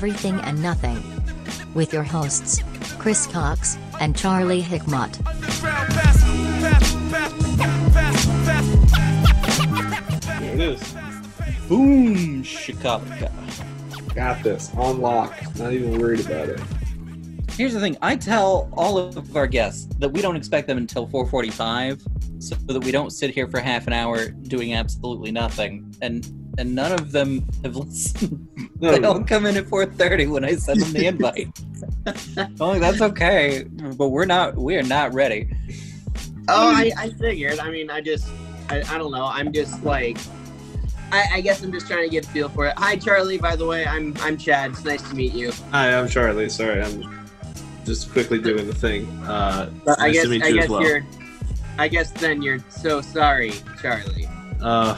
welcome to Everything and Nothing. With your hosts, Chris Cox and Charlie Hickmott. There it is. Boom, Chicago. Got this. On lock. Not even worried about it. Here's the thing: I tell all of our guests that we don't expect them until 4:45, so that we don't sit here for half an hour doing absolutely nothing. And and none of them have listened. No, they no. all come in at 4:30 when I send them the invite. oh, that's okay, but we're not. We are not ready. Oh, I, I figured. I mean, I just, I, I don't know. I'm just like, I, I guess I'm just trying to get a feel for it. Hi, Charlie. By the way, I'm I'm Chad. It's nice to meet you. Hi, I'm Charlie. Sorry, I'm just quickly doing the thing. Uh, But I nice guess to meet I you guess as well. you're, I guess then you're so sorry, Charlie. Uh,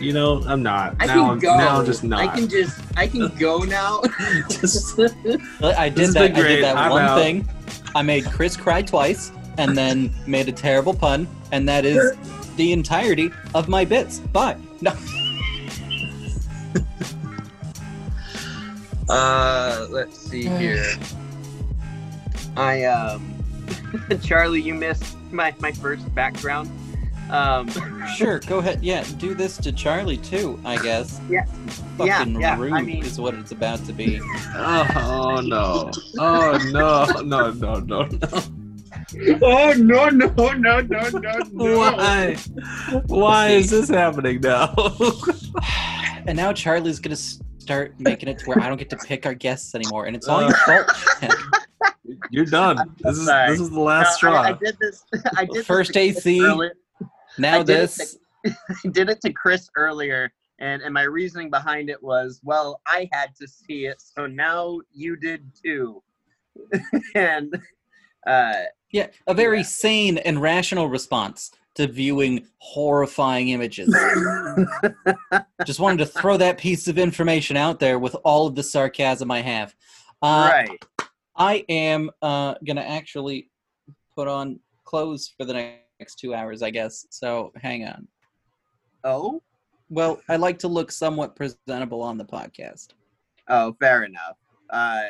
you know, I'm not. I now, can go. now I'm just not. I can just, I can go now. Just- I did that. I did that I'm one out. thing. I made Chris cry twice, and then made a terrible pun, and that is the entirety of my bits. Bye. No. Uh, let's see here. I um, Charlie, you missed my my first background. Um, Sure, go ahead. Yeah, do this to Charlie too, I guess. Yeah. Fucking Yeah, yeah, rude I mean- is what it's about to be. oh, oh, no! Oh no! No! No! No! No! oh no no no no no Why? Why is this happening now? And now Charlie's gonna start making it to where I don't get to pick our guests anymore, and it's all your fault. You're done. This is this is the last No, straw. I, I did this. I did First to Chris AC. earlier. Now I this. I did it to Chris earlier, and and my reasoning behind it was, well, I had to see it, so now you did too. and uh, Yeah, a very Yeah. sane and rational response to viewing horrifying images. Just wanted to throw that piece of information out there with all of the sarcasm I have. Uh, right. I am uh, gonna actually put on clothes for the next two hours, I guess. So hang on. Oh. Well, I like to look somewhat presentable on the podcast. Oh, fair enough. Uh,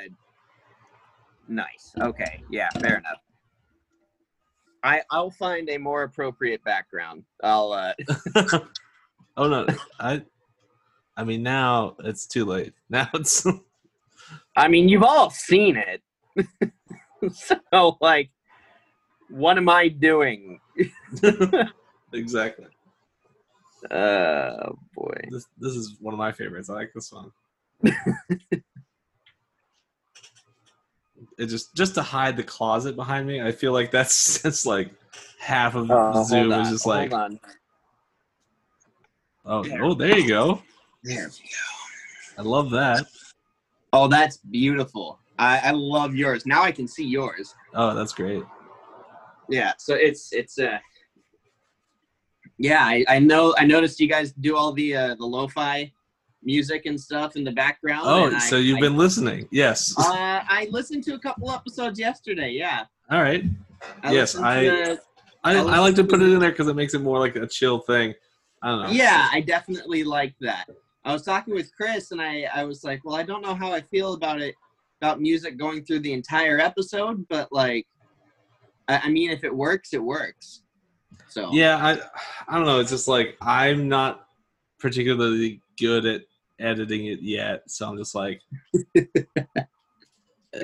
nice. Okay. Yeah, fair enough. I I'll find a more appropriate background. I'll uh oh no! I. I mean, now it's too late. Now it's. I mean, you've all seen it. so like what am I doing? exactly. Oh boy. This this is one of my favorites. I like this one. it just just to hide the closet behind me. I feel like that's that's like half of Oh, Zoom is just like hold on. oh oh there you go. There. We go. I love that. Oh, that's beautiful. I, I love yours. Now I can see yours. Oh, that's great. Yeah. So it's it's uh yeah, I, I know I noticed you guys do all the uh the lo-fi music and stuff in the background. Oh, and I- so you've I, been listening? Yes. uh I listened to a couple episodes yesterday, yeah. All right. I Yes, I- the- I, I I like to listened put it in there because it makes it more like a chill thing. I don't know. Yeah, I definitely like that. I was talking with Chris and I, I was like, well, I don't know how I feel about it, about music going through the entire episode, but like, I, I mean, if it works, it works. So Yeah, I I don't know. It's just like I'm not particularly good at editing it yet, so I'm just like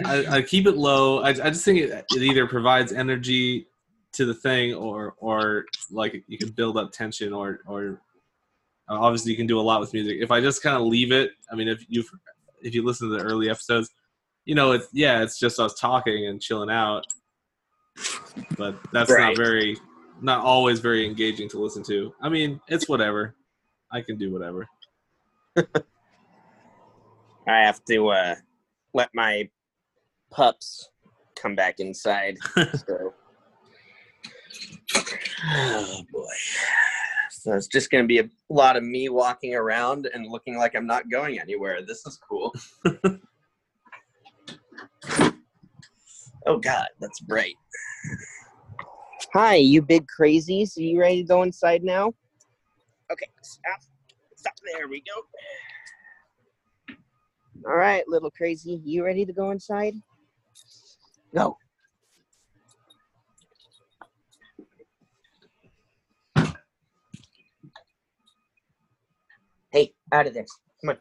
I, I keep it low. I, I just think it, it either provides energy to the thing, or or like you can build up tension, or or uh, obviously you can do a lot with music. If I just kind of leave it, I mean, if you if you listen to the early episodes, you know, it's yeah, it's just us talking and chilling out. But that's Right. not very, not always very engaging to listen to. I mean, it's whatever. I can do whatever. I have to uh, let my pups come back inside. so. Oh boy. So it's just going to be a lot of me walking around and looking like I'm not going anywhere. This is cool. oh god, that's bright. Hi, you big crazies. Are you ready to go inside now? Okay, stop. Stop. There we go. All right, little crazy. You ready to go inside? Go. Hey, out of this. Come on.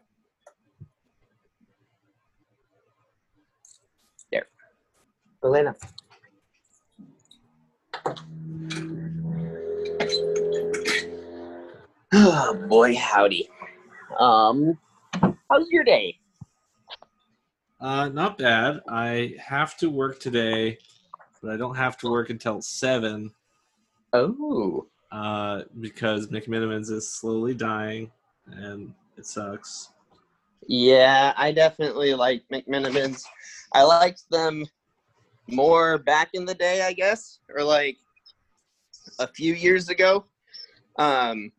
Elena. Oh boy, howdy. Um, how's your day? Uh, not bad. I have to work today, but I don't have to work until seven. Oh, Uh, because McMenamins is slowly dying, and it sucks. yeah, I definitely like McMenamins. I liked them more back in the day, I guess, or like a few years ago. Um,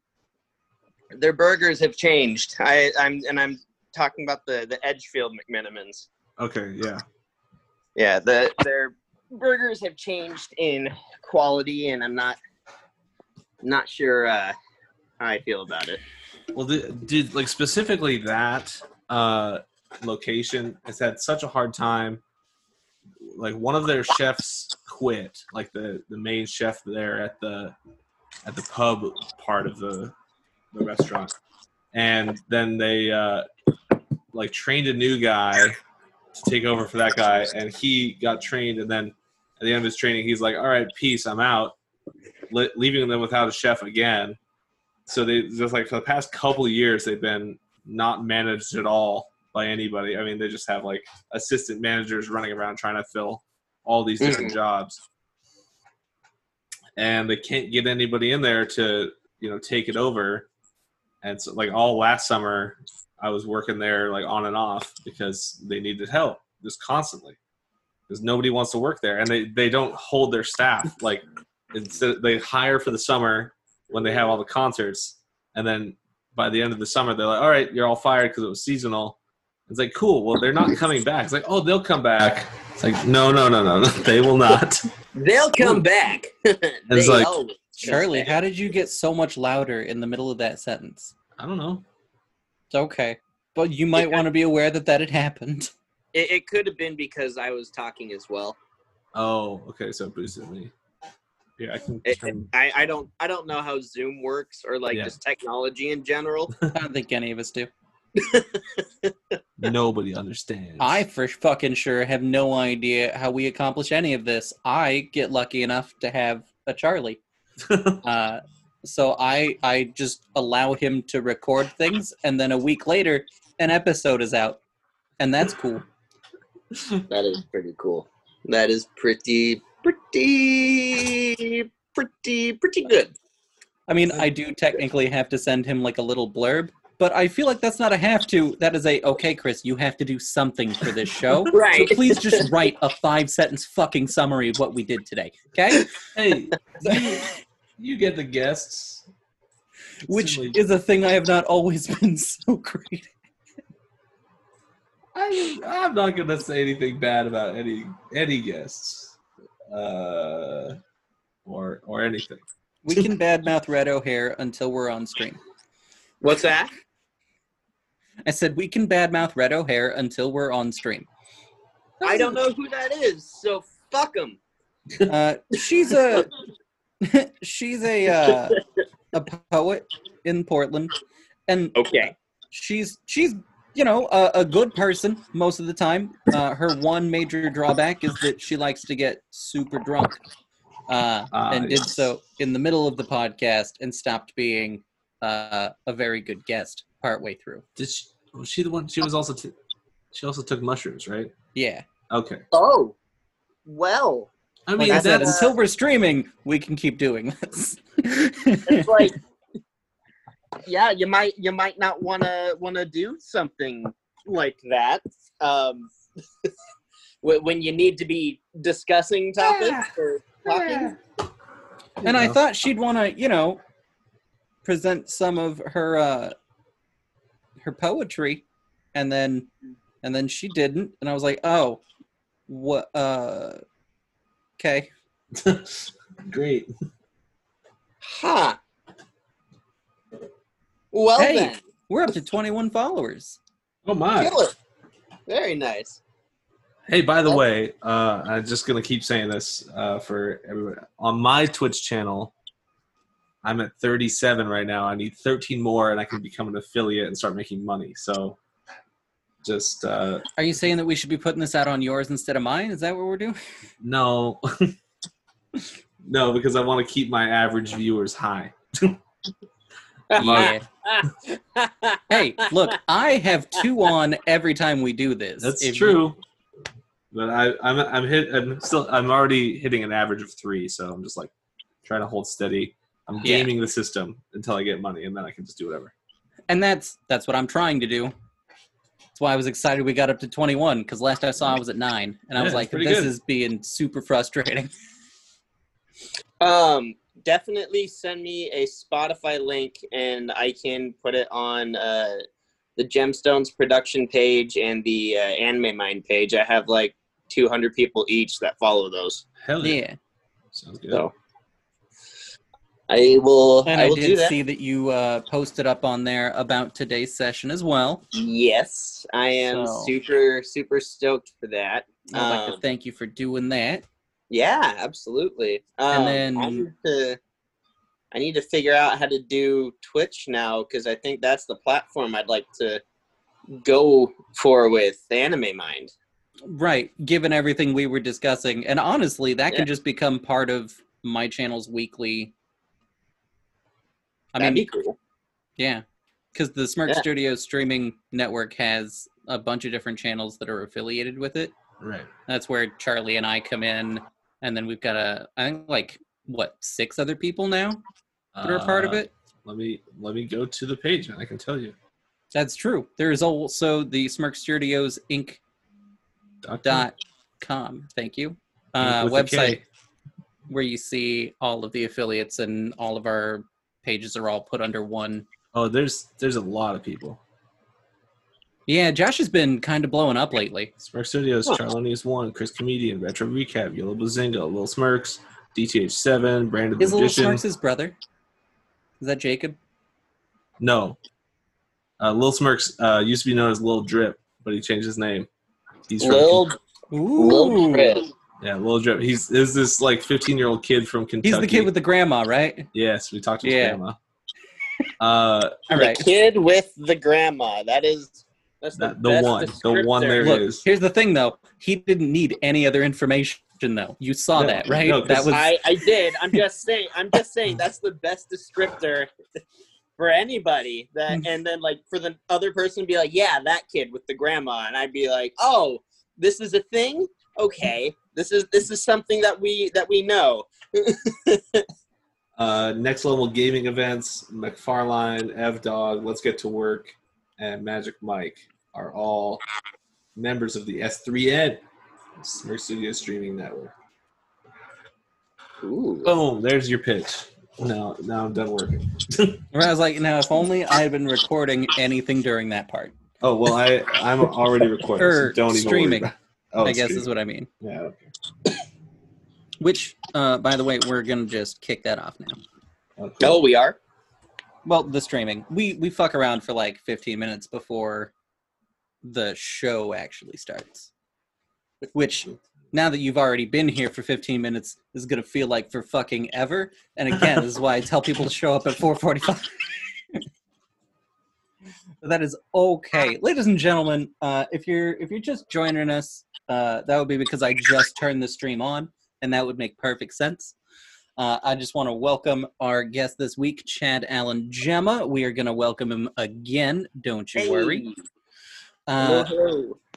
their burgers have changed. I, I'm and I'm talking about the the Edgefield McMenamins. Okay, yeah. Yeah, the their burgers have changed in quality, and I'm not not sure uh, how I feel about it. Well, did, did like specifically that uh, location has had such a hard time. Like one of their chefs quit, like the the main chef there at the at the pub part of the the restaurant, and then they uh, like trained a new guy to take over for that guy, and he got trained, and then at the end of his training, he's like, "All right, peace, I'm out," Le- leaving them without a chef again. So they just like for the past couple years they've been not managed at all by anybody. I mean they just have like assistant managers running around trying to fill all these different mm-hmm. jobs. And they can't get anybody in there to you know take it over. And so like all last summer i was working there like on and off because they needed help just constantly. Because nobody wants to work there. And they they don't hold their staff. Like instead they hire for the summer when they have all the concerts, and then by the end of the summer they're like, "All right, you're all fired because it was seasonal." It's like, cool. Well, they're not coming back. It's like, oh, they'll come back. It's like, no, no, no, no, no. they will not. They'll come back. It's like- always Charlie, how did you get so much louder in the middle of that sentence? I don't know. It's okay. But you might Yeah. want to be aware that that had happened. It, it could have been because I was talking as well. Oh, okay. So it boosted me. Yeah, I can. It- turn- I, I don't I don't know how Zoom works or like Yeah. just technology in general. I don't think any of us do. Nobody understands. I for fucking sure have no idea how we accomplish any of this. I get lucky enough to have a Charlie. Uh, so I I just allow him to record things, and then a week later, an episode is out, and that's cool. that is pretty cool. That is pretty pretty pretty pretty good. I mean, I do technically have to send him like a little blurb, but I feel like that's not a have to. That is a okay, Chris. You have to do something for this show. Right. So please just write a five sentence fucking summary of what we did today. Okay? hey, you, you get the guests. Which Simply- is a thing I have not always been so great. I, I'm not gonna say anything bad about any any guests, uh, or or anything. We can badmouth Red O'Hare until we're on stream. What's that? I said we can badmouth Red O'Hare until we're on stream. I don't know who that is, so fuck them. Uh, she's a she's a uh, a poet in Portland, and Okay. she's she's you know a, a good person most of the time. Uh, her one major drawback is that she likes to get super drunk, uh, and did so in the middle of the podcast and stopped being uh, a very good guest partway through. Did she? Was she the one? She was also. T- she also took mushrooms, right? Yeah, Okay. Oh. Well, I like mean, I said, that's until we're streaming, we can keep doing this. it's like yeah, you might you might not want to want to do something like that. Um when you need to be discussing topics or talking. and I thought she'd want to, you know, present some of her uh her poetry, and then and then she didn't, and I was like, oh, what? Uh, okay. great. Huh. Well Hey. then, We're up to twenty one followers. Oh my! killer. Very nice. Hey, by the way, uh, I'm just gonna keep saying this uh, for everybody. On my Twitch channel, I'm at 37 right now. I need 13 more, and I can become an affiliate and start making money. So, just uh, Are you saying that we should be putting this out on yours instead of mine? Is that what we're doing? no, no, because I want to keep my average viewers high. Yeah. hey, look, I have two on every time we do this. That's If- true. But I, I'm I'm hit. I'm still. I'm already hitting an average of three. So I'm just like trying to hold steady. I'm Yeah. gaming the system until I get money, and then I can just do whatever. and that's that's what I'm trying to do. That's why I was excited we got up to 21 because last I saw I was at nine, and I Yeah, was like, "This good. is being super frustrating." Um, definitely send me a Spotify link, and I can put it on uh, the Gemstones production page and the uh, Anime Mind page. I have like 200 people each that follow those. Hell yeah, Yeah, sounds good. So I will. and I I, will did that. see that you uh, posted up on there about today's session as well. Yes, I am So- super super stoked for that. I'd like to Um, thank you for doing that. Yeah, absolutely. Um, then- I need to. I need to figure out how to do Twitch now because I think that's the platform I'd like to go for with Anime Mind. Right, given everything we were discussing, and honestly, that Yeah. can just become part of my channel's weekly. I That'd mean, be cool. Yeah, because the Smirk Yeah. Studios streaming network has a bunch of different channels that are affiliated with it. Right. That's where Charlie and I come in, and then we've got a I think like what six other people now that are a part of Uh, it. Let me let me go to the page, and I can tell you. That's true. There is also the Smirk Studios Inc. Dot com. com. Thank you. Uh, With a K. website where you see all of the affiliates and all of our pages are all put under one. Oh, there's there's a lot of people. Yeah, Josh has been kind of blowing up lately. Smirk Studios, Huh. Charlonius One, Chris Comedian, Retro Recap, Yellow Bazinga, Lil Smirks, DTH Seven, Brandon Is Little Magician. Smirks his brother? Is that Jacob? No. Uh, Lil Smirks uh, used to be known as Lil Drip, but he changed his name. He's from Lil Ooh. Lil Drip. Yeah, Lil Drip. He's is this like 15 year old kid from Kentucky. He's the kid with the grandma, right? yes. We talked to his Yeah. grandma. Uh, All the kid with the grandma. That is that's the, That- the one. The one descriptor. there Look, is. here's the thing, though. He didn't need any other information, though. You saw No, that, right? no, 'cause that was I, I did. I'm just saying. I'm just saying that's the best descriptor for anybody. That and then like for the other person to be like, yeah, that kid with the grandma, and I'd be like, oh, this is a thing. Okay, this is this is something that we that we know. Uh, next level gaming events, McFarlane, Ev Dog, Let's Get to Work, and Magic Mike are all members of the S3N, Smirk Studio Streaming Network. Ooh. Boom, there's your pitch. Now, now I'm done working. where I was like, now if only I had been recording anything during that part. Oh well, I I'm already recording. Or so don't even worry streaming, about- Oh, I guess streaming. is what I mean. Yeah. Okay. Which, uh, by the way, we're gonna just kick that off now. Oh, Oh, we are. Well, the streaming. We we fuck around for like 15 minutes before the show actually starts. Which now that you've already been here for 15 minutes is going to feel like for fucking ever. And again, this is why I tell people to show up at 4:45. that is okay. Ladies and gentlemen, uh, if you're if you're just joining us, uh, that would be because I just turned the stream on and that would make perfect sense. Uh, I just want to welcome our guest this week, Chad Allen Gemma. We are going to welcome him again. Don't you worry. Uh,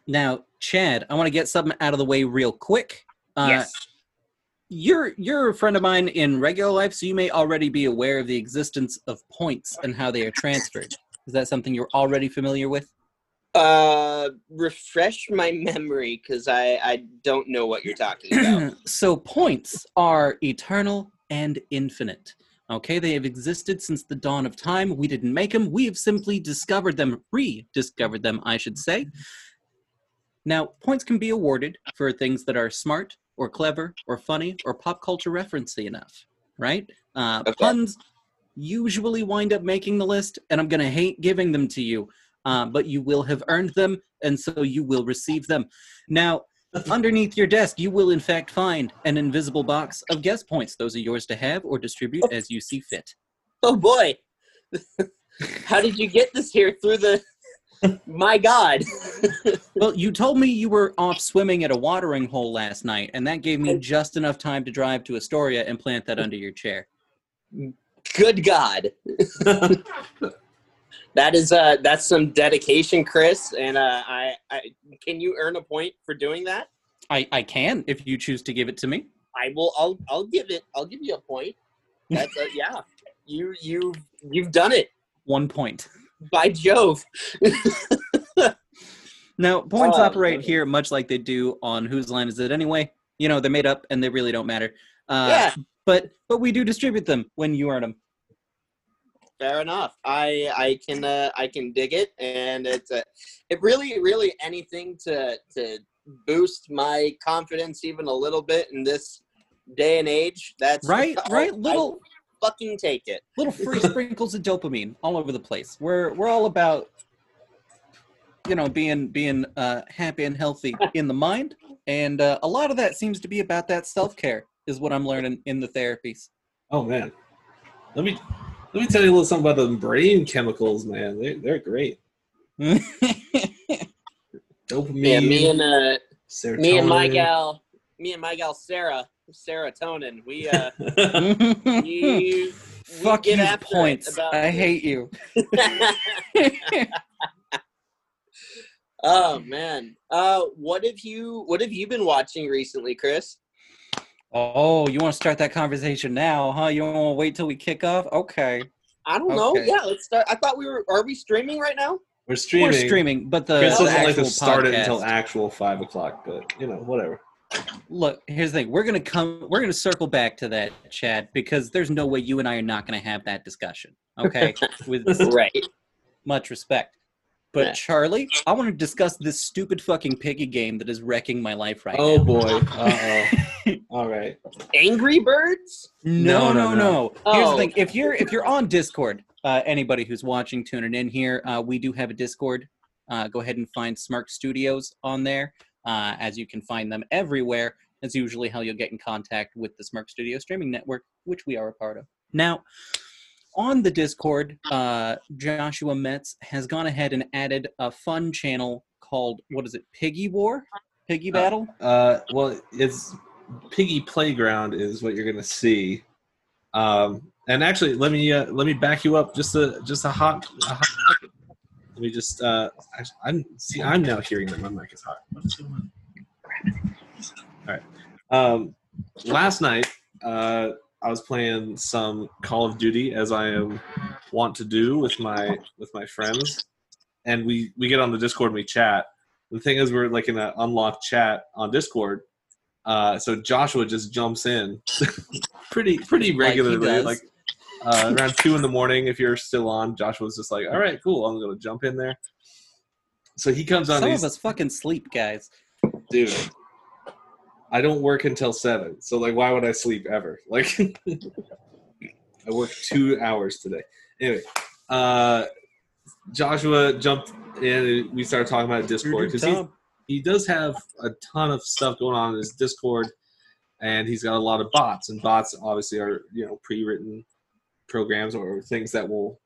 now, Chad, I want to get something out of the way real quick. Uh, yes. You're you're a friend of mine in regular life, so you may already be aware of the existence of points and how they are transferred. Is that something you're already familiar with? Uh, refresh my memory because I I don't know what you're talking about. so points are eternal and infinite. Okay, they have existed since the dawn of time. We didn't make them. We have simply discovered them, rediscovered them, I should say. Now, points can be awarded for things that are smart or clever or funny or pop culture referencey enough, right? Uh, Okay. Puns usually wind up making the list, and I'm going to hate giving them to you. Uh, but you will have earned them, and so you will receive them. Now, underneath your desk, you will in fact find an invisible box of guest points. Those are yours to have or distribute as you see fit. Oh boy. How did you get this here through the My God. Well, you told me you were off swimming at a watering hole last night, and that gave me just enough time to drive to Astoria and plant that under your chair. Good God. That is uh that's some dedication, Chris. And uh I, I can you earn a point for doing that? I, I can if you choose to give it to me. I will I'll I'll give it I'll give you a point. That's uh, yeah. You you you've done it. One point. By Jove. Now, points Oh, operate okay. here much like they do on Whose Line Is It Anyway? You know, they're made up and they really don't matter. Uh, Yeah. But but we do distribute them when you earn them. Fair enough. I I can uh, I can dig it, and it's a, it really really anything to to boost my confidence even a little bit in this day and age. That's Right, I'll- right. I Little will fucking take it. little free sprinkles of dopamine all over the place. We're we're all about you know being being uh, happy and healthy in the mind, and uh, a lot of that seems to be about that self care. Is what I'm learning in the therapies. Oh man, let me let me tell you a little something about the brain chemicals, man. They they're great. Dopamine. Yeah, me and uh, serotonin. me and my gal, me and my gal Sarah, serotonin. We uh, we, we Fuck get you, after points. about- I hate you. oh man. Uh, what have you what have you been watching recently, Chris? Oh, you want to start that conversation now, huh? You don't want to wait till we kick off? Okay. I don't know. Okay. Yeah, let's start. I thought we were. Are we streaming right now? We're streaming. We're streaming, but the, Chris the doesn't like actual to start it until actual five o'clock, but you know, whatever. Look, here's the thing. We're gonna come. We're gonna circle back to that, Chad, because there's no way you and I are not gonna have that discussion. Okay, with Right. much respect. But Yeah. Charlie, I want to discuss this stupid fucking piggy game that is wrecking my life right Oh now. Oh boy. Uh oh. All right. Angry Birds. No, No, no, no, no. Here's the Oh. thing: if you're if you're on Discord, uh, anybody who's watching, tuning in here, uh, we do have a Discord. Uh, go ahead and find Smirk Studios on there, uh, as you can find them everywhere. That's usually how you'll get in contact with the Smirk Studio streaming network, which we are a part of. Now, on the Discord, uh, Joshua Metz has gone ahead and added a fun channel called what is it? Piggy War, Piggy Battle. Uh, well, it's Piggy Playground is what you're gonna see. Um, and actually, let me uh, let me back you up just a just a hot. A hot let me just. Uh, actually, I'm see. I'm now hearing that my mic is hot. Going? All right. Um, last night, uh, I was playing some Call of Duty as I am want to do with my with my friends, and we we get on the Discord and we chat. The thing is, we're like in an unlocked chat on Discord. Uh, so Joshua just jumps in, pretty pretty regularly, like uh, around two in the morning. If you're still on, Joshua's just like, "All right, cool, I'm gonna jump in there." So he comes on. Some He's, of us fucking sleep, guys. dude. I don't work until seven, so like, why would I sleep ever? Like, I work two hours today. Anyway, uh, Joshua jumped in. and We started talking about Discord because he he does have a ton of stuff going on in his Discord, and he's got a lot of bots. And bots obviously are you know pre-written programs or things that will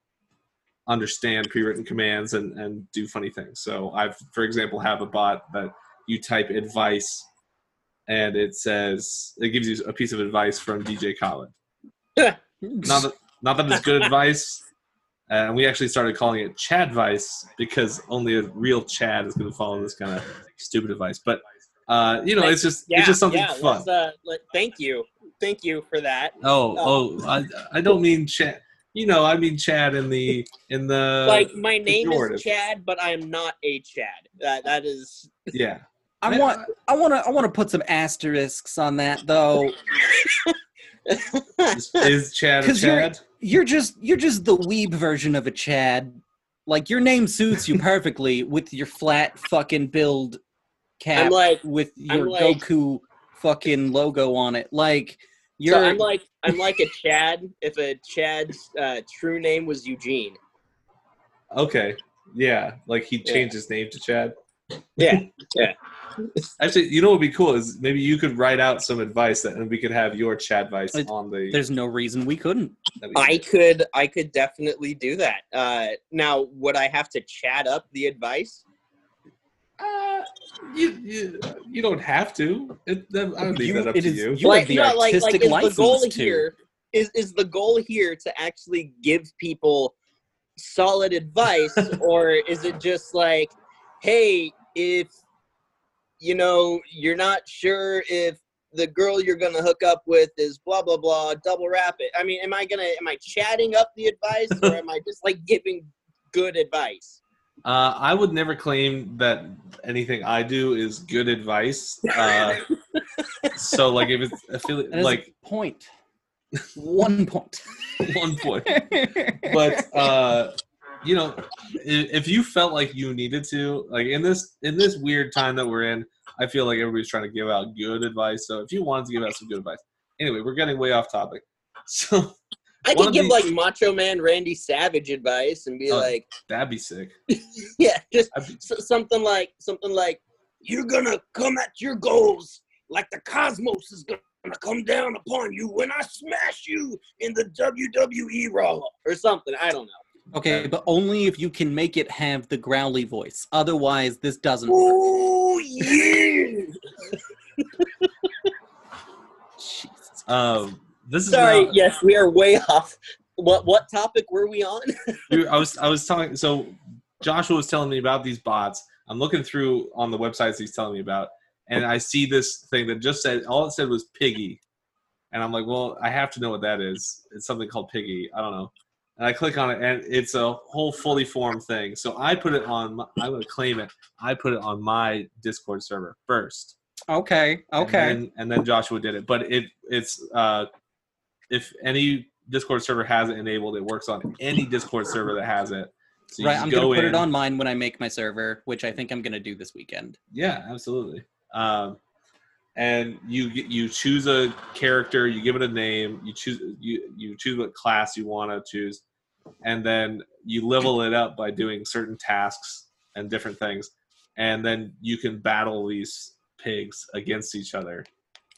understand pre-written commands and and do funny things. So I've, for example, have a bot that you type advice, and it says it gives you a piece of advice from DJ Khaled. Not that not that it's good advice. And we actually started calling it Chad Chadvice because only a real Chad is going to follow this kind of stupid advice. But uh, you know, it's just Yeah. it's just something yeah, fun. let's, uh, let, thank you. Thank you for that. Oh, oh, I, I don't mean Chad. You know, I mean Chad in the in the like my name pejorative. is Chad, but I'm not a Chad. That that is yeah. I want I want to I want to put some asterisks on that though. Is, is Chad a 'Cause you're- Chad? You're just you're just the weeb version of a Chad. Like your name suits you perfectly with your flat fucking build cap I'm like with I'm your like- Goku fucking logo on it. Like you're so I'm like I'm like a Chad if a Chad's uh, true name was Eugene. Okay. Yeah, like he Yeah. changed his name to Chad. Yeah. Yeah. Actually, you know what would be cool is maybe you could write out some advice that, and we could have your Chad advice It- on the. There's no reason we couldn't. That'd be I could I could definitely do that. Uh, now, would I have to chat up the advice? Uh, you, you you don't have to. It, that, I would leave You- that up it to is- you. you have the no, like, like artistic is the goal license to. here is is the goal here to actually give people solid advice, or is it just like, hey, if you know you're not sure if the girl you're gonna hook up with is blah blah blah, double wrap it. I mean, am I gonna am I chatting up the advice, or am I just like giving good advice? Uh, I would never claim that anything I do is good advice. Uh, so, like, if it's I feel like a point. One point. one point, but uh, you know, if, you felt like you needed to, like in this in this weird time that we're in, I feel like everybody's trying to give out good advice. So, if you wanted to give out some good advice, anyway, we're getting way off topic. So I could give these- like Macho Man Randy Savage advice and be Oh. like, that'd be sick. yeah, just be- something like something like you're gonna come at your goals like the cosmos is gonna come down upon you when I smash you in the WWE Raw or something. I don't know. Okay, but only if you can make it have the growly voice. Otherwise, this doesn't work. Oh yeah! Jesus. Um, this is Sorry, now- yes, we are way off. What what topic were we on? we- I was I was talking. So Joshua was telling me about these bots. I'm looking through on the websites he's telling me about, and I see this thing that just said all it said was Piggy, and I'm like, well, I have to know what that is. It's something called Piggy. I don't know. And I click on it, and it's a whole fully formed thing. So I put it on. my- going to claim it. I put it on my Discord server first. Okay, okay. And then, and then Joshua did it. But it it's uh, if any Discord server has it enabled, it works on any Discord server that has it. So you right, I'm go gonna put in- it on mine when I make my server, which I think I'm gonna do this weekend. Yeah, absolutely. Um, and you you choose a character, you give it a name, you choose you you choose what class you want to choose, and then you level it up by doing certain tasks and different things, and then you can battle these pigs against each other.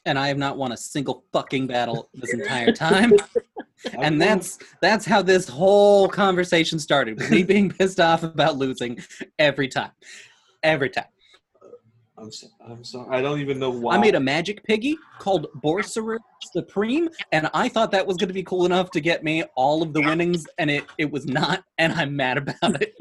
And I have not won a single fucking battle this entire time. and that's that's how this whole conversation started. Me being pissed off about losing every time. Every time. I'm so, I'm sorry. I don't even know why. I made a magic piggy called Borcerer Supreme, and I thought that was going to be cool enough to get me all of the winnings, and it, it was not, and I'm mad about it.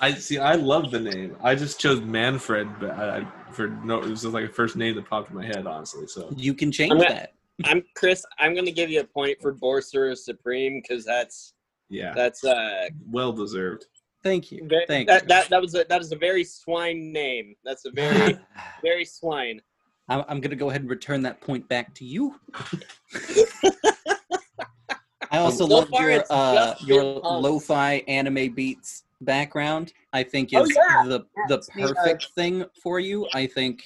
I see. I love the name. I just chose Manfred, but I, I for no. It was just like a first name that popped in my head, honestly. So You can change I'm gonna- that. I'm Chris. I'm gonna give you a point for Borcerer Supreme because that's yeah, that's uh well deserved. Thank you. ve- Thank that, you. that that was a that is a very swine name. That's a very very swine. I'm, I'm going to go ahead and return that point back to you. I also So love your uh, your been lo-fi anime beats background. I think Oh, is yeah. the the That's the, uh, perfect thing for you. I think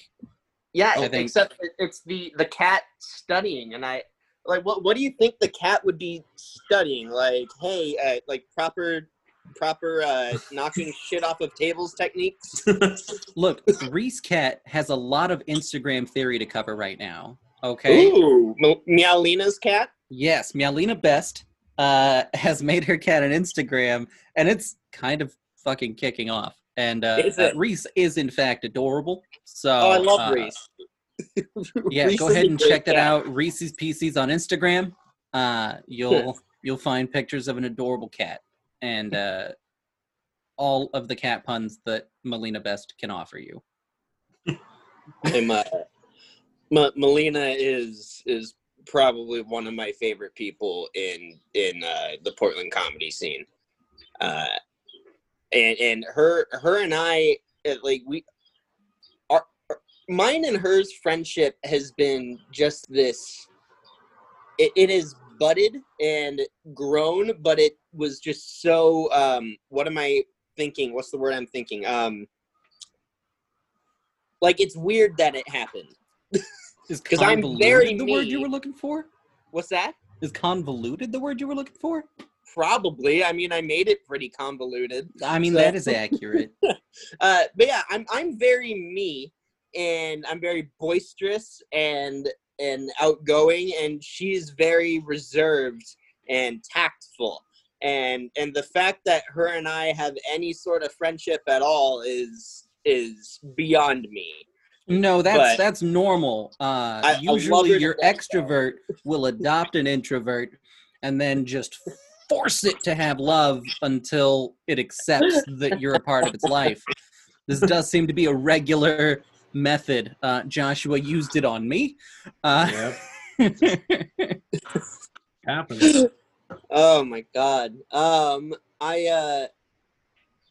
Yeah, I think- except it's the the cat studying, and I like what what do you think the cat would be studying? Like, hey, uh, like proper proper uh, knocking shit off of tables techniques. look, Reese Cat has a lot of Instagram theory to cover right now. Okay. Ooh, M- Meowlina's cat. Yes, Meowlina Best uh, has made her cat an Instagram, and it's kind of fucking kicking off. And uh, Is uh. Reese is in fact adorable. So Oh, I love uh, Reese. Yeah, Reese go ahead and check that out. Reese's Pieces on Instagram. Uh, you'll you'll find pictures of an adorable cat and uh, all of the cat puns that Melina Best can offer you. Melina is is probably one of my favorite people in in uh, the Portland comedy scene. Uh, and and her her and I uh, like we our- mine and hers friendship has been just this. It, it has budded and grown, but it was just so. Um, what am I thinking? What's the word I'm thinking? Um, like it's weird that it happened. Is 'Cause I'm convoluted very the word you were looking for? What's that? Is convoluted the word you were looking for? probably. I mean, I made it pretty convoluted. I mean, So- that is accurate. Uh, but yeah, I'm I'm very me, and I'm very boisterous and and outgoing, and she's very reserved and tactful. And and the fact that her and I have any sort of friendship at all is is beyond me. No, that's But- that's normal. Uh, I- usually, your extrovert will adopt an introvert and then just force it to have love until it accepts that you're a part of its life. This does seem to be a regular method. Uh, Joshua used it on me. Uh, Yep. Happens. Oh my god. Um, I uh,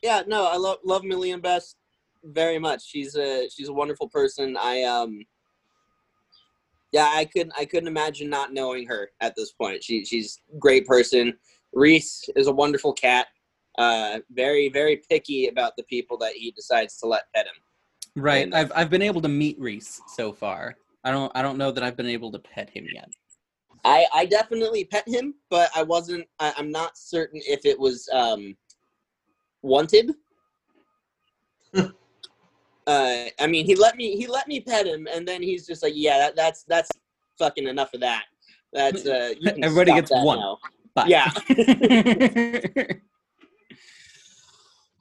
yeah, no, I love love Million Best very much. She's a she's a wonderful person. I um, yeah, I couldn't I couldn't imagine not knowing her at this point. She she's great person. Reese is a wonderful cat. Uh, very very picky about the people that he decides to let pet him. Right. And- I've I've been able to meet Reese so far. I don't I don't know that I've been able to pet him yet. I I definitely pet him, but I wasn't. I, I'm not certain if it was um wanted. uh, I mean, he let me he let me pet him, and then he's just like, "Yeah, that, that's that's fucking enough of that." That's uh, you can Everybody gets one. now." Bye. Yeah.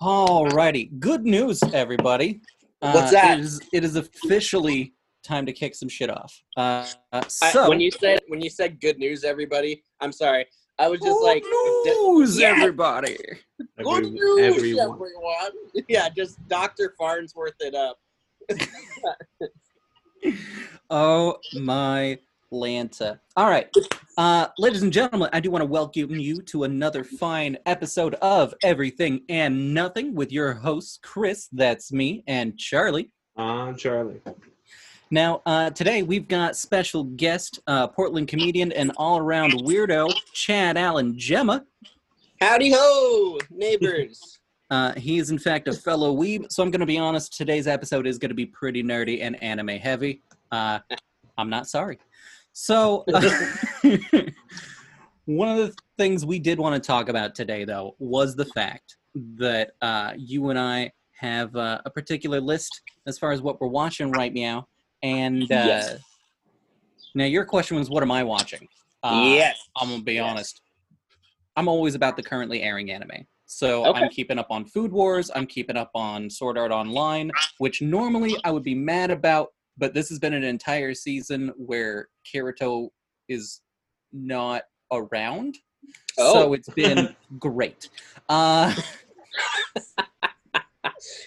Alrighty. Good news, everybody. Uh, What's that? It is, it is officially time to kick some shit off. Uh, uh, I- so, when you said when you said good news, everybody, I'm sorry. I was just good like, news, Yeah. everybody. "Good Every- news, everyone. everyone." Yeah, just Doctor Farnsworth it up. Oh my Lanta. All right. Uh, ladies and gentlemen, I do want to welcome you to another fine episode of Everything and Nothing with your hosts, Chris, that's me, and Charlie. On Charlie. Now, uh, today we've got special guest, uh, Portland comedian and all-around weirdo, Chad Allen Gemma. Howdy ho, neighbors. Uh, he is in fact a fellow weeb, so I'm going to be honest. Today's episode is going to be pretty nerdy and anime heavy. Uh, I'm not sorry. So, one of the things we did want to talk about today, though, was the fact that uh, you and I have uh, a particular list as far as what we're watching right now. And uh, Yes. now, your question was, "What am I watching?" Uh, yes. I'm gonna be Yes. honest. I'm always about the currently airing anime. So Okay. I'm keeping up on Food Wars. I'm keeping up on Sword Art Online, which normally I would be mad about, but this has been an entire season where Kirito is not around. Oh. So it's been great. Uh,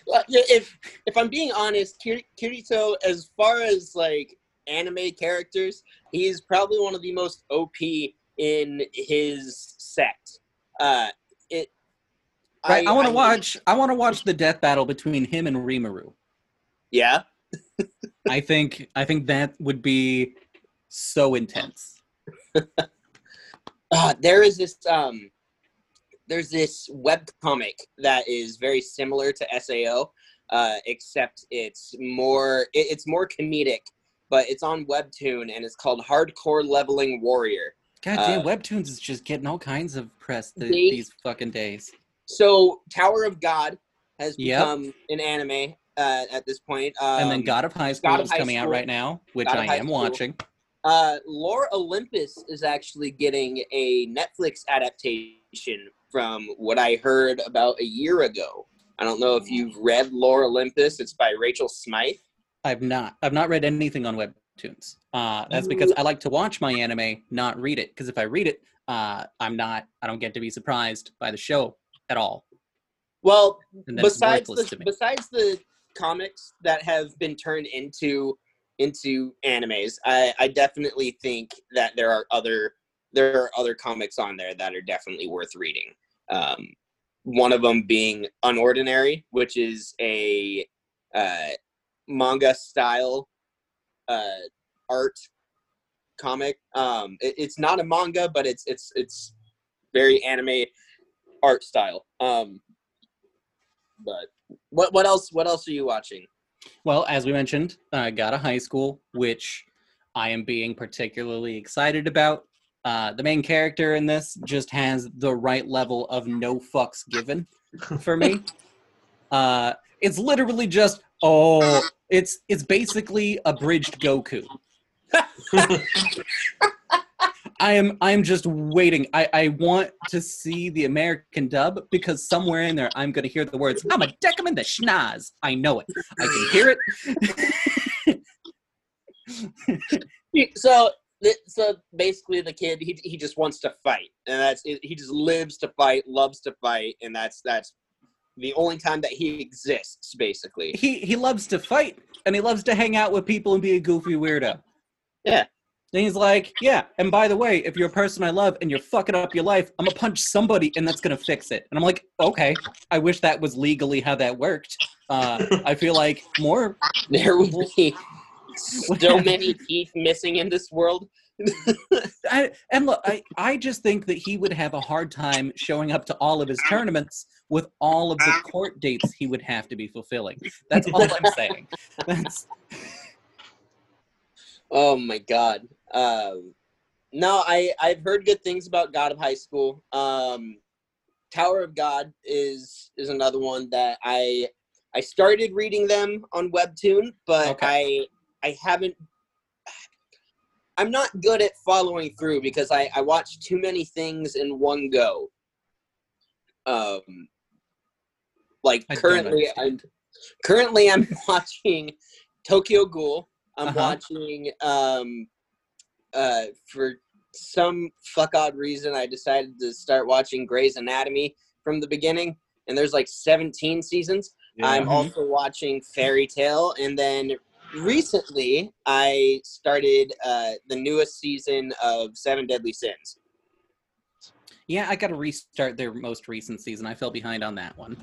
Well, if if I'm being honest, Kir- Kirito, as far as like anime characters, he's probably one of the most OP in his sect. Uh, it. right, I, want to I- watch. I want to watch the death battle between him and Rimuru. Yeah, I think. I think that would be so intense. uh, there is this um, there's this web comic that is very similar to SAO, uh, except it's more it, it's more comedic, but it's on Webtoon and it's called Hardcore Leveling Warrior. Goddamn, Uh, Webtoons is just getting all kinds of press th- They- these fucking days. So Tower of God has Yep. become an anime uh, at this point. Um, and then God of High School of is High coming out right now, which God I am School. watching. Uh, Lore Olympus is actually getting a Netflix adaptation from what I heard about a year ago. I don't know if you've read Lore Olympus. It's by Rachel Smythe. I've not. I've not read anything on Webtoons. Uh, that's because I like to watch my anime, not read it. Because if I read it, uh, I'm not. I don't get to be surprised by the show at all. Well, And then it's besides the besides the comics that have been turned into into animes, I, I definitely think that there are other there are other comics on there that are definitely worth reading. Um, one of them being Unordinary, which is a uh, manga style uh, art comic. Um, it- it's not a manga, but it's it's it's very anime art style. Um, but what what else? What else are you watching? Well, as we mentioned, uh, God of High School, which I am being particularly excited about. Uh, the main character in this just has the right level of no fucks given for me. Uh, it's literally just oh, it's it's basically abridged Goku. I am I'm just waiting. I, I want to see the American dub because somewhere in there I'm gonna hear the words, I'm a deckerman the schnoz. I know it. I can hear it. so so basically the kid he, he just wants to fight and that's he just lives to fight loves to fight and that's that's the only time that he exists basically he he loves to fight and he loves to hang out with people and be a goofy weirdo. Yeah. And he's like, yeah, and by the way, if you're a person I love and you're fucking up your life, I'm gonna punch somebody and that's gonna fix it. And I'm like, okay, I wish that was legally how that worked. Uh, I feel like more there would be so many teeth missing in this world I, and look, I, I just think that he would have a hard time showing up to all of his tournaments with all of the court dates he would have to be fulfilling. That's all I'm saying. That's oh my god um no i i've heard good things about god of high school um tower of god is is another one that i i started reading them on webtoon but Okay. i i haven't i'm not good at following through because i i watch too many things in one go um like I currently i'm currently i'm watching tokyo ghoul i'm Uh-huh. watching um uh for some fuck odd reason i decided to start watching grey's anatomy from the beginning and there's like 17 seasons i'm Mhm. also watching fairy tail and then recently i started uh the newest season of seven deadly sins yeah, I got to restart their most recent season. I fell behind on that one.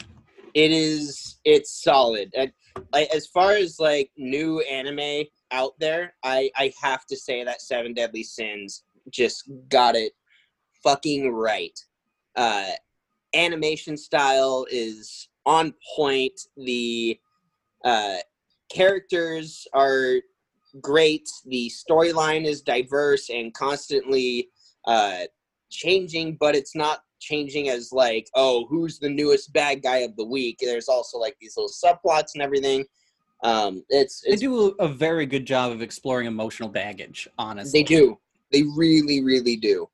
it is it's solid And, like as far as like new anime out there i i have to say that seven deadly sins just got it fucking right. Uh animation style is on point. The uh characters are great. The storyline is diverse and constantly uh changing but it's not changing as like oh who's the newest bad guy of the week? There's also like these little subplots and everything um it's, They do a very good job of exploring emotional baggage, honestly. they do they really really do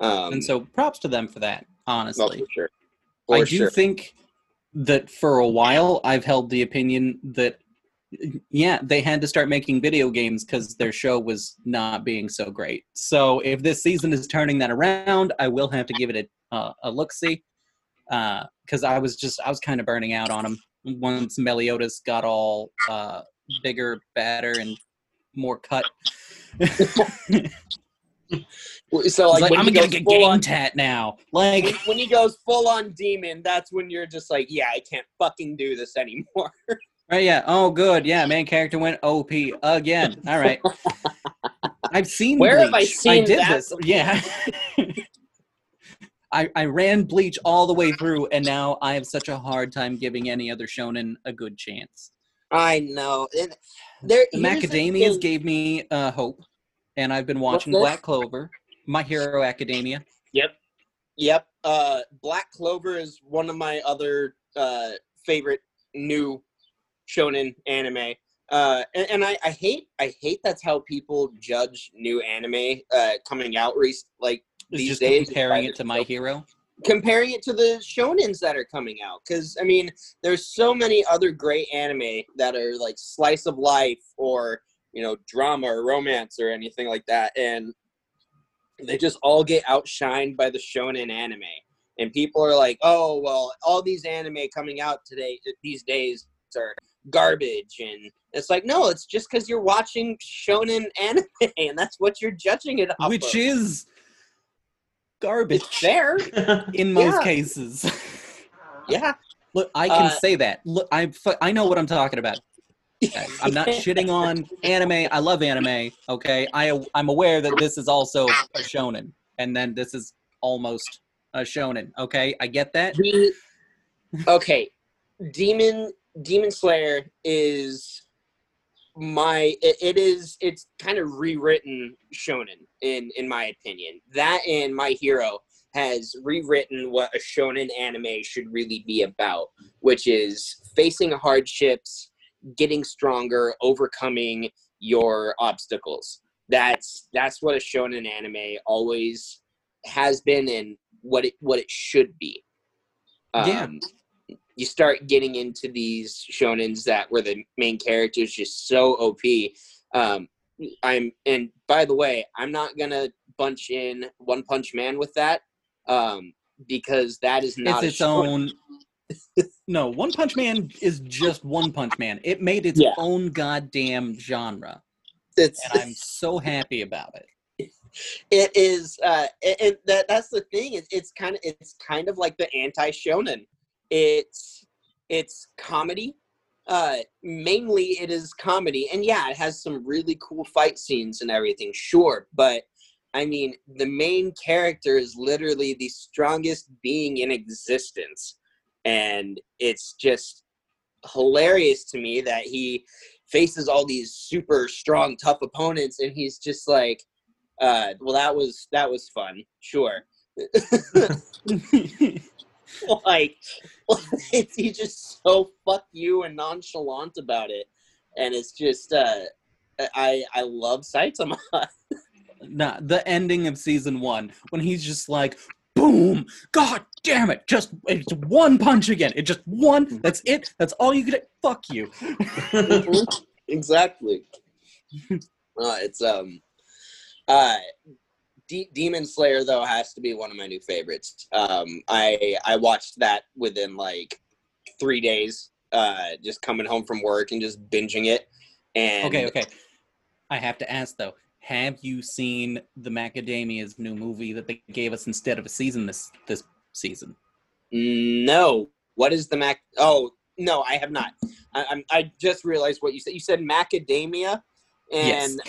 um and so props to them for that. well, Honestly, for sure I do sure. think that for a while I've held the opinion that yeah, they had to start making video games because their show was not being so great. So if this season is turning that around, I will have to give it a uh, a look see because I was just I was kind of burning out on them once Meliodas got all uh, bigger, badder, and more cut. so Like, like, I'm gonna get game on, tat now. Like when, when he goes full on demon that's when you're just like yeah i can't fucking do this anymore Right, yeah. Oh, good. Yeah, main character went OP again. All right. I've seen Where have I Bleach. seen did that this. Yeah. I, I ran Bleach all the way through, and now I have such a hard time giving any other shonen a good chance. i know and there The Macadamias gave me uh, hope, and I've been watching? Black Clover, My Hero Academia. Yep. Yep. Uh, Black Clover is one of my other uh, favorite new shonen anime. Uh, and, and I, I hate I hate that's how people judge new anime uh, coming out rec- like these just days. comparing it to My Hero. comparing it to the shonens that are coming out because i mean there's so many other great anime that are like slice of life or you know drama or romance or anything like that and they just all get outshined by the shonen anime and people are like oh well all these anime coming out today these days are garbage and it's like no it's just because you're watching shonen anime and that's what you're judging it off Which of. is garbage it's fair in most Yeah. cases. yeah Look, I can Uh, say that. Look, I I know what I'm talking about. I'm not shitting on anime. I love anime. Okay, I I'm aware that this is also a shonen, and then this is almost a shonen. Okay, I get that. The okay, Demon Demon Slayer is my it, it is it's kind of rewritten shonen in in my opinion. That and my hero has rewritten what a shonen anime should really be about which is facing hardships getting stronger overcoming your obstacles. That's that's what a shonen anime always has been and what it what it should be. Yeah. Um, you start getting into these shonens that where the main character is just so OP. Um, I'm and by the way, I'm not gonna bunch in One Punch Man with that um, because that is not it's its shonen. own. no, One Punch Man is just One Punch Man. It made its Yeah. own goddamn genre, It's, and I'm so happy about it. it is uh and- that that's the thing is it's kind of it's kind of like the anti shonen it's it's comedy uh mainly it is comedy and yeah it has some really cool fight scenes and everything sure but i mean the main character is literally the strongest being in existence and it's just hilarious to me that he faces all these super strong tough opponents and he's just like uh, well, that was that was fun. Sure. like, it's, he's just so fuck you and nonchalant about it, and it's just uh, I I love Saitama. nah, the ending of season one when he's just like, boom, god damn it, just it's one punch again. It just one. That's it. That's all you get. Fuck you. exactly. Uh, it's um, uh, D- Demon Slayer though has to be one of my new favorites. Um, I I watched that within like three days. Uh, just coming home from work and just binging it. And Okay, okay. I have to ask though. Have you seen the Macadamia's new movie that they gave us instead of a season this this season? No. What is the mac? Oh no, I have not. I, I'm. I just realized what you said. You said macadamia, and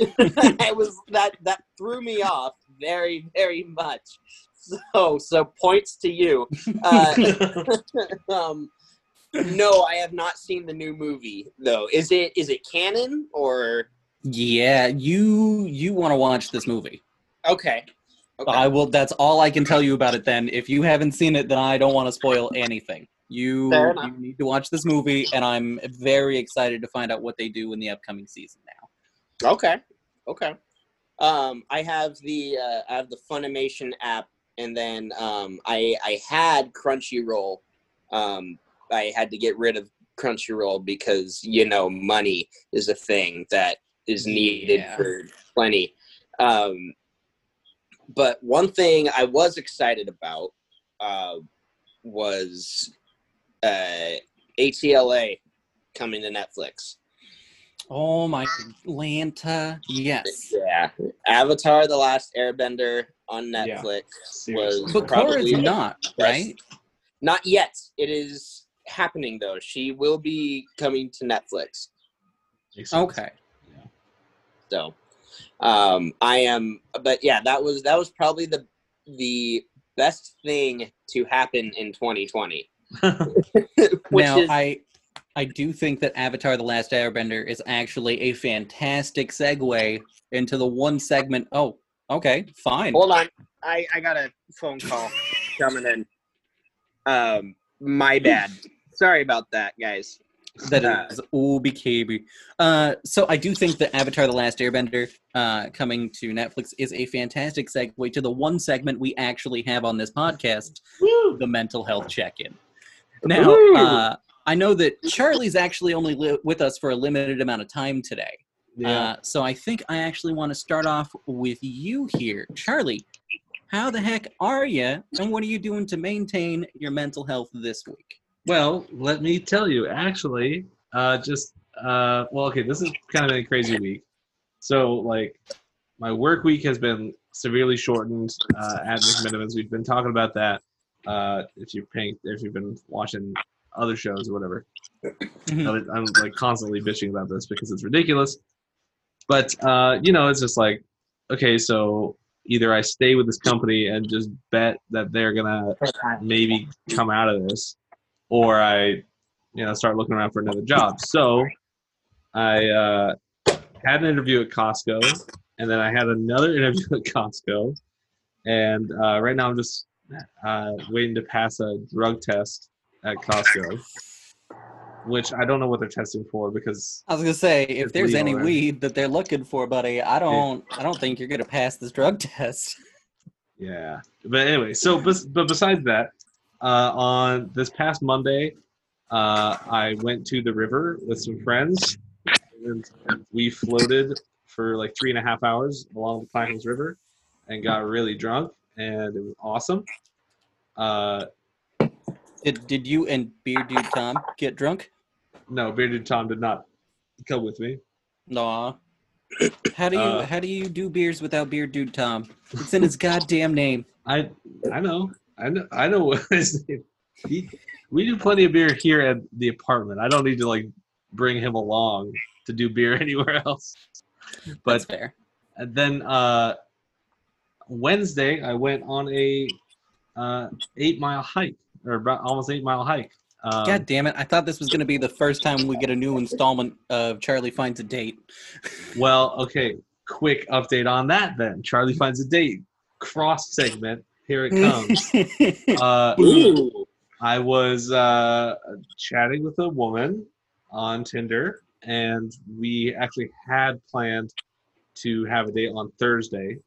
it was that that threw me off very very much. So so points to you. Uh, um, no, I have not seen the new movie though. Is it is it canon or Yeah, you you want to watch this movie. okay? Okay. I will. That's all I can tell you about it. Then, if you haven't seen it, then I don't want to spoil anything. You you need to watch this movie, and I'm very excited to find out what they do in the upcoming season. Now, Okay. Okay. Um, I have the uh, I have the Funimation app, and then um, I I had Crunchyroll. Um, I had to get rid of Crunchyroll because you know money is a thing that is needed Yeah. for plenty. Um, but one thing I was excited about uh, was uh, ATLA coming to Netflix. Oh my Lanta, yes. Yeah, Avatar: The Last Airbender on Netflix Seriously. was But probably Korra's not right. not yet. It is happening though. She will be coming to Netflix. Makes sense. Okay. So, um, I am. But yeah, that was that was probably the the best thing to happen in 2020. Which now is I I do think that Avatar: The Last Airbender is actually a fantastic segue into the one segment. Oh, okay, fine. hold on. I I got a phone call coming in. Um, my bad. Sorry about that, guys. That Uh, is Uh, so I do think that Avatar: The Last Airbender uh, coming to Netflix is a fantastic segue to the one segment we actually have on this podcast, Woo! the mental health check-in. Now, uh, I know that Charlie's actually only li- with us for a limited amount of time today. Yeah. Uh, so I think I actually want to start off with you here, Charlie. How the heck are you, and what are you doing to maintain your mental health this week? Well, let me tell you, actually, uh, just uh, well, okay, this is kind of a crazy week. So, like, my work week has been severely shortened uh, at McMenamins. We've been talking about that. Uh, if you're paying, if you've been watching other shows or whatever, I'm, I'm like constantly bitching about this because it's ridiculous. But uh, you know, it's just like, okay, so either I stay with this company and just bet that they're gonna maybe come out of this, or I, you know, start looking around for another job. So I uh, had an interview at Costco, and then I had another interview at Costco, and uh, right now I'm just uh, waiting to pass a drug test at Costco, which I don't know what they're testing for because I was gonna say, if there's any right? weed that they're looking for, buddy, I don't, I don't think you're gonna pass this drug test. Yeah, but anyway, so but besides that, uh, on this past Monday, uh, I went to the river with some friends, and we floated for like three and a half hours along the Clackamas River, and got really drunk, and it was awesome. Uh, Did did you and Beer Dude Tom get drunk? no, Bearded Tom did not come with me. No. How do you Uh, how do you do beers without Beard Dude Tom? It's in his goddamn name. I I know I know I know what his name. He, we do plenty of beer here at the apartment. I don't need to like bring him along to do beer anywhere else. That's But fair. and then uh, Wednesday I went on a uh, eight mile hike or about almost eight mile hike. Um, God damn it! I thought this was gonna be the first time we get a new installment of Charlie finds a date. Well, okay. Quick update on that then. Charlie finds a date. Cross segment. Here it comes. uh, Ooh. I was uh, chatting with a woman on Tinder, and we actually had planned to have a date on Thursday.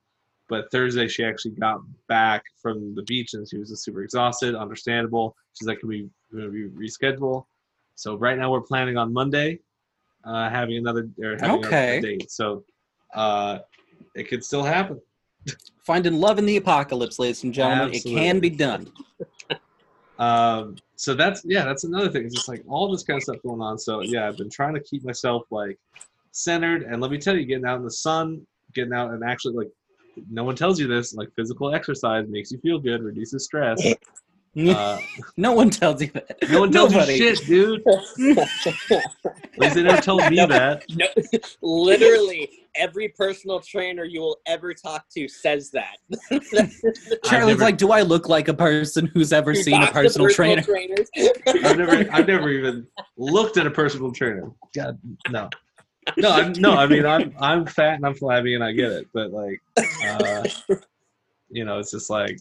But Thursday, she actually got back from the beach and she was just super exhausted. Understandable. She's like, "Can we, can we reschedule?" So right now we're planning on Monday, uh, having another or having Okay. date. So uh, it could still happen. Finding love in the apocalypse, ladies and gentlemen. It can be done. um so that's yeah that's another thing it's just like all this kind of stuff going on so yeah i've been trying to keep myself like centered and let me tell you getting out in the sun getting out and actually like no one tells you this like physical exercise makes you feel good reduces stress uh, no one tells you that. no one tells Nobody. you shit dude at least they never told me No. that No, literally, every personal trainer you will ever talk to says that. Charlie's never- like, do I look like a person who's ever seen a talk to personal trainer? i've never i've never even looked at a personal trainer god no no I'm, no i mean i'm i'm fat and i'm flabby and i get it but like uh you know it's just like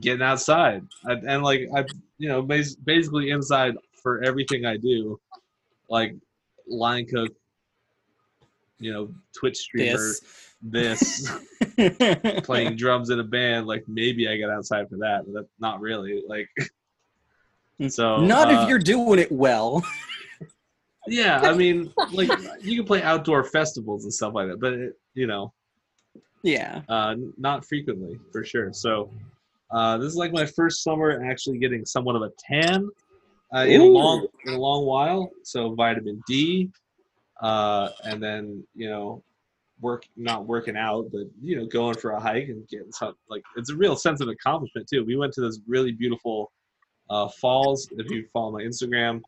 getting outside I, and like i you know bas- basically inside for everything i do like line cook you know twitch streamer This. this playing drums in a band like maybe i get outside for that but that, not really like so Not uh, if you're doing it well. Yeah i mean like you can play outdoor festivals and stuff like that but it, you know Yeah. uh, not frequently for sure. So uh, this is like my first summer actually getting somewhat of a tan uh, in a long in a long while. So vitamin D, uh, and then you know work not working out, but you know going for a hike and getting some like it's a real sense of accomplishment too. We went to this really beautiful uh, falls. If you follow my Instagram.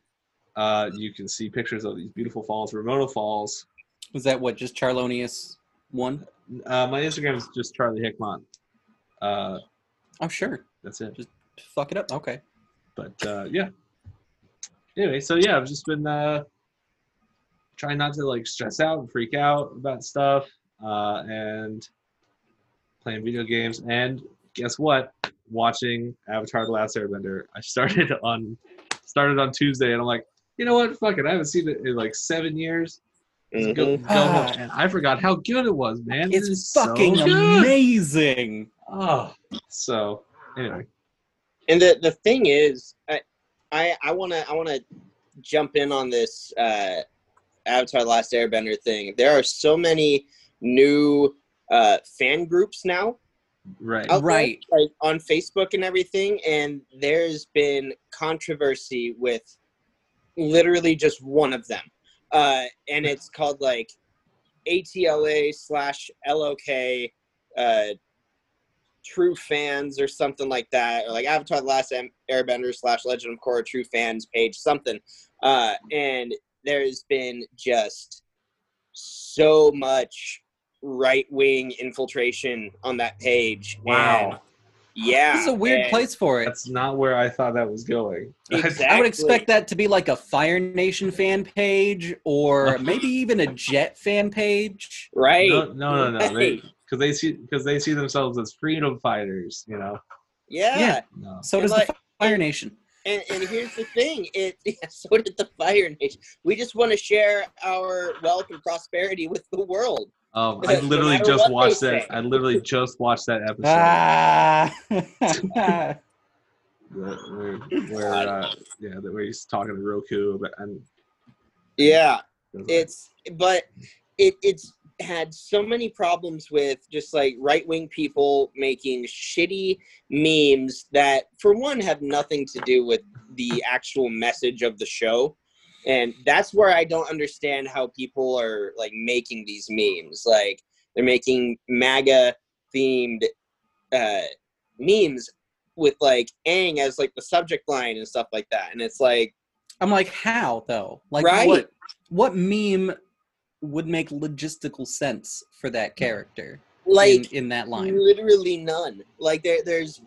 Uh, you can see pictures of these beautiful falls, Ramona Falls. Was that what? Just Charlonius one? Uh, my Instagram is just Charlie Hickmont. Uh, Oh, sure. that's it. Just fuck it up. Okay. but uh, yeah. Anyway, so yeah, I've just been uh, trying not to like stress out and freak out about stuff, uh, and playing video games. And guess what? Watching Avatar: The Last Airbender. I started on started on Tuesday, and I'm like, you know what? Fuck it. I haven't seen it in like seven years. Go, go home. And I forgot how good it was, man. It is It's fucking good. amazing. Oh, so anyway, And the the thing is, I I I want to I want to jump in on this uh, Avatar: The Last Airbender thing. There are so many new uh, fan groups now right. out there, Right. like on Facebook and everything, and there's been controversy with literally just one of them, uh, and it's called like ATLA slash LOK. Uh, true fans or something like that or like avatar the last airbender slash legend of korra true fans page something uh and there's been just so much right wing infiltration on that page Wow. Yeah, This is a weird place for it. That's not where I thought that was going. Exactly. I would expect that to be like a Fire Nation fan page or maybe even a Jet fan page. Right? No, no, no, no. Right. Because they, see because they see themselves as freedom fighters. You know. yeah. Yeah. No. So And does like- the Fire Nation. And, and here's the thing: it yeah, so did the Fire Nation. We just want to share our wealth and prosperity with the world. Um, I literally matter just watched that. say. I literally just watched that episode Ah. where, where uh, yeah, that where he's talking to Roku, but and Yeah, it's but it it's had so many problems with just like right wing people making shitty memes that for one have nothing to do with the actual message of the show and that's where i don't understand how people are like making these memes like they're making maga themed uh memes with like aang as like the subject line and stuff like that and it's like I'm like, how though? Like, Right. what? What meme would make logistical sense for that character like in, in that line? literally none like there there's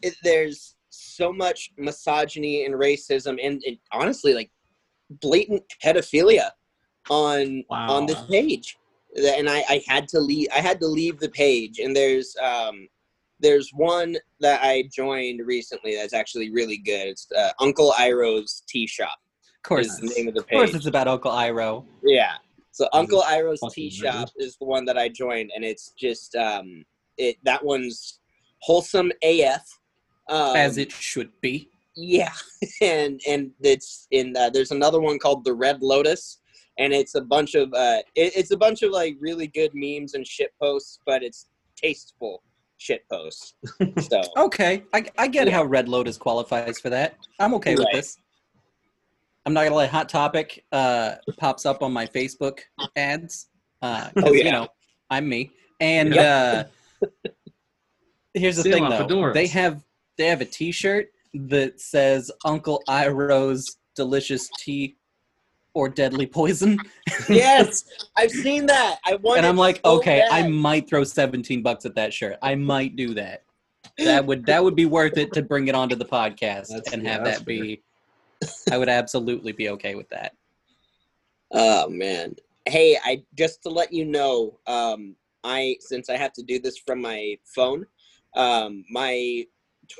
it, there's so much misogyny and racism and, and honestly like blatant pedophilia on on this page and I, I had to leave i had to leave the page and there's um there's one that i joined recently that's actually really good it's uh, uncle iroh's tea shop Of course, is the name of the page of course, it's about Uncle Iroh. yeah. So Uncle Iroh's fucking Tea weird. Shop is the one that I joined, and it's just um, it that one's wholesome AF. Um, as it should be. Yeah, and and it's in uh, there's another one called the Red Lotus, and it's a bunch of uh, it, it's a bunch of like really good memes and shit posts, but it's tasteful shit posts. So Okay, I, I get Yeah. how Red Lotus qualifies for that. I'm okay with this. I'm not gonna lie. Hot Topic uh, pops up on my Facebook ads because Oh, yeah. you know I'm me. And Yep. uh, here's the Sale thing, though. fedoras. They have they have a T-shirt that says Uncle Iroh's delicious tea or deadly poison, yes, I've seen that. I wanted. and I'm like, so okay, I might throw 17 bucks at that shirt. I might do that. That would that would be worth it to bring it onto the podcast That's- and yeah, have that's that be. I would absolutely be okay with that. Oh man. Hey, I just to let you know, um, I since I have to do this from my phone, um, my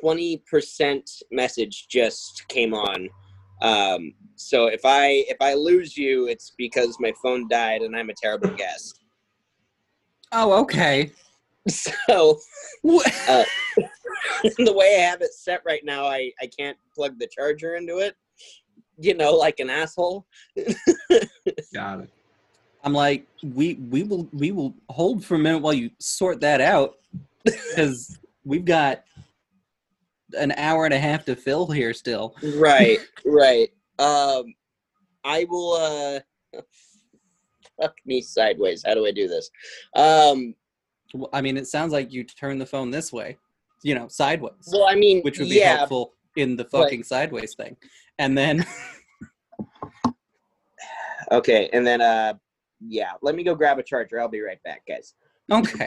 twenty percent message just came on. Um, so if I if I lose you, it's because my phone died and I'm a terrible guest. Oh, okay. So Wha- the way I have it set right now, I I can't plug the charger into it. You know, like an asshole. Got it. I'm like, we we will we will hold for a minute while you sort that out because we've got an hour and a half to fill here still. right right um i will uh fuck me sideways how do i do this um Well, I mean, it sounds like you turn the phone this way, you know, sideways, well i mean which would be yeah helpful in the fucking sideways thing. And then, okay and then uh yeah let me go grab a charger i'll be right back guys okay.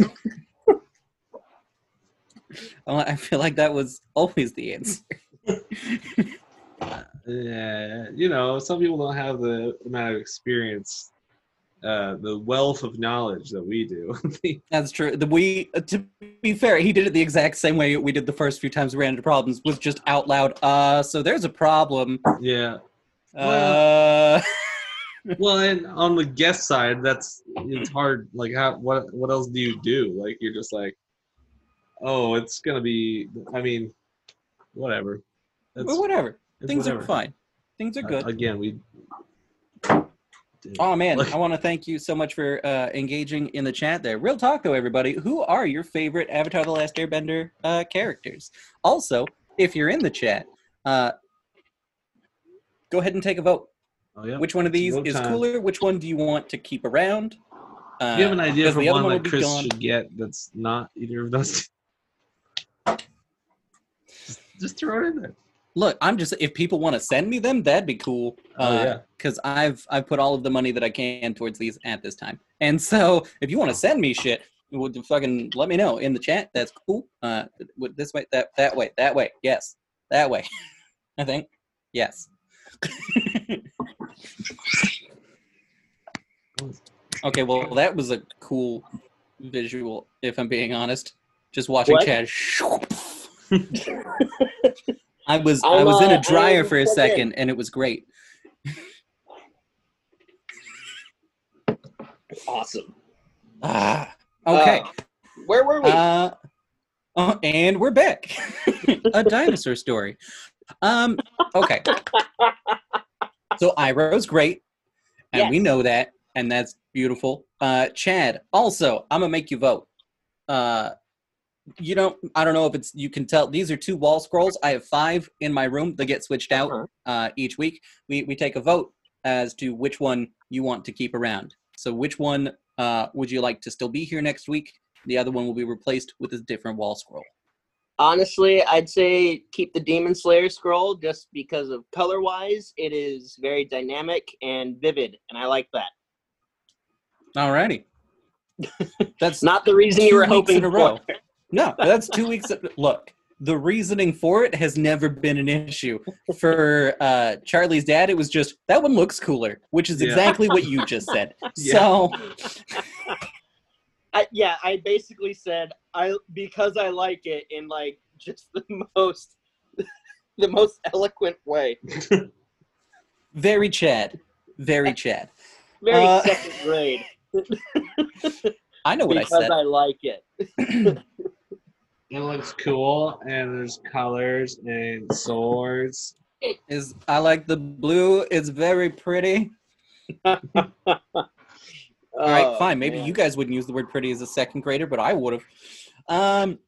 Well, I feel like that was always the answer. Yeah, you know, some people don't have the amount of experience, uh, the wealth of knowledge that we do. That's true. The, we, uh, to be fair, he did it the exact same way we did the first few times we ran into problems, was just out loud. Uh, so there's a problem. yeah. Uh, Well, and on the guest side, that's it's hard. Like, how what what else do you do? Like, you're just like, oh, it's gonna be. I mean, whatever. That's, well, whatever. Things whatever. are fine. Things are Uh, good. again, we. Oh man, I want to thank you so much for uh, engaging in the chat there. Real talk though, everybody. Who are your favorite Avatar: The Last Airbender uh, characters? Also, if you're in the chat, uh, go ahead and take a vote. Oh yeah. Which one of these Vote is time. cooler? Which one do you want to keep around? Uh, Do you have an idea for the other one that Chris should get that's not either of those? Just, just throw it in there. Look, I'm just if people want to send me them, that'd be cool. Oh, yeah. because I've I've put all of the money that I can towards these at this time. And so, if you want to send me shit, would fucking let me know in the chat. That's cool. Uh, with this way, that that way, that way. Yes, that way. I think. Yes. okay, well, that was a cool visual. If I'm being honest, just watching What? Chad. I was I I'm, was in uh, a dryer for a plugged in. second, and it was great. Awesome. Ah, okay. Uh, where were we? Uh, uh, and we're back. a dinosaur story. Um, okay. So Iroh's great, and we know that, and that's beautiful. Uh, Chad, also, I'm gonna make you vote. Uh, you don't. I don't know if it's. You can tell these are two wall scrolls. I have five in my room. They get switched out Uh-huh. uh, each week. We we take a vote as to which one you want to keep around. So which one uh, would you like to still be here next week? The other one will be replaced with a different wall scroll. Honestly, I'd say keep the Demon Slayer scroll just because of color wise, it is very dynamic and vivid, and I like that. Alrighty. That's Not the reason you were hoping for. Row. No, that's two weeks. Look, the reasoning for it has never been an issue. For uh, Charlie's dad, it was just that one looks cooler, which is Yeah. exactly what you just said. Yeah. So I, yeah, I basically said I because I like it in like just the most the most eloquent way. very Chad, very Chad. Very Uh, second grade I know what I because said. I like it. It looks cool, and there's colors and swords. Is I like the blue. It's very pretty. All right, Oh, fine. Maybe man. you guys wouldn't use the word pretty as a second grader, but I would have. Um.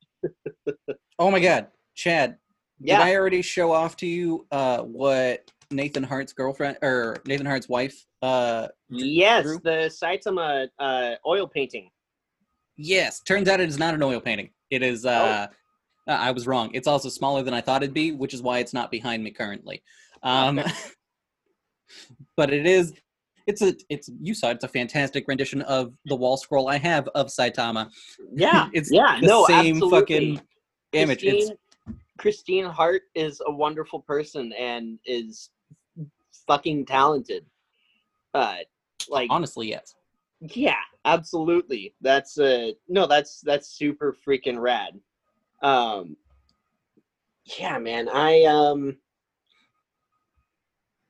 oh my God, Chad. Yeah. Did I already show off to you uh, what Nathan Hart's girlfriend or Nathan Hart's wife? Uh, Yes, Drew? the Saitama uh, oil painting. Yes. Turns out it is not an oil painting. It is. Uh, Oh. uh, I was wrong. It's also smaller than I thought it'd be, which is why it's not behind me currently. Um, but it is. It's a. It's you saw. It's a fantastic rendition of the wall scroll I have of Saitama. Yeah, it's yeah, the no, same absolutely. fucking image. It's Christine, Christine Hart is a wonderful person and is fucking talented. Uh, like honestly yes. Yeah, absolutely. That's uh no, that's that's super freaking rad. Um, yeah, man. I um,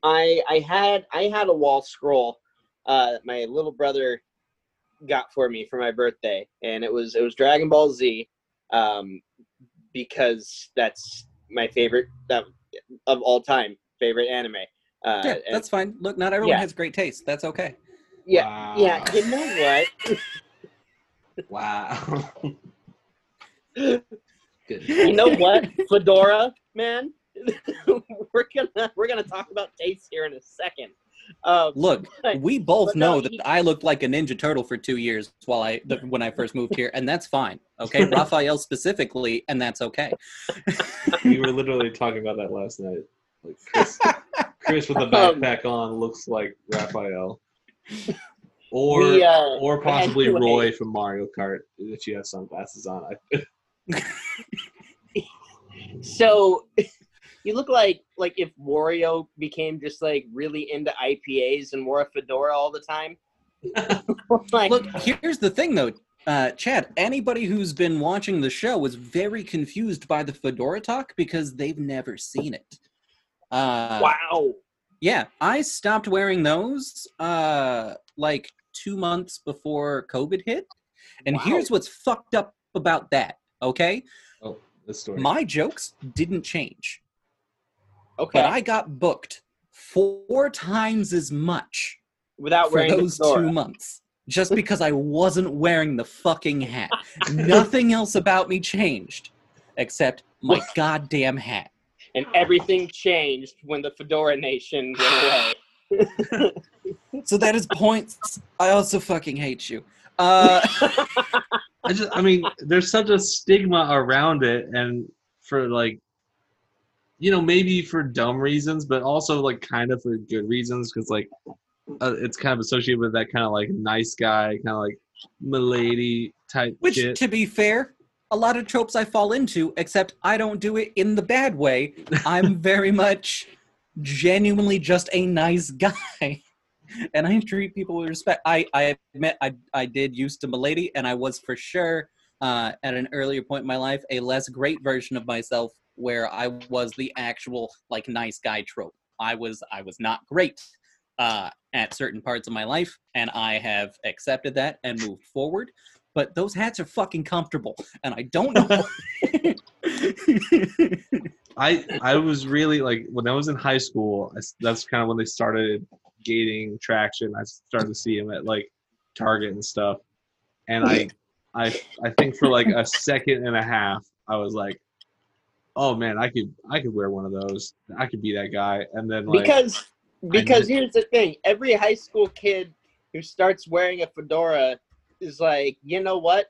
I I had I had a wall scroll. Uh, my little brother got for me for my birthday, and it was it was Dragon Ball Z. Um, because that's my favorite that of all time favorite anime. Uh, Yeah, and- that's fine. Look, not everyone yeah. has great taste. That's okay. Yeah, yeah. You know what? Wow. Good. You know what, Fedora, man. we're gonna we're gonna talk about taste here in a second. Um, Look, but- we both but no, know that he- I looked like a Ninja Turtle for two years while I th- when I first moved here, and that's fine. Okay, Raphael specifically, and that's okay. we were literally talking about that last night. Like Chris, Chris with the Um, backpack on looks like Raphael, or we, uh, or possibly anyway. Roy from Mario Kart if she has sunglasses on. So you look like like if Wario became just like really into IPAs and wore a fedora all the time. like, Look, here's the thing, though, uh, Chad. Anybody who's been watching the show was very confused by the fedora talk because they've never seen it. Uh, wow. Yeah, I stopped wearing those uh like 2 months before COVID hit. And Wow. here's what's fucked up about that, okay? oh, this story. My jokes didn't change, Okay. but I got booked four times as much Without wearing the those 2 months just because I wasn't wearing the fucking hat. Nothing else about me changed except my goddamn hat. And everything changed when the Fedora Nation went away. So that is points. I also fucking hate you. Uh I just, I mean, there's such a stigma around it, and for like, you know, maybe for dumb reasons, but also like kind of for good reasons, because like, uh, it's kind of associated with that kind of like nice guy, kind of like milady type Which, shit. to be fair, a lot of tropes I fall into, except I don't do it in the bad way. I'm very much genuinely just a nice guy. And I treat people with respect. I, I admit I, I did used to milady, and I was for sure uh, at an earlier point in my life a less great version of myself where I was the actual like nice guy trope. I was I was not great uh, at certain parts of my life, and I have accepted that and moved forward. But those hats are fucking comfortable, and I don't know. I I was really like when I was in high school. I s that's kind of when they started gaining traction. I started to see him at like Target and stuff, and I I I think for like a second and a half, I was like, oh man, I could I could wear one of those. I could be that guy. And then like because because here's the thing every high school kid who starts wearing a fedora is like you know what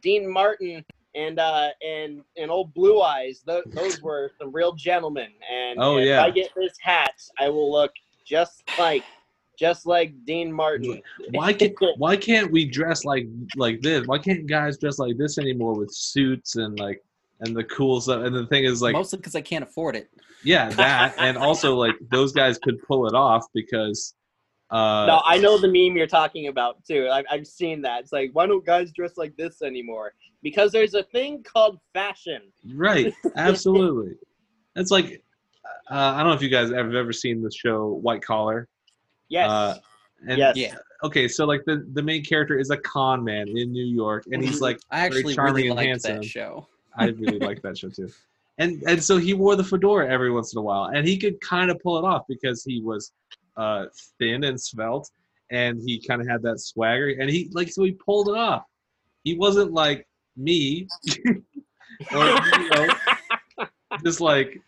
dean martin and uh and and old blue eyes th- those were some real gentlemen and Oh, if yeah. i get this hat i will look just like just like dean martin why can't why can't we dress like like this? Why can't guys dress like this anymore with suits and like and the cool stuff? And the thing is like Mostly because I can't afford it. yeah, that and also like those guys could pull it off because uh no i know the meme you're talking about too I've, i've seen that it's like why don't guys dress like this anymore because there's a thing called fashion Right, absolutely. It's like uh, I don't know if you guys have ever seen the show White Collar. yes Uh, and yes Yeah. okay, so like the the main character is a con man in New York, and he's Mhm. like I actually charming really and liked handsome. that show. I really like that show too. And and so he wore the fedora every once in a while, and he could kind of pull it off because he was uh, thin and svelte, and he kind of had that swagger, and he like so he pulled it off. He wasn't like me, or you know, just like,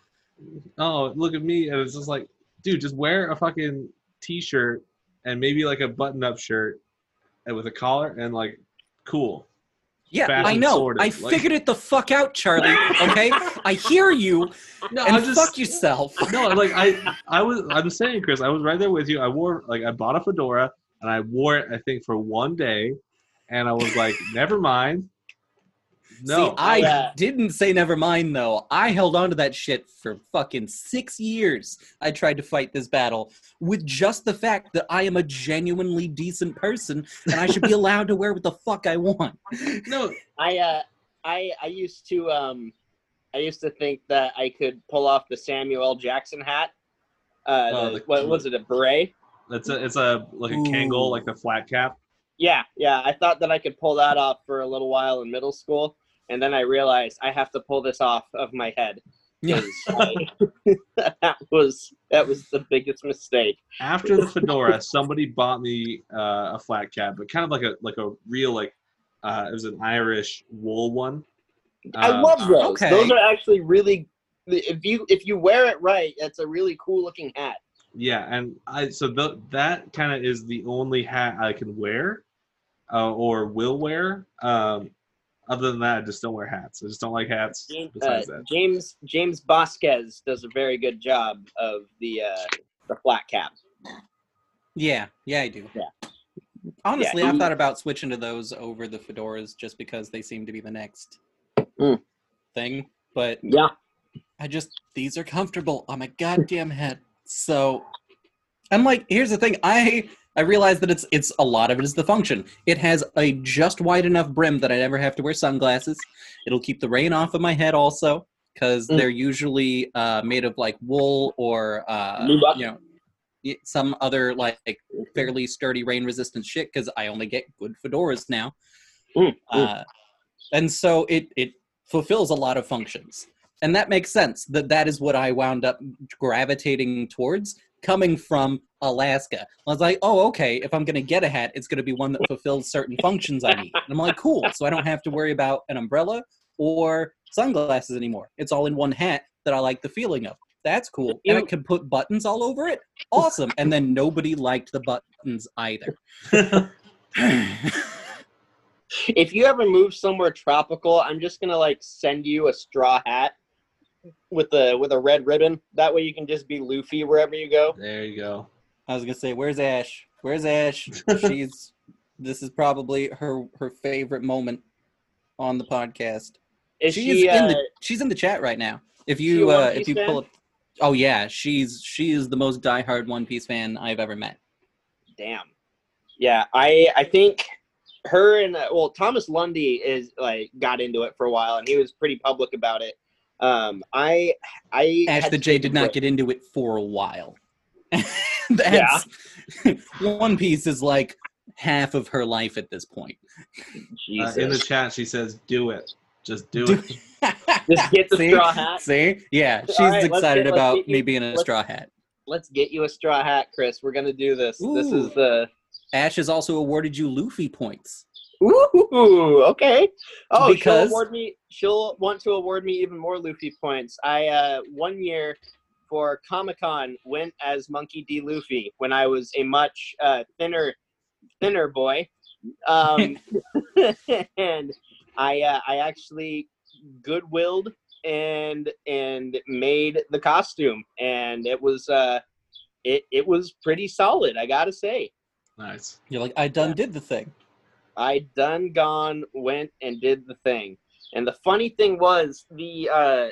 oh look at me, and it's just like, dude, just wear a fucking t-shirt and maybe like a button-up shirt, and with a collar and like, cool. Yeah, I know. sorted, I like- figured it the fuck out, Charlie. Okay, I hear you, No, and I'm just fuck yourself. no, like I, I was, I'm saying, Chris, I was right there with you. I wore, like, I bought a fedora and I wore it, I think, for one day, and I was like, never mind. No, See, I I, didn't say never mind though. I held on to that shit for fucking six years. I tried to fight this battle with just the fact that I am a genuinely decent person and I should be allowed to wear what the fuck I want. no, I uh I I used to um I used to think that I could pull off the Samuel Jackson hat. Uh, Oh, the- the- what was it? A beret? it's a, it's a like a Ooh. Kangol, like the flat cap. Yeah, yeah. I thought that I could pull that off for a little while in middle school, and then I realized I have to pull this off of my head. Yeah. that was that was the biggest mistake. After the fedora, somebody bought me uh, a flat cap, but kind of like a like a real like uh, it was an Irish wool one. I Uh, love those. okay. Those are actually really. If you if you wear it right, it's a really cool looking hat. Yeah, and I so th- that kind of is the only hat I can wear, uh, or will wear. Um, other than that, I just don't wear hats. I just don't like hats. James, uh, that, James James Vasquez does a very good job of the uh, the flat cap. Yeah, yeah, I do. Yeah. Honestly, Yeah, I've thought about switching to those over the fedoras just because they seem to be the next Mm. thing. But Yeah, I just these are comfortable on my goddamn head. So I'm like, here's the thing. I I realize that it's it's a lot of it is the function. It has a just wide enough brim that I never have to wear sunglasses. It'll keep the rain off of my head also because Mm. they're usually uh, made of like wool or uh, you know some other like fairly sturdy rain resistant shit because I only get good fedoras now. Mm, mm. Uh, and so it it fulfills a lot of functions and that makes sense that that is what i wound up gravitating towards coming from alaska. I was like oh okay if i'm going to get a hat it's going to be one that fulfills certain functions i need. And i'm like cool so i don't have to worry about an umbrella or sunglasses anymore. It's all in one hat that i like the feeling of. That's cool. And i You- can put buttons all over it? Awesome. And then nobody liked the buttons either. If you ever move somewhere tropical, I'm just gonna like send you a straw hat with the with a red ribbon. That way you can just be Luffy wherever you go. there you go. I was gonna say, where's Ash? Where's Ash? She's this is probably her her favorite moment on the podcast. Is She she? is in uh, the she's in the chat right now. If you uh, if you fan? pull up, oh yeah, she's she is the most diehard One Piece fan I've ever met. damn. Yeah, I I think her and uh, well Thomas Lundy is like got into it for a while and he was pretty public about it. Um, I I Ash had the J did not break. get into it for a while. That's One Piece is like half of her life at this point. Uh, in the chat, she says, "Do it. Just do Do- it." Just get the See? straw hat. See? Yeah, she's All right, let's excited get- about get you- me being in a straw hat. Let's get you a straw hat, Chris. We're gonna do this. This is the Ash has also awarded you Luffy points. Ooh, okay. Oh, Because- she'll award me. She'll want to award me even more Luffy points. I uh, one year for Comic Con went as Monkey D. Luffy when I was a much uh, thinner, thinner boy, um, and I uh, I actually goodwilled and and made the costume, and it was uh, it it was pretty solid. I gotta say. Nice. You're like, I done Yeah. did the thing. I done gone went and did the thing. And the funny thing was the uh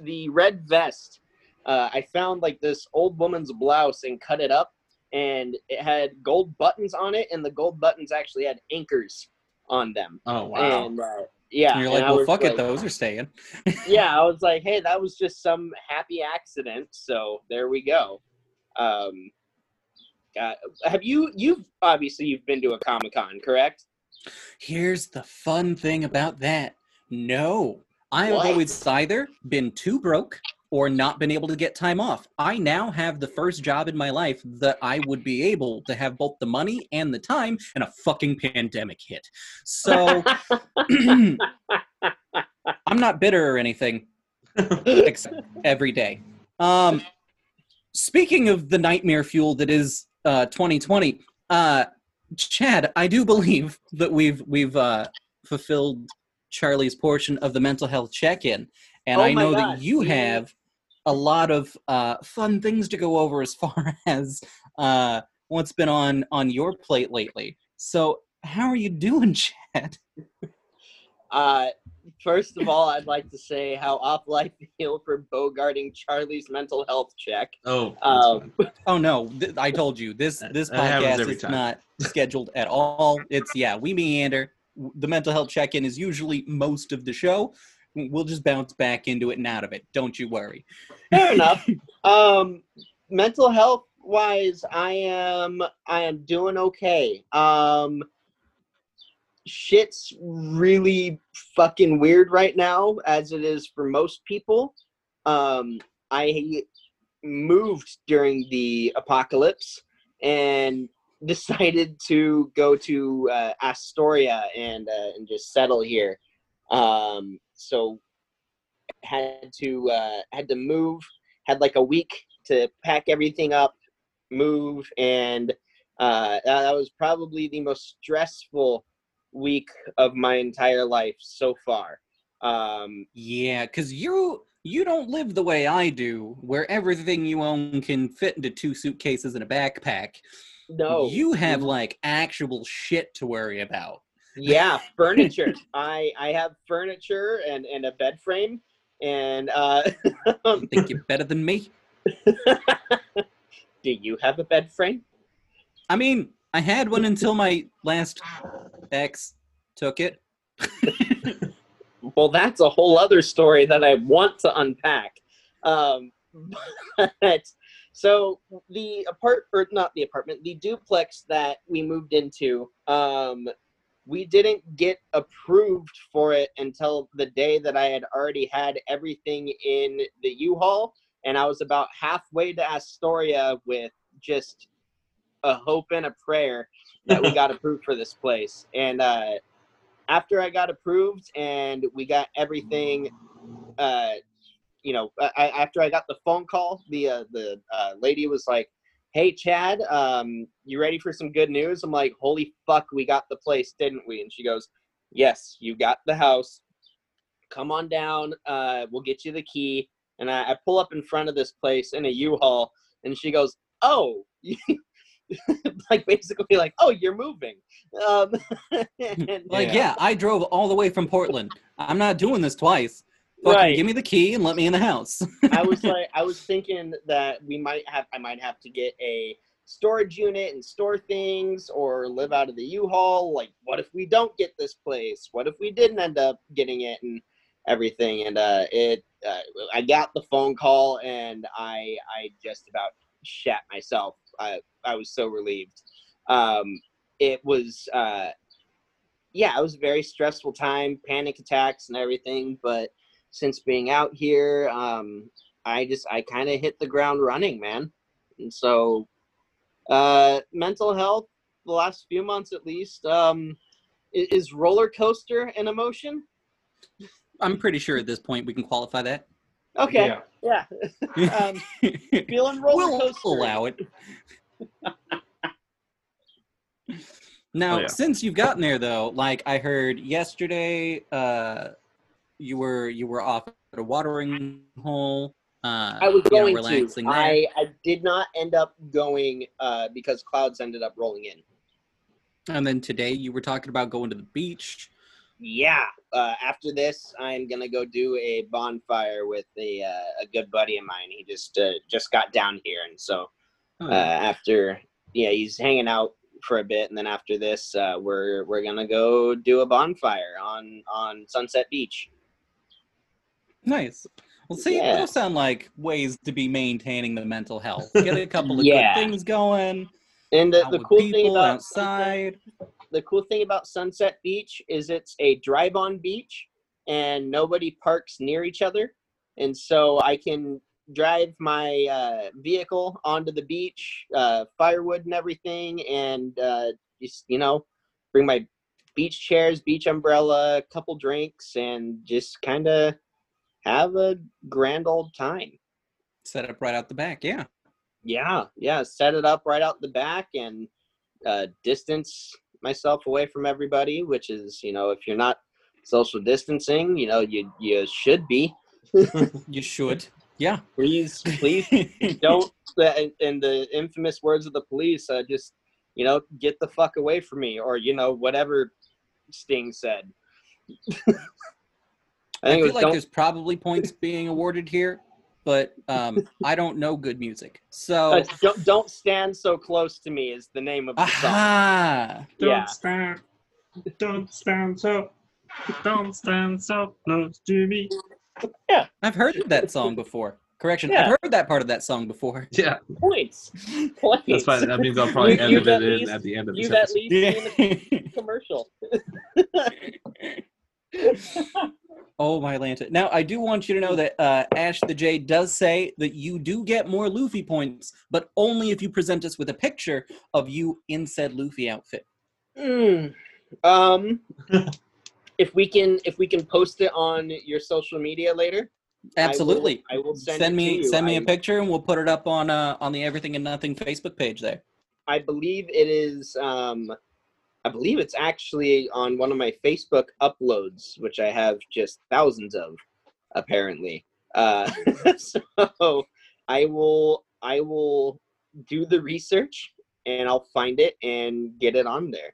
the red vest. Uh, I found like this old woman's blouse and cut it up, and it had gold buttons on it, and the gold buttons actually had anchors on them. Oh wow. And uh, yeah, And you're like, I well, fuck it, those are staying. yeah, I was like, hey, that was just some happy accident. So there we go. Um, God, have you? You've obviously you've been to a comic con, correct? Here's the fun thing about that. No, I have What? always either been too broke or not been able to get time off. I now have the first job in my life that I would be able to have both the money and the time, and a fucking pandemic hit. So I'm not bitter or anything, except every day. Um, speaking of the nightmare fuel that is uh, 2020, uh, Chad, I do believe that we've we've uh, fulfilled Charlie's portion of the mental health check-in, and Oh I know God, that you have a lot of uh, fun things to go over as far as uh, what's been on on your plate lately. So, how are you doing, Chad? Uh, first of all, I'd like to say how awful I feel for bogarting Charlie's mental health check. oh. um. Oh no, th- I told you this this podcast is time. not scheduled at all. It's yeah, we meander. The mental health check-in is usually most of the show. We'll just bounce back into it and out of it. Don't you worry. Fair enough. Um, mental health wise, I am I am doing okay. Um, shit's really fucking weird right now, as it is for most people. Um, I moved during the apocalypse and decided to go to uh, Astoria and uh, and just settle here. Um, so had to uh, had to move. Had like a week to pack everything up, move, and uh, that that was probably the most stressful week of my entire life so far. Um, Yeah, because you you don't live the way I do, where everything you own can fit into two suitcases and a backpack. no, You have like actual shit to worry about. yeah furniture i i have furniture and and a bed frame and uh You think you're better than me? do you have a bed frame I mean, I had one until my last ex took it. well that's a whole other story that i want to unpack. Um but so the apart or not the apartment the duplex that we moved into um we didn't get approved for it until the day that i had already had everything in the u-haul. And i was about halfway to astoria with just a hope and a prayer that we got approved for this place and uh after I got approved and we got everything, uh, you know, I, after I got the phone call, the uh, the uh, lady was like, "Hey, Chad, um, you ready for some good news?" I'm like, "Holy fuck, we got the place, didn't we?" And she goes, "Yes, you got the house. Come on down. Uh, we'll get you the key." And I, I pull up in front of this place in a U-Haul, and she goes, "Oh." like basically like, oh, you're moving. Um, and- Like, Yeah. yeah. I drove all the way from Portland. I'm not doing this twice. Fucking Right. give me the key and let me in the house. I was like, I was thinking that we might have, I might have to get a storage unit and store things, or live out of the U-Haul. Like, what if we don't get this place? What if we didn't end up getting it and everything? And uh, it, uh, I got the phone call, and I, I just about shat myself. I, I was so relieved. Um, it was, uh, yeah, it was a very stressful time, panic attacks and everything, but since being out here, um, I just I kind of hit the ground running, man. And so, uh, mental health, the last few months at least um, is roller coaster an emotion? I'm pretty sure at this point we can qualify that. Okay, Yeah. yeah, um, feeling roller we'll coaster. allow it. Now, Oh, yeah. since you've gotten there, though, like I heard yesterday, uh, you were you were off at a watering hole. Uh, I was you know, going to. there. I, I did not end up going uh, because clouds ended up rolling in. And then today you were talking about going to the beach. Yeah. Uh, after this, I'm gonna go do a bonfire with a uh, a good buddy of mine. He just uh, just got down here, and so uh, after yeah, he's hanging out for a bit, and then after this, uh, we're we're gonna go do a bonfire on on Sunset Beach. nice. Well, see, Yeah. those sound like ways to be maintaining the mental health. Get a couple of Yeah. good things going. And the, the cool thing about Sunset, the cool thing about Sunset Beach is it's a drive-on beach, and nobody parks near each other, and so I can drive my uh, vehicle onto the beach, uh, firewood and everything, and uh, just you know, bring my beach chairs, beach umbrella, a couple drinks, and just kind of have a grand old time. Set up right out the back. Yeah. Yeah, yeah. Set it up right out the back and uh, distance myself away from everybody, which is, you know, if you're not social distancing, you know, you you should be. You should. Yeah. Please, please don't. uh, In, in the infamous words of the police, uh, just you know, get the fuck away from me, or you know, whatever Sting said. I I, think it feel was like don't there's probably points being awarded here, but um, I don't know good music. So, uh, don't don't stand so close to me is the name of the song. Don't Yeah. stand. Don't stand so. Don't stand so close to me. I've heard that song before. Correction, Yeah. I've heard that part of that song before. Yeah, Points, points. that's fine. That means I'll probably You- edit you've at it in at the end of this You've at episode. least seen the commercial. oh my Lanta. Now I do want you to know that uh, Ash the J does say that you do get more Luffy points, but only if you present us with a picture of you in said Luffy outfit. Mm. Um, if we can, if we can post it on your social media later, I will- Absolutely. I will, send, send me send me I, a picture and we'll put it up on uh on the Everything and Nothing Facebook page there. I believe it is. Um, I believe it's actually on one of my Facebook uploads, which I have just thousands of, apparently. Uh, so I will, I will do the research and I'll find it and get it on there.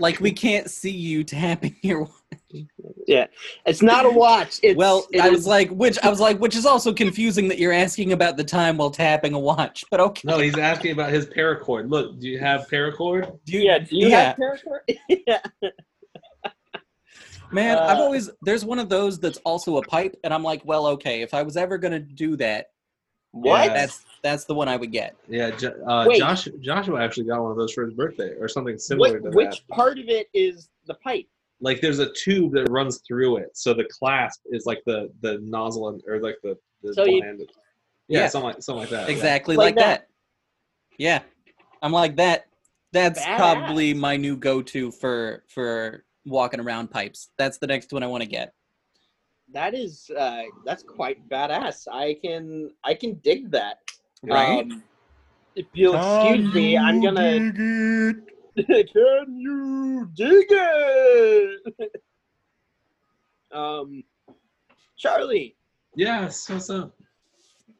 Like we can't see you tapping your watch. Yeah, it's not a watch. It's, Well, I was is- like, which I was like, which is also confusing that you're asking about the time while tapping a watch. But okay, No, he's asking about his paracord. Look, do you have paracord? do yeah. Do you yeah. have paracord? yeah. man, I've Uh, always there's one of those that's also a pipe, and I'm like, well, okay, if I was ever gonna do that, What? Yeah. that's that's the one I would get. Yeah, uh, Josh, Joshua actually got one of those for his birthday, or something similar What, to that. which part of it is the pipe? Like, there's a tube that runs through it, so the clasp is like the the nozzle and, or like the the So you- yeah, Yeah. something like something like that. yeah. Exactly Like like, that. Yeah, I'm like that. That's Badass. probably my new go-to for for walking around pipes. That's the next one I want to get. That is uh, that's quite badass. I can I can dig that. Right? Um, if you'll excuse me, I'm gonna. can you dig it? um, Charlie, Yes. What's up?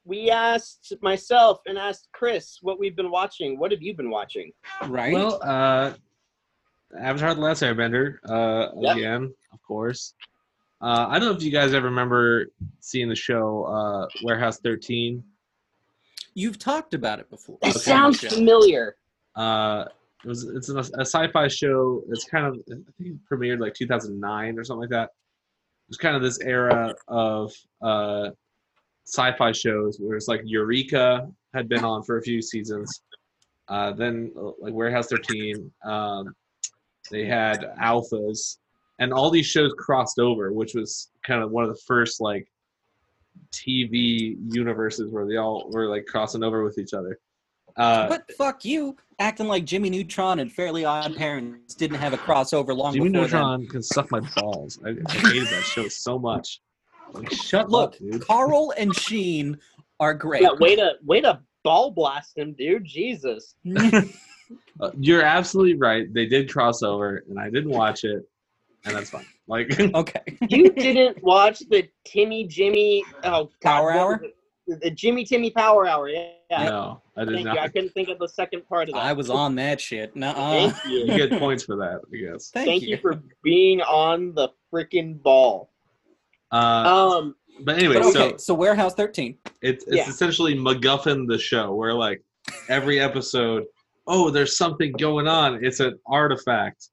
we asked myself and asked Chris what we've been watching. What have you been watching? Right? Well, uh, Avatar: The Last Airbender, uh, Yep. again, of course. Uh, I don't know if you guys ever remember seeing the show uh, Warehouse 13. You've talked about it before. It sounds familiar. Uh, it was it's a, a sci-fi show. It's kind of I think it premiered like 2009 or something like that. It's kind of this era of uh, sci-fi shows where it's like Eureka had been on for a few seasons. Uh, then like Warehouse 13. Um, they had Alphas, and all these shows crossed over, which was kind of one of the first like TV universes where they all were like crossing over with each other. Uh, But fuck you, acting like Jimmy Neutron and Fairly Odd Parents didn't have a crossover long Jimmy before Neutron can suck my balls. I, I hated that show so much. Like, shut Look, up, dude. Carl and Sheen are great. Yeah, way to way to ball blast him, dude. Jesus. Uh, you're absolutely right. They did cross over, and I didn't watch it, and that's fine. Like, okay. You didn't watch the Timmy Jimmy oh God, Power Hour? was? The Jimmy Timmy Power Hour. Yeah. yeah. no, I did Thank you. I couldn't think of the second part of that. I was on that shit. Nuh-uh. Thank you. You get points for that, I guess. Thank, Thank you for being on the freaking ball. Uh, Um, but anyway, But okay, so so Warehouse 13. it's it's Yeah. essentially MacGuffin the show, where like every episode, oh, there's something going on. It's an artifact.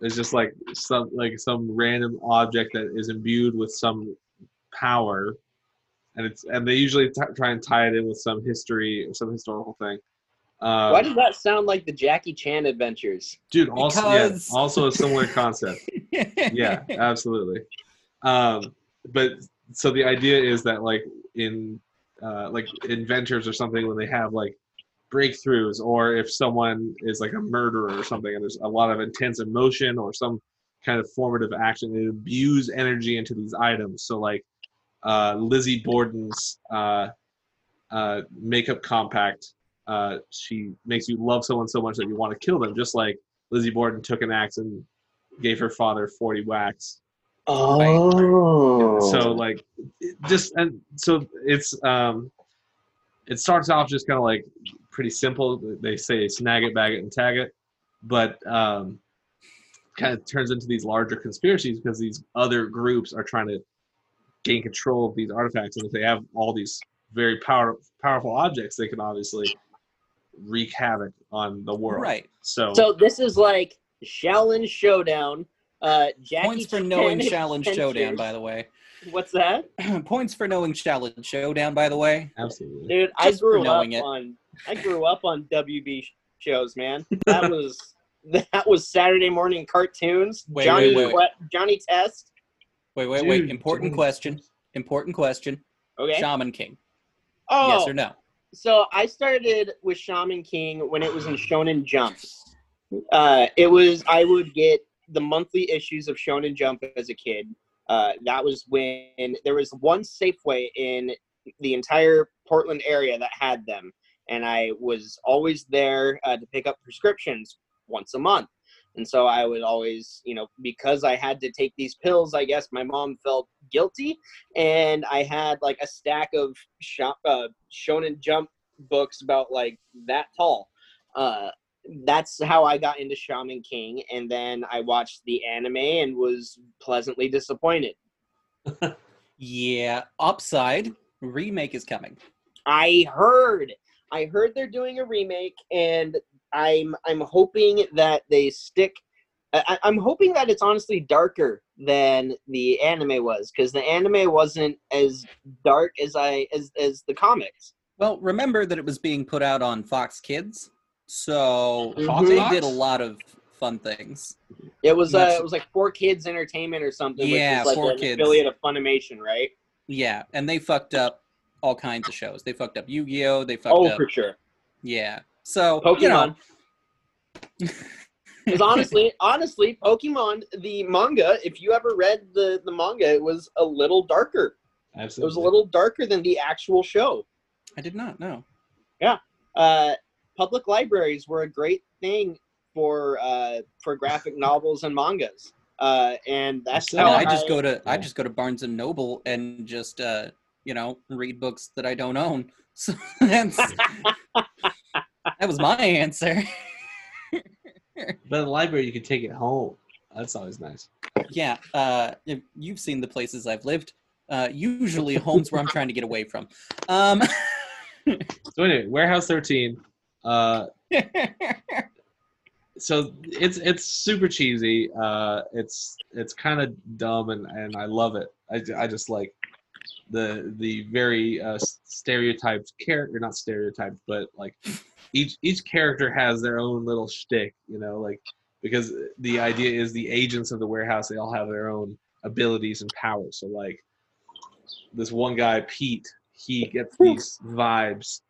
It's just like some like some random object that is imbued with some power, and it's and they usually t- try and tie it in with some history or some historical thing. Uh, why does that sound like the Jackie Chan adventures? dude? Also, yeah, also a similar concept. yeah, absolutely. Um, but so the idea is that like in uh, like inventors or something when they have like breakthroughs or if someone is like a murderer or something and there's a lot of intense emotion or some kind of formative action they imbues energy into these items. So like uh, lizzie borden's uh, uh, makeup compact uh, she makes you love someone so much that you want to kill them just like lizzie borden took an axe and gave her father 40 whacks Oh, so like just and so it's um it starts off just kind of like pretty simple they say snag it bag it and tag it but um kind of turns into these larger conspiracies because these other groups are trying to gain control of these artifacts and if they have all these very power, powerful objects they can obviously wreak havoc on the world Right. so, so this is like Xiaolin Showdown. Uh, Jackie Points for Chan knowing Xiaolin adventures. Showdown, by the way. What's that, Points for knowing Xiaolin Showdown, by the way. absolutely dude? I Just for grew up knowing it. on I grew up on WB shows, man. That was that was Saturday morning cartoons. Wait, Johnny wait, wait. Que- Johnny Test. Wait, wait, wait. Important James. question. Important question. Okay. Shaman King. oh, Yes or no? so I started with Shaman King when it was in Shonen Jump. Uh, it was I would get the monthly issues of Shonen Jump as a kid. Uh, that was when there was one Safeway in the entire Portland area that had them, and I was always there uh, to pick up prescriptions once a month. And so I would always, you know, because I had to take these pills, I guess my mom felt guilty, and I had like a stack of shop, uh, Shonen Jump books about like that tall. Uh, that's how I got into Shaman King, and then I watched the anime and was pleasantly disappointed. Yeah. Upside remake is coming. I heard, I heard they're doing a remake, and I'm I'm hoping that they stick. I, I'm hoping that it's honestly darker than the anime was, because the anime wasn't as dark as I as as the comics. Well, remember that it was being put out on Fox Kids, so Fox they did a lot of fun things. It was uh, it was like 4Kids Entertainment or something, Yeah, which is like 4 an Kids. affiliate of Funimation, right? Yeah, and they fucked up all kinds of shows. They fucked up Yu-Gi-Oh. They fucked Oh, up. for sure. Yeah. So Pokemon. you know, Because honestly, honestly, Pokemon the manga. If you ever read the the manga, it was a little darker. Absolutely. It was a little darker than the actual show. I did not know. Yeah. Uh, public libraries were a great thing for uh, for graphic novels and mangas. Uh, and that's I I, how mean, I, I just go to I just go to Barnes and Noble and just uh, you know, read books that I don't own. So that's that was my answer. But the library, you can take it home. That's always nice. yeah, uh, if you've seen the places I've lived. Uh, usually homes where I'm trying to get away from. Um, So anyway, Warehouse 13. Uh, so it's it's super cheesy. Uh, it's it's kind of dumb and, and I love it. I, I just like the the very uh, stereotyped character, not stereotyped, but like each each character has their own little shtick, you know, like because the idea is the agents of the warehouse they all have their own abilities and powers. So like this one guy Pete, he gets these vibes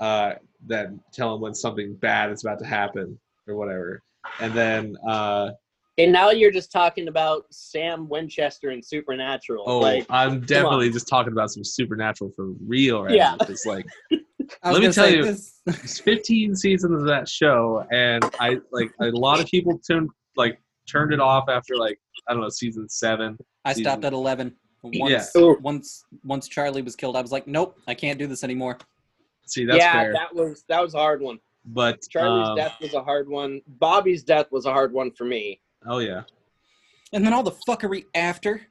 uh, that tell him when something bad is about to happen or whatever. And then uh, And now you're just talking about Sam Winchester and Supernatural. oh, like, I'm definitely just talking about some supernatural for real right Yeah. now. It's like Let me tell you- this- it's 15 seasons of that show, and I like a lot of people turned like turned it off after like I don't know season seven. I stopped at eleven. Once, Yeah. Once, once Charlie was killed, I was like, nope, I can't do this anymore. See, that's yeah, fair. that was that was a hard one. but Charlie's um, death was a hard one. Bobby's death was a hard one for me. Oh yeah, And then all the fuckery after.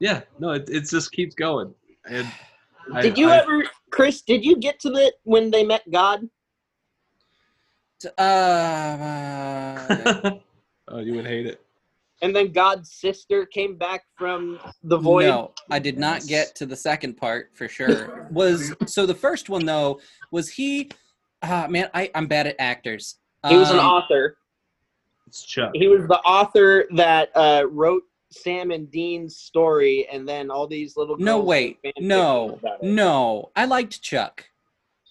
yeah. No, it it just keeps going. And I- Did you I- ever, Chris? Did you get to the when they met God? T- Uh, uh, oh, you would hate it. And then God's sister came back from the void. No, I did not get to the second part for sure. Was so the first one though was he? Ah, man, I I'm bad at actors. He was an Um, author. It's Chuck. He was the author that uh, wrote Sam and Dean's story, and then all these little. No, wait, no, fictions about it. no. I liked Chuck.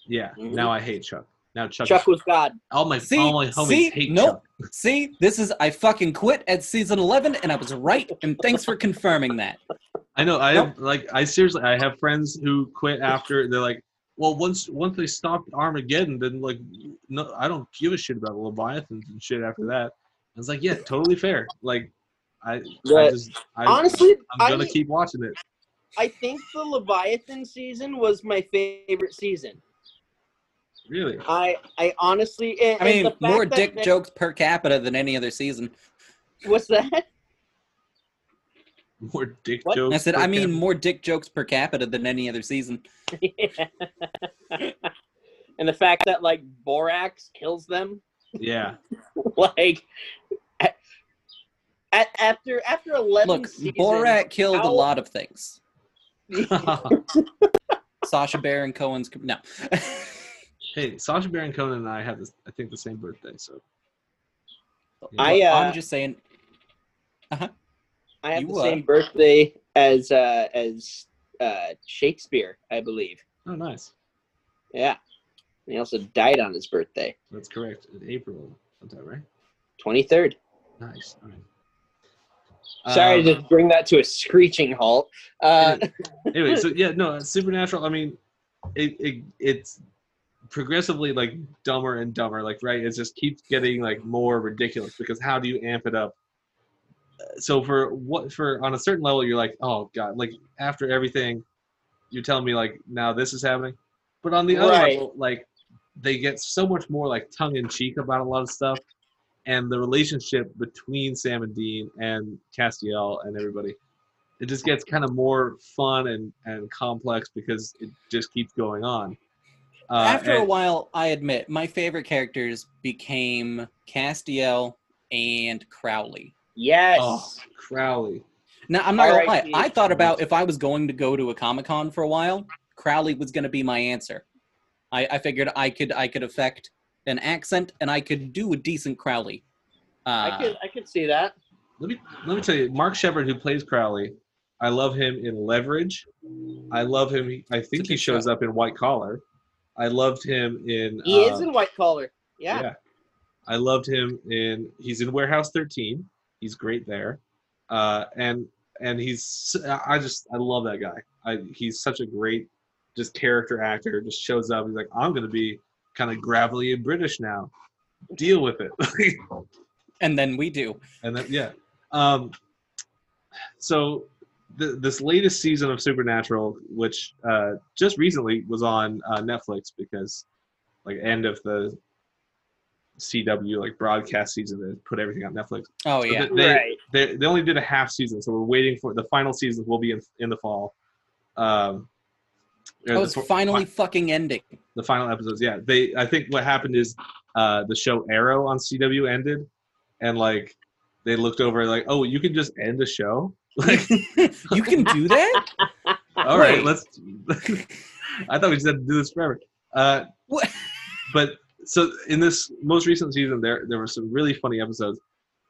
Yeah. Mhm. Now I hate Chuck. Now Chuck. Chuck was God. all my See, all my homies see, hate nope. Chuck. See, this is I fucking quit at season eleven, and I was right. And thanks for confirming that. I know. I Nope. have like I seriously I have friends who quit after they're like, well, once once they stopped Armageddon, then like, no, I don't give a shit about Leviathans and shit after that. I was like, yeah, totally fair. Like, I, I just I, Honestly, I'm gonna I, keep watching it. I think the Leviathan season was my favorite season. Really, I I honestly, and, I and mean, the more dick they- jokes per capita than any other season. What's that? more dick What? jokes. I said, per I mean, capita. more dick jokes per capita than any other season. yeah. and the fact that like Borax kills them, yeah, like at, at, after after eleven Look, seasons, Borat killed a lot of things. Sacha Baron Cohen's no. hey, Sacha Baron Cohen and I have this, I think the same birthday, so I, uh, I'm just saying. I have You the are. same birthday as uh, as uh, Shakespeare, I believe. oh nice, Yeah, he also died on his birthday, that's correct. In April sometime, right? twenty third. Nice. All right. Sorry Um, to just bring that to a screeching halt. Uh, anyway, so yeah, no, Supernatural. I mean, it, it it's progressively like dumber and dumber. Like right, it just keeps getting like more ridiculous because how do you amp it up? So for what for on a certain level, you're like, oh god, like after everything, you're telling me like now this is happening, but on the other Right. level, like they get so much more like tongue in cheek about a lot of stuff. And the relationship between Sam and Dean and Castiel and everybody, it just gets kind of more fun and, and complex because it just keeps going on. Uh, After a while, I admit my favorite characters became Castiel and Crowley. yes. Oh, Crowley. Now I'm not gonna lie. I thought about if I was going to go to a Comic Con for a while, Crowley was going to be my answer. I, I figured I could I could affect an accent and I could do a decent Crowley. Uh, I could I could see that. Let me let me tell you, Mark Sheppard, who plays Crowley, I love him in Leverage. I love him. I think he shows show. up in White Collar. I loved him in. He uh, is in white collar. Yeah. Yeah. I loved him in. He's in Warehouse 13. He's great there, uh, and and he's. I just I love that guy. I he's such a great, just character actor. Just shows up. He's like, I'm gonna be kind of gravelly and British now. Deal with it. and then we do. and then yeah. Um, so th- this latest season of Supernatural, which uh, just recently was on uh, Netflix because like end of the CW like broadcast season, they put everything on Netflix. Oh So yeah. th- they, Right. they they only did a half season, so we're waiting for the final season. Will be in in the fall. Um, or Oh, the it's fi- finally fucking ending. the final episodes. Yeah, they. I think what happened is uh, the show Arrow on CW ended, and like they looked over like, oh, you can just end a show. Like, you can do that? all right, Wait. let's. I thought we just had to do this forever. Uh, What? but so in this most recent season, there there were some really funny episodes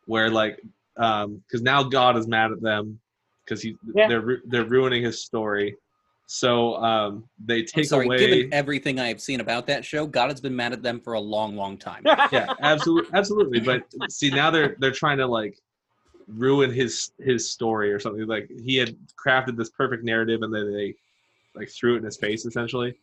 where like um because now God is mad at them because he Yeah. they're they're ruining his story. So um they I'm take sorry, away. given everything I have seen about that show, God has been mad at them for a long, long time. yeah, absolutely, absolutely. But see, now they're they're trying to like ruin his his story or something. Like he had crafted this perfect narrative, and then they like threw it in his face essentially.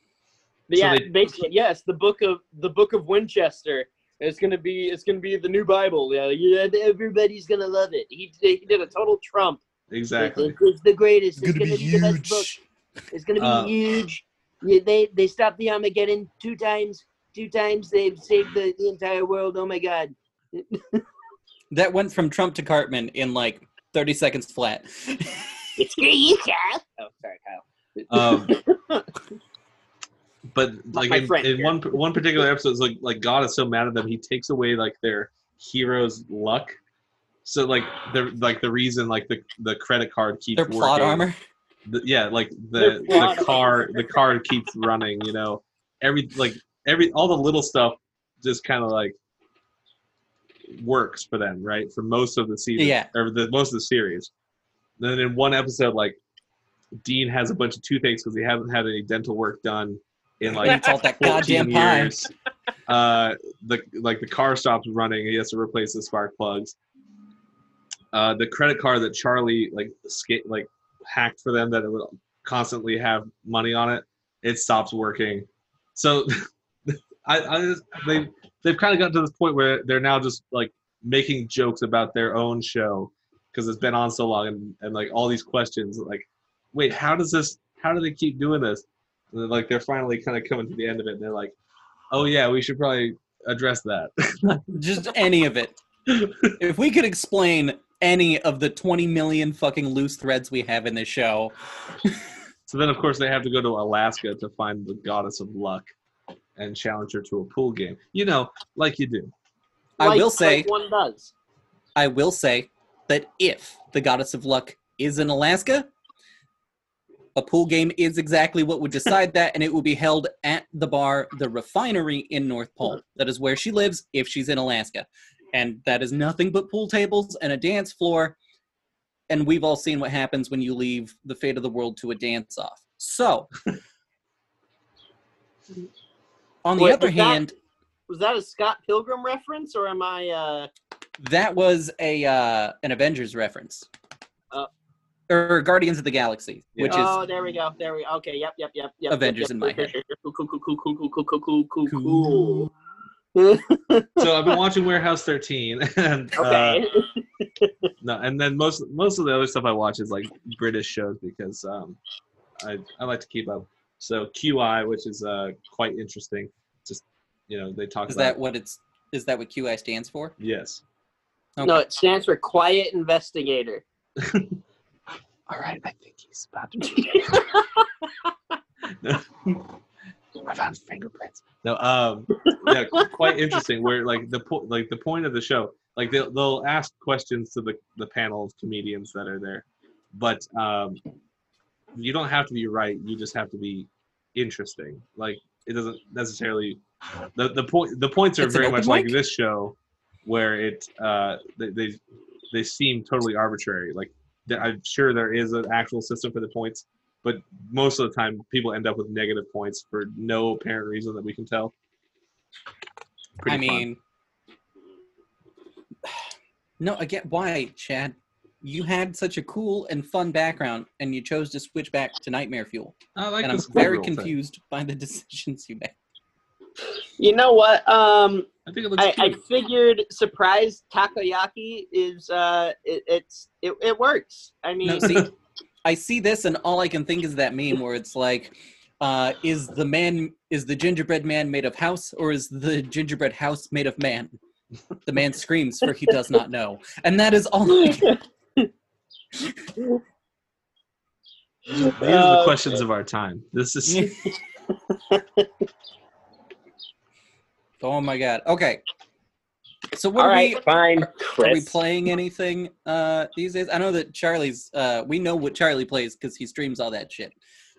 But So yeah, they- basically, yes. The book of the book of Winchester. It's gonna be it's gonna be the new Bible. Yeah, yeah everybody's gonna love it. He he did a total Trump. Exactly. It's the greatest. It's, gonna, be, the best book. It's gonna be Uh, huge. Yeah, they they stopped the Armageddon two times. Two times they've saved the, the entire world. Oh my god. That went from Trump to Cartman in like 30 seconds flat. It's you, Kyle. Oh, sorry, Kyle. Um, but like in, friend in one one particular episode, it's like like God is so mad at them, he takes away like their hero's luck. So like the like the reason like the the credit card keeps Their plot working. armor. The, yeah, like the the car the car keeps running. You know, every like every all the little stuff just kind of like works for them, right? For most of the season, Yeah. or the most of the series. Then in one episode, like Dean has a bunch of toothaches because he hasn't had any dental work done in like It's all that 14 goddamn years. Uh, the like the car stops running. He has to replace the spark plugs. Uh, the credit card that Charlie like skate like hacked for them that it would constantly have money on it. It stops working. So I, I just, they they've kind of gotten to this point where they're now just like making jokes about their own show because it's been on so long and, and like all these questions like wait how does this how do they keep doing this and then, like they're finally kind of coming to the end of it and they're like oh yeah we should probably address that Just any of it. If we could explain any of the 20 million fucking loose threads we have in this show, so then of course they have to go to alaska to find the goddess of luck and challenge her to a pool game you know like you do I Like- will say, like one does. I will say that if the goddess of luck is in Alaska, a pool game is exactly what would decide that, and it will be held at the bar, the refinery in North Pole. That is where she lives if she's in Alaska. And that is nothing but pool tables and a dance floor. And we've all seen what happens when you leave the fate of the world to a dance off. So, on the Wait, other was that- hand, Was that a Scott Pilgrim reference, or am I? uh That was a uh, an Avengers reference. Uh, or Guardians of the Galaxy, which is oh, there we go. There we. Okay. Yep. Yep. Yep. Yep. Avengers yep, in my head. Cool. Cool. Cool. Cool. Cool. Cool. Cool. Cool. Cool. Cool. Cool. Cool. so i've been watching warehouse 13 and uh, no and then most most of the other stuff i watch is like british shows because um i i like to keep up so qi which is uh quite interesting just you know they talk is about that what it's is that what QI stands for? yes No, it stands for Quiet Investigator. all right i think he's about to I found fingerprints. No, um, yeah, quite interesting. Where like the po- like the point of the show, like they'll they'll ask questions to the the panel of comedians that are there, but um, you don't have to be right. You just have to be interesting. Like it doesn't necessarily the the point the points are It's very much like this show, where it uh they they, they seem totally arbitrary. Like I'm sure there is an actual system for the points, but most of the time people end up with negative points for no apparent reason that we can tell. Pretty I fun. mean, no, again, why, Chad? You had such a cool and fun background, and you chose to switch back to Nightmare Fuel, I like and I'm this very Squirrel thing. confused by the decisions you made. You know what? Um, I think it looks I, I figured surprise takoyaki is uh, it, it's it, it works. I mean, No, see, I see this and all I can think is that meme where it's like, uh, is the man is the gingerbread man made of house or is the gingerbread house made of man? The man screams for he does not know, and that is all. I These are the questions of our time. This is oh my god. Okay. So what All are right, we? fine, Are we playing anything uh, these days? I know that Charlie's. Uh, we know what Charlie plays because he streams all that shit.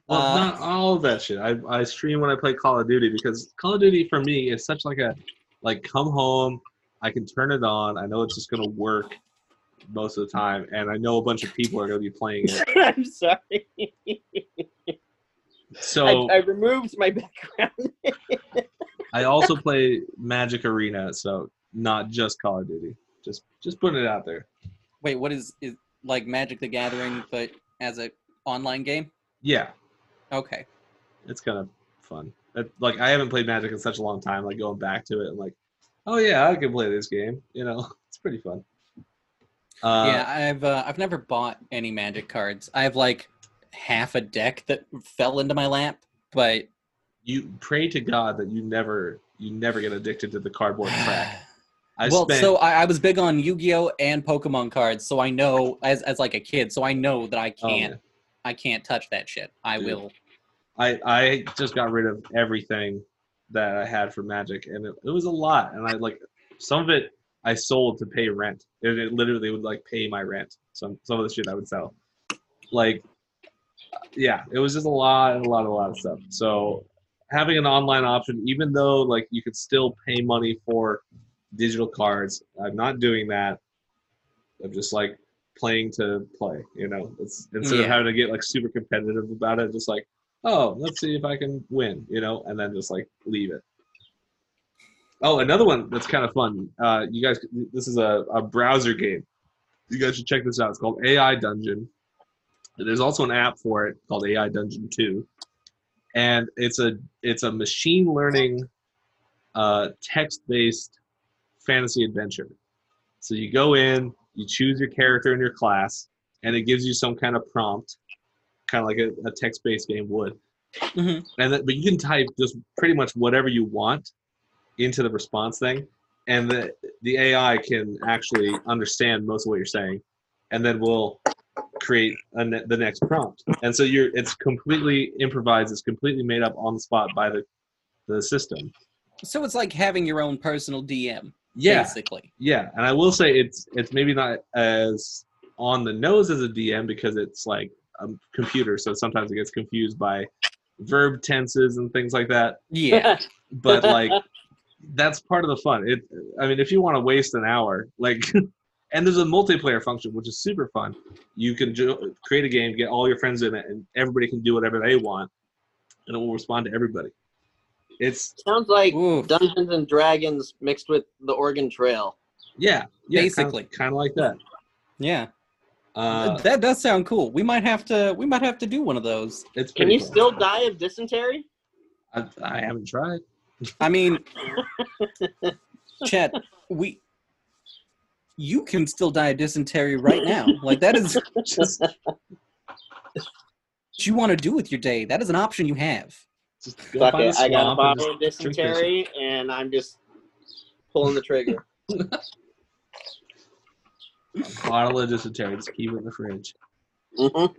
well, Uh, not all of that shit. I, I stream when I play Call of Duty because Call of Duty for me is such like a like come home, I can turn it on. I know it's just gonna work most of the time, and I know a bunch of people are gonna be playing it. I'm sorry. So I, I removed my background. I also play Magic Arena, so not just Call of Duty. Just just putting it out there. Wait, what is is like Magic the Gathering, but as a online game? Yeah, Okay. it's kind of fun. It, like I haven't played Magic in such a long time. Like going back to it, and like, oh yeah, I can play this game. You know, it's pretty fun. Uh, yeah, I've uh, I've never bought any Magic cards. I have like half a deck that fell into my lap, but you pray to God that you never you never get addicted to the cardboard crack. I well, spent so I, I was big on Yu-Gi-Oh and Pokemon cards, so I know as as like a kid, so I know that I oh, can't man. I can't touch that shit. I Dude. will. I I just got rid of everything that I had for Magic, and it, it was a lot. And I like some of it I sold to pay rent. It, it literally would like pay my rent. Some some of the shit I would sell, like yeah, it was just a lot a lot, a lot of stuff. So having an online option, even though like you could still pay money for digital cards, I'm not doing that. I'm just like playing to play. You know, it's instead of having to get like super competitive about it, just like oh, let's see if I can win, you know, and then just like leave it. Oh, another one that's kind of fun. Uh, you guys, this is a, a browser game. You guys should check this out. It's called AI Dungeon. There's also an app for it called AI Dungeon 2. And it's a it's a machine learning uh, text-based fantasy adventure. So you go in, you choose your character in your class, and it gives you some kind of prompt, kind of like a, a text-based game would. Mhm. And that, but you can type just pretty much whatever you want into the response thing, and the the AI can actually understand most of what you're saying, and then we'll create a ne- the next prompt. And so you're it's completely improvised. It's completely made up on the spot by the the system. So it's like having your own personal DM, Yeah, basically. yeah. And I will say it's it's maybe not as on the nose as a DM because it's like a computer, so sometimes it gets confused by verb tenses and things like that. Yeah. But like that's part of the fun. It I mean if you want to waste an hour, like and there's a multiplayer function which is super fun. You can jo- create a game, get all your friends in it, and everybody can do whatever they want, and it will respond to everybody. It's Sounds like Oof. Dungeons and Dragons mixed with the Oregon Trail. yeah, yeah Basically. kind of like that. Yeah. Uh, that does sound cool. We might have to we might have to do one of those. it's Can you fun. still die of dysentery? I, I haven't tried. I mean Chet, we you can still die of dysentery right now. Like that is just. what you want to do with your day. That is an option you have. Just go Fuck it, a I got swamp a bottle of just drink this. dysentery, and I'm just pulling the trigger. bottle of dysentery. Just keep it in the fridge. Mm-hmm.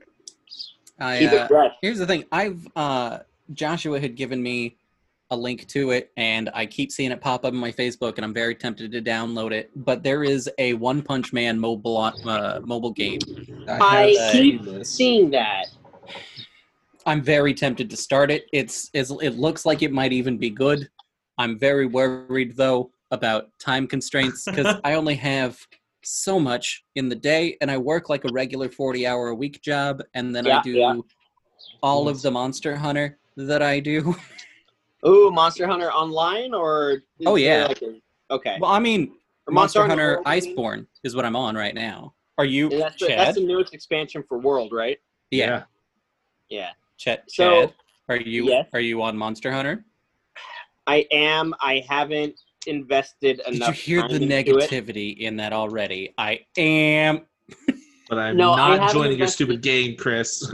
I Keep uh, it fresh. Here's the thing. I've uh Joshua had given me a link to it and I keep seeing it pop up in my Facebook and I'm very tempted to download it. But there is a One Punch Man mobile uh, mobile game. I have keep. Seeing that, I'm very tempted to start it. It's, it's it looks like it might even be good. I'm very worried though about time constraints because I only have so much in the day and I work like a regular 40 hour a week job and then I do yeah. all of the Monster Hunter that I do. ooh, Monster Hunter Online or? Oh, yeah. like a- okay. Well, I mean, Or Monster Hunter World, you mean? Iceborne is what I'm on right now. Are you Yeah, that's, the, that's the newest expansion for World, right? yeah, Yeah. Chad. So- Chad, are you Yes. are you on Monster Hunter? I am. I haven't invested enough. Did enough. you hear time the into it. negativity in that already? I am. but I'm No, not haven't joining your stupid game, Chris.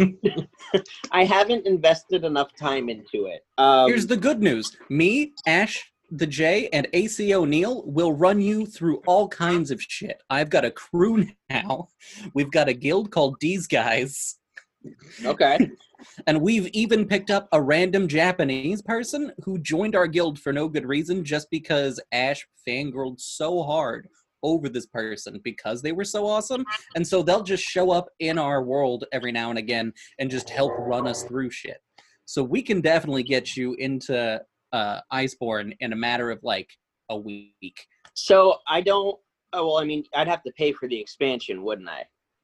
I haven't invested enough time into it. Um, Here's the good news. Me, Ash, the J, and AC O'Neill will run you through all kinds of shit. I've got a crew now. We've got a guild called These Guys. Okay. And we've even picked up a random Japanese person who joined our guild for no good reason just because Ash fangirled so hard over this person because they were so awesome. And so they'll just show up in our world every now and again and just help run us through shit. So we can definitely get you into uh, Iceborne in a matter of like a week. So I don't. Oh well, I mean, I'd have to pay for the expansion, wouldn't I?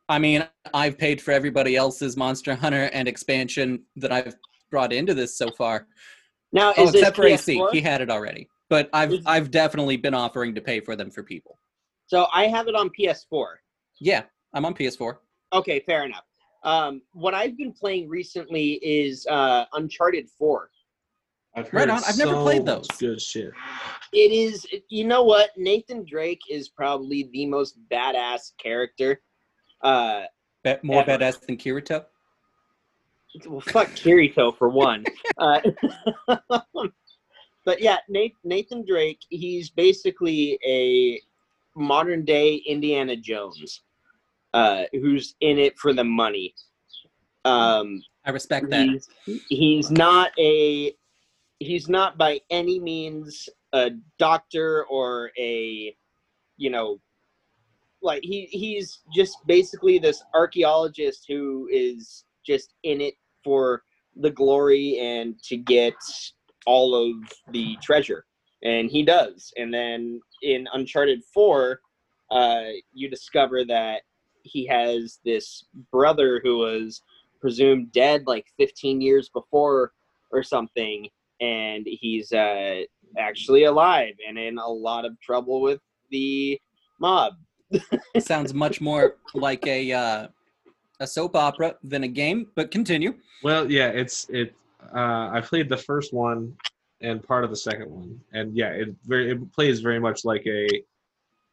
I mean, I've paid for everybody else's Monster Hunter and expansion that I've brought into this so far. Now, Oh, is this except for AC, he had it already. But I've Is- I've definitely been offering to pay for them for people. So I have it on PS4. Yeah, I'm on PS4. Okay, fair enough. Um, what I've been playing recently is uh, Uncharted 4. I've Right on. I've never played those. Good shit. It is, you know what? Nathan Drake is probably the most badass character. Uh, Be- more Ever. badass than Kirito. well, fuck Kirito for one. Uh, but yeah, Nathan Drake, he's basically a modern day Indiana Jones, uh, who's in it for the money. Um, I respect that. he's, he's not a he's not by any means a doctor or a you know like he he's just basically this archaeologist who is just in it for the glory and to get all of the treasure. And he does. And then in uncharted 4 uh, you discover that he has this brother who was presumed dead like 15 years before or something. And he's uh, actually alive and in a lot of trouble with the mob Sounds much more like a uh, a soap opera than a game. But continue. Well, yeah, it's it. Uh, I played the first one and part of the second one, and yeah, it very it plays very much like a.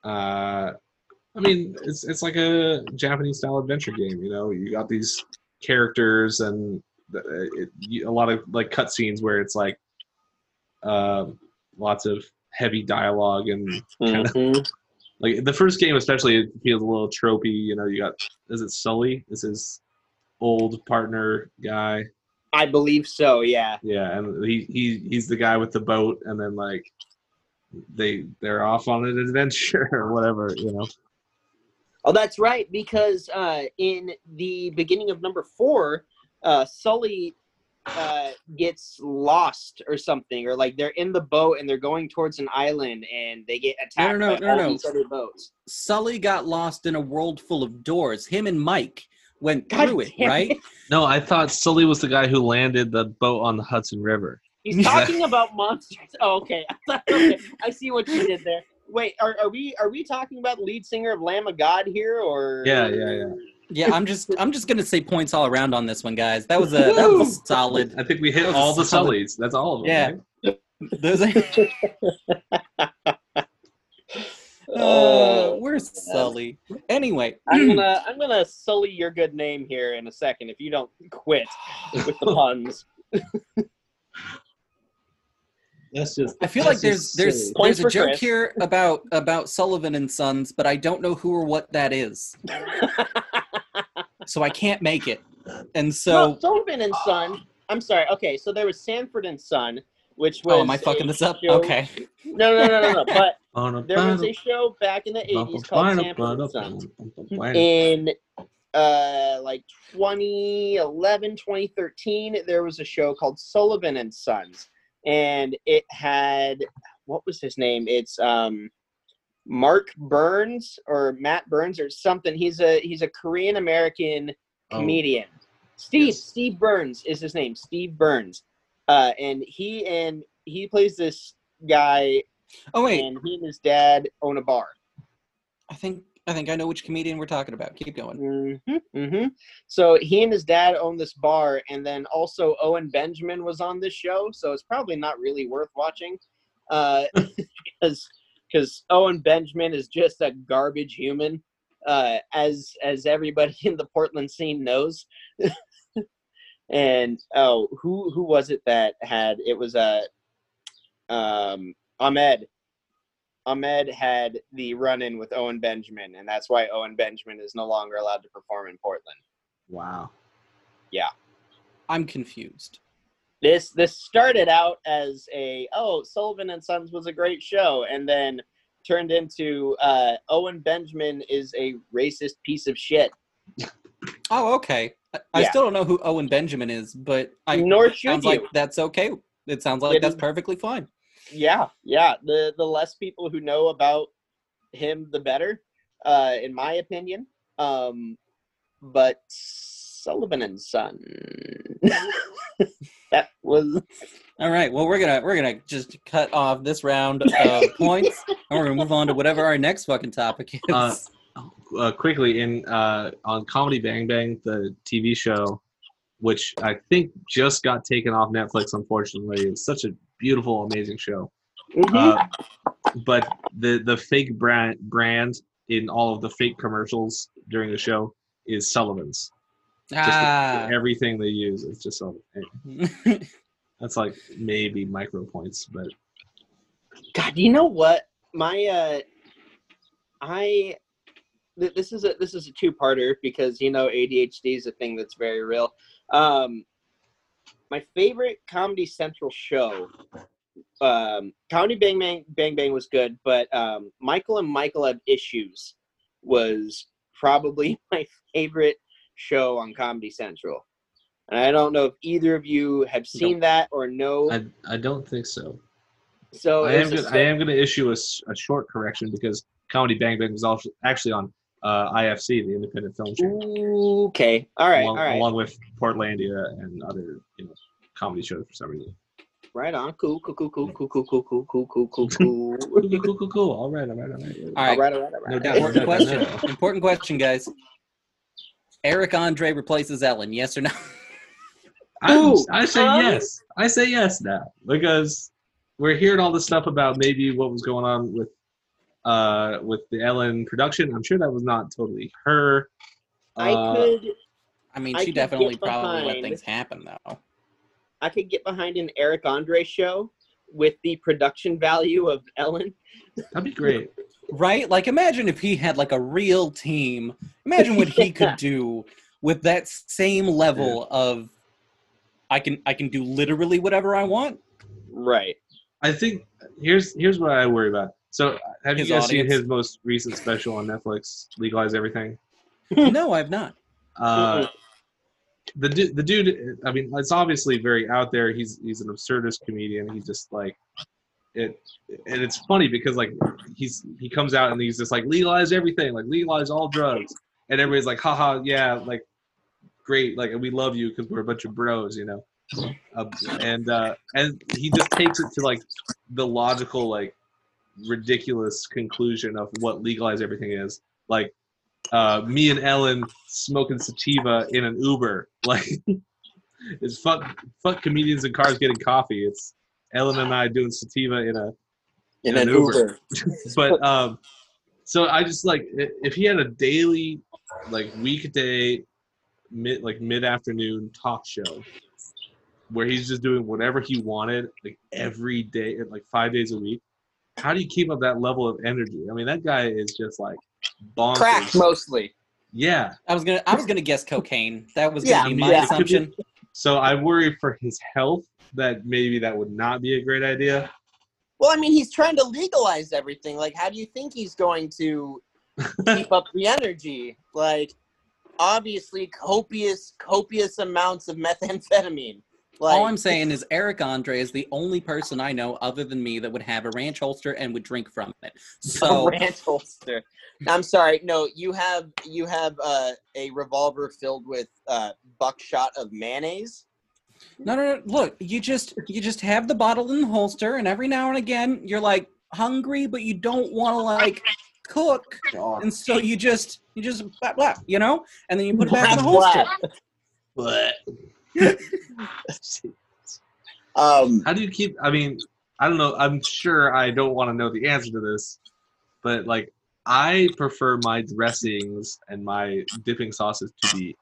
Uh, I mean, it's it's like a Japanese style adventure game. You know, you got these characters and the- it, a lot of like cutscenes where it's like, um, lots of heavy dialogue and kind of Mhm. Like the first game especially it feels a little tropey you know you got is it sully? Is his old partner guy. I believe so yeah. Yeah and he, he he's the guy with the boat and then like they they're off on an adventure or whatever you know. Oh that's right because uh, in the beginning of number four uh, sully uh, gets lost or something or like they're in the boat and they're going towards an island and they get attacked no, by no, all no. these other boats Sully got lost in a world full of doors. Him and Mike went God through it, damn right? it. no i thought sully was the guy who landed the boat on the hudson river He's talking about monsters. Oh, okay. I okay. I see what you did there. Wait, are, are we are we talking about lead singer of Lamb of God here, or Yeah, yeah, yeah. Yeah, I'm just I'm just gonna say points all around on this one, guys. That was a that was solid. i think we hit all the solid- sullys that's all of them Yeah. right? Those are, Oh, uh, where's Sully? Anyway, I'm gonna I'm gonna sully your good name here in a second if you don't quit with the puns. that's just I feel like that's there's there's silly. Points there's a joke Chris. here about about Sullivan and Sons, but I don't know who or what that is, so I can't make it. And so, no, Sullivan and Son. I'm sorry. Okay, so there was Sanford and Son, which was oh, am I fucking this up? show- Okay. No, no, no, no, no. But On a there was a show back in the 80s called Sanford and Son. in uh like 2011 2013 there was a show called sullivan and sons and it had what was his name it's um mark burns or matt burns or something he's a he's a korean american Oh. comedian steve Yes. steve burns is his name steve burns uh and he and he plays this guy Oh wait, and he and his dad own a bar I think I think I know which comedian we're talking about. Keep going. hmm hmm So he and his dad own this bar, and then also Owen Benjamin was on this show. So it's probably not really worth watching, because because Owen Benjamin is just a garbage human. uh, as as everybody in the Portland scene knows. and oh, who who was it that had it was a uh, um, Ahmed. Ahmed had the run in with Owen Benjamin, and that's why Owen Benjamin is no longer allowed to perform in Portland. Wow. Yeah. I'm confused. This this started out as a oh Sullivan and Sons was a great show and then turned into uh, Owen Benjamin is a racist piece of shit. Oh, okay. I, I still don't know who Owen Benjamin is, but I Nor should sounds you. like that's okay. It sounds like It that's is- perfectly fine. yeah, yeah. The the less people who know about him, the better, uh, in my opinion. Um, but Sullivan and Son, that was All right. Well, we're gonna we're gonna just cut off this round of points, and we're gonna move on to whatever our next fucking topic is. Uh, uh, quickly in uh, on Comedy Bang Bang, the TV show, which I think just got taken off Netflix. Unfortunately, it's such a beautiful, amazing show. Uh, but the the fake brand brand in all of the fake commercials during the show is Sullivan's. Just ah. everything they use is just Sullivan. That's like maybe micro points, but God, you know what? My uh I th- this is a this is a two-parter because you know ADHD is a thing that's very real. Um my favorite Comedy Central show um Comedy Bang Bang Bang Bang was good, but um Michael and Michael have issues was probably my favorite show on Comedy Central. And I don't know if either of you have seen that or know. I I don't think so. so I am gonna, I am going to issue a, s- a short correction because Comedy Bang Bang was also actually on uh, IFC, the Independent Film Channel, Okay. All right. along, all right. along with Portlandia and other you know comedy shows for some reason. Right on. Cool. Cool. Cool. Cool. Cool. Cool. Cool. Cool. Cool. Cool. Cool. Cool. Cool, cool, cool, cool. All right, all right, all right. All All right. right. All right. No doubt. Important question. Important question, guys. Eric Andre replaces Ellen. Yes or no? I, Ooh, I say um, yes. I say yes now because we're hearing all this stuff about maybe what was going on with uh with the Ellen production. I'm sure that was not totally her. I Uh, could. I mean, she could definitely probably let things happen, though. I could get behind an Eric Andre show with the production value of Ellen. That'd be great. Right? Like, imagine if he had like a real team. Imagine what he Yeah. could do with that same level of. I can I can do literally whatever I want. Right. I think here's here's what I worry about. So, have His you guys seen his most recent special on Netflix, Legalize Everything? no, I've not. Uh, the the dude, I mean, it's obviously very out there. He's he's an absurdist comedian. He's just like it, and it's funny because like he's he comes out and he's just like legalize everything, like legalize all drugs, and everybody's like, haha, yeah, like great, like we love you because we're a bunch of bros, you know. Uh, and uh, and he just takes it to like the logical like ridiculous conclusion of what legalize everything is like uh, me and ellen smoking sativa in an uber like it's fuck fuck comedians in cars getting coffee it's ellen and i doing sativa in a In an an Uber. Uber. but um so i just like if he had a daily like weekday mid like mid-afternoon talk show where he's just doing whatever he wanted like every day like five days a week how do you keep up that level of energy i mean that guy is just like bonkers Crack mostly. yeah I was gonna I was gonna guess cocaine. That was Yeah, gonna be my yeah. assumption. so i worry for his health that maybe that would not be a great idea Well, I mean, he's trying to legalize everything. Like, how do you think he's going to keep up the energy? Like, obviously, copious, copious amounts of methamphetamine. Like, All I'm saying is Eric Andre is the only person I know other than me that would have a ranch holster and would drink from it. a So ranch holster. I'm sorry. No, you have you have uh, a revolver filled with uh, buckshot of mayonnaise. no, no, no. Look, you just you just have the bottle in the holster, and every now and again you're like hungry, but you don't want to like cook, and so you just you just blah, blah, you know, and then you put it back in the holster. blah. but Um, how do you keep i mean i don't know i'm sure i don't want to know the answer to this but like I prefer my dressings and my dipping sauces to be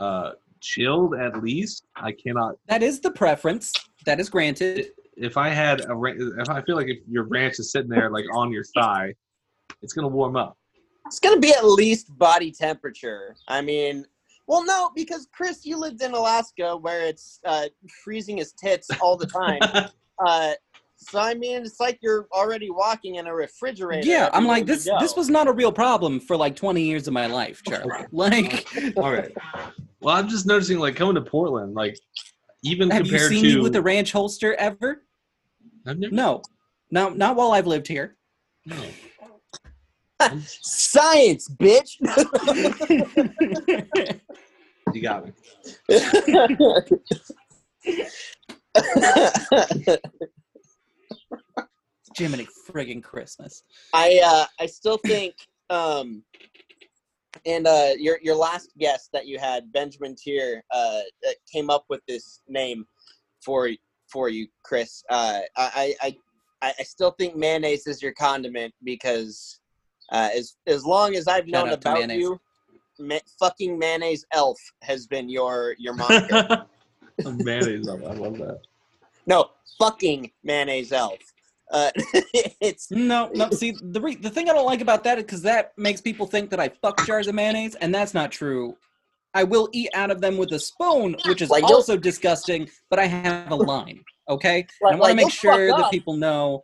uh, chilled at least. I cannot. That is the preference. That is granted. If I had a, ra- if I feel like if your ranch is sitting there like on your thigh, it's gonna warm up. It's gonna be at least body temperature. I mean, well, no, because Chris, you lived in Alaska where it's uh, freezing his tits all the time. uh, so I mean, it's like you're already walking in a refrigerator. Yeah, I'm like this. This was not a real problem for like 20 years of my life, Charlie. Like, All right. Well, I'm just noticing like coming to Portland, like even have you seen to me with a ranch holster ever? I've never, No, no, not while I've lived here. no. Science, bitch. You got me. Jiminy friggin' Christmas. I uh, I still think um, and uh, your your last guest that you had, Benjamin Tier, uh, that came up with this name for for you, Chris. Uh, I, I I I still think mayonnaise is your condiment because uh, as as long as I've Shout known about mayonnaise. you, ma- fucking mayonnaise elf has been your your moniker. Mayonnaise, elf, I love that. no, fucking mayonnaise elf. Uh, it's No, no. See, the re- the thing I don't like about that is because that makes people think that I fuck jars of mayonnaise, and that's not true. I will eat out of them with a spoon, which is Like, also disgusting. But I have a line, okay? Like- I want like, to make sure that people know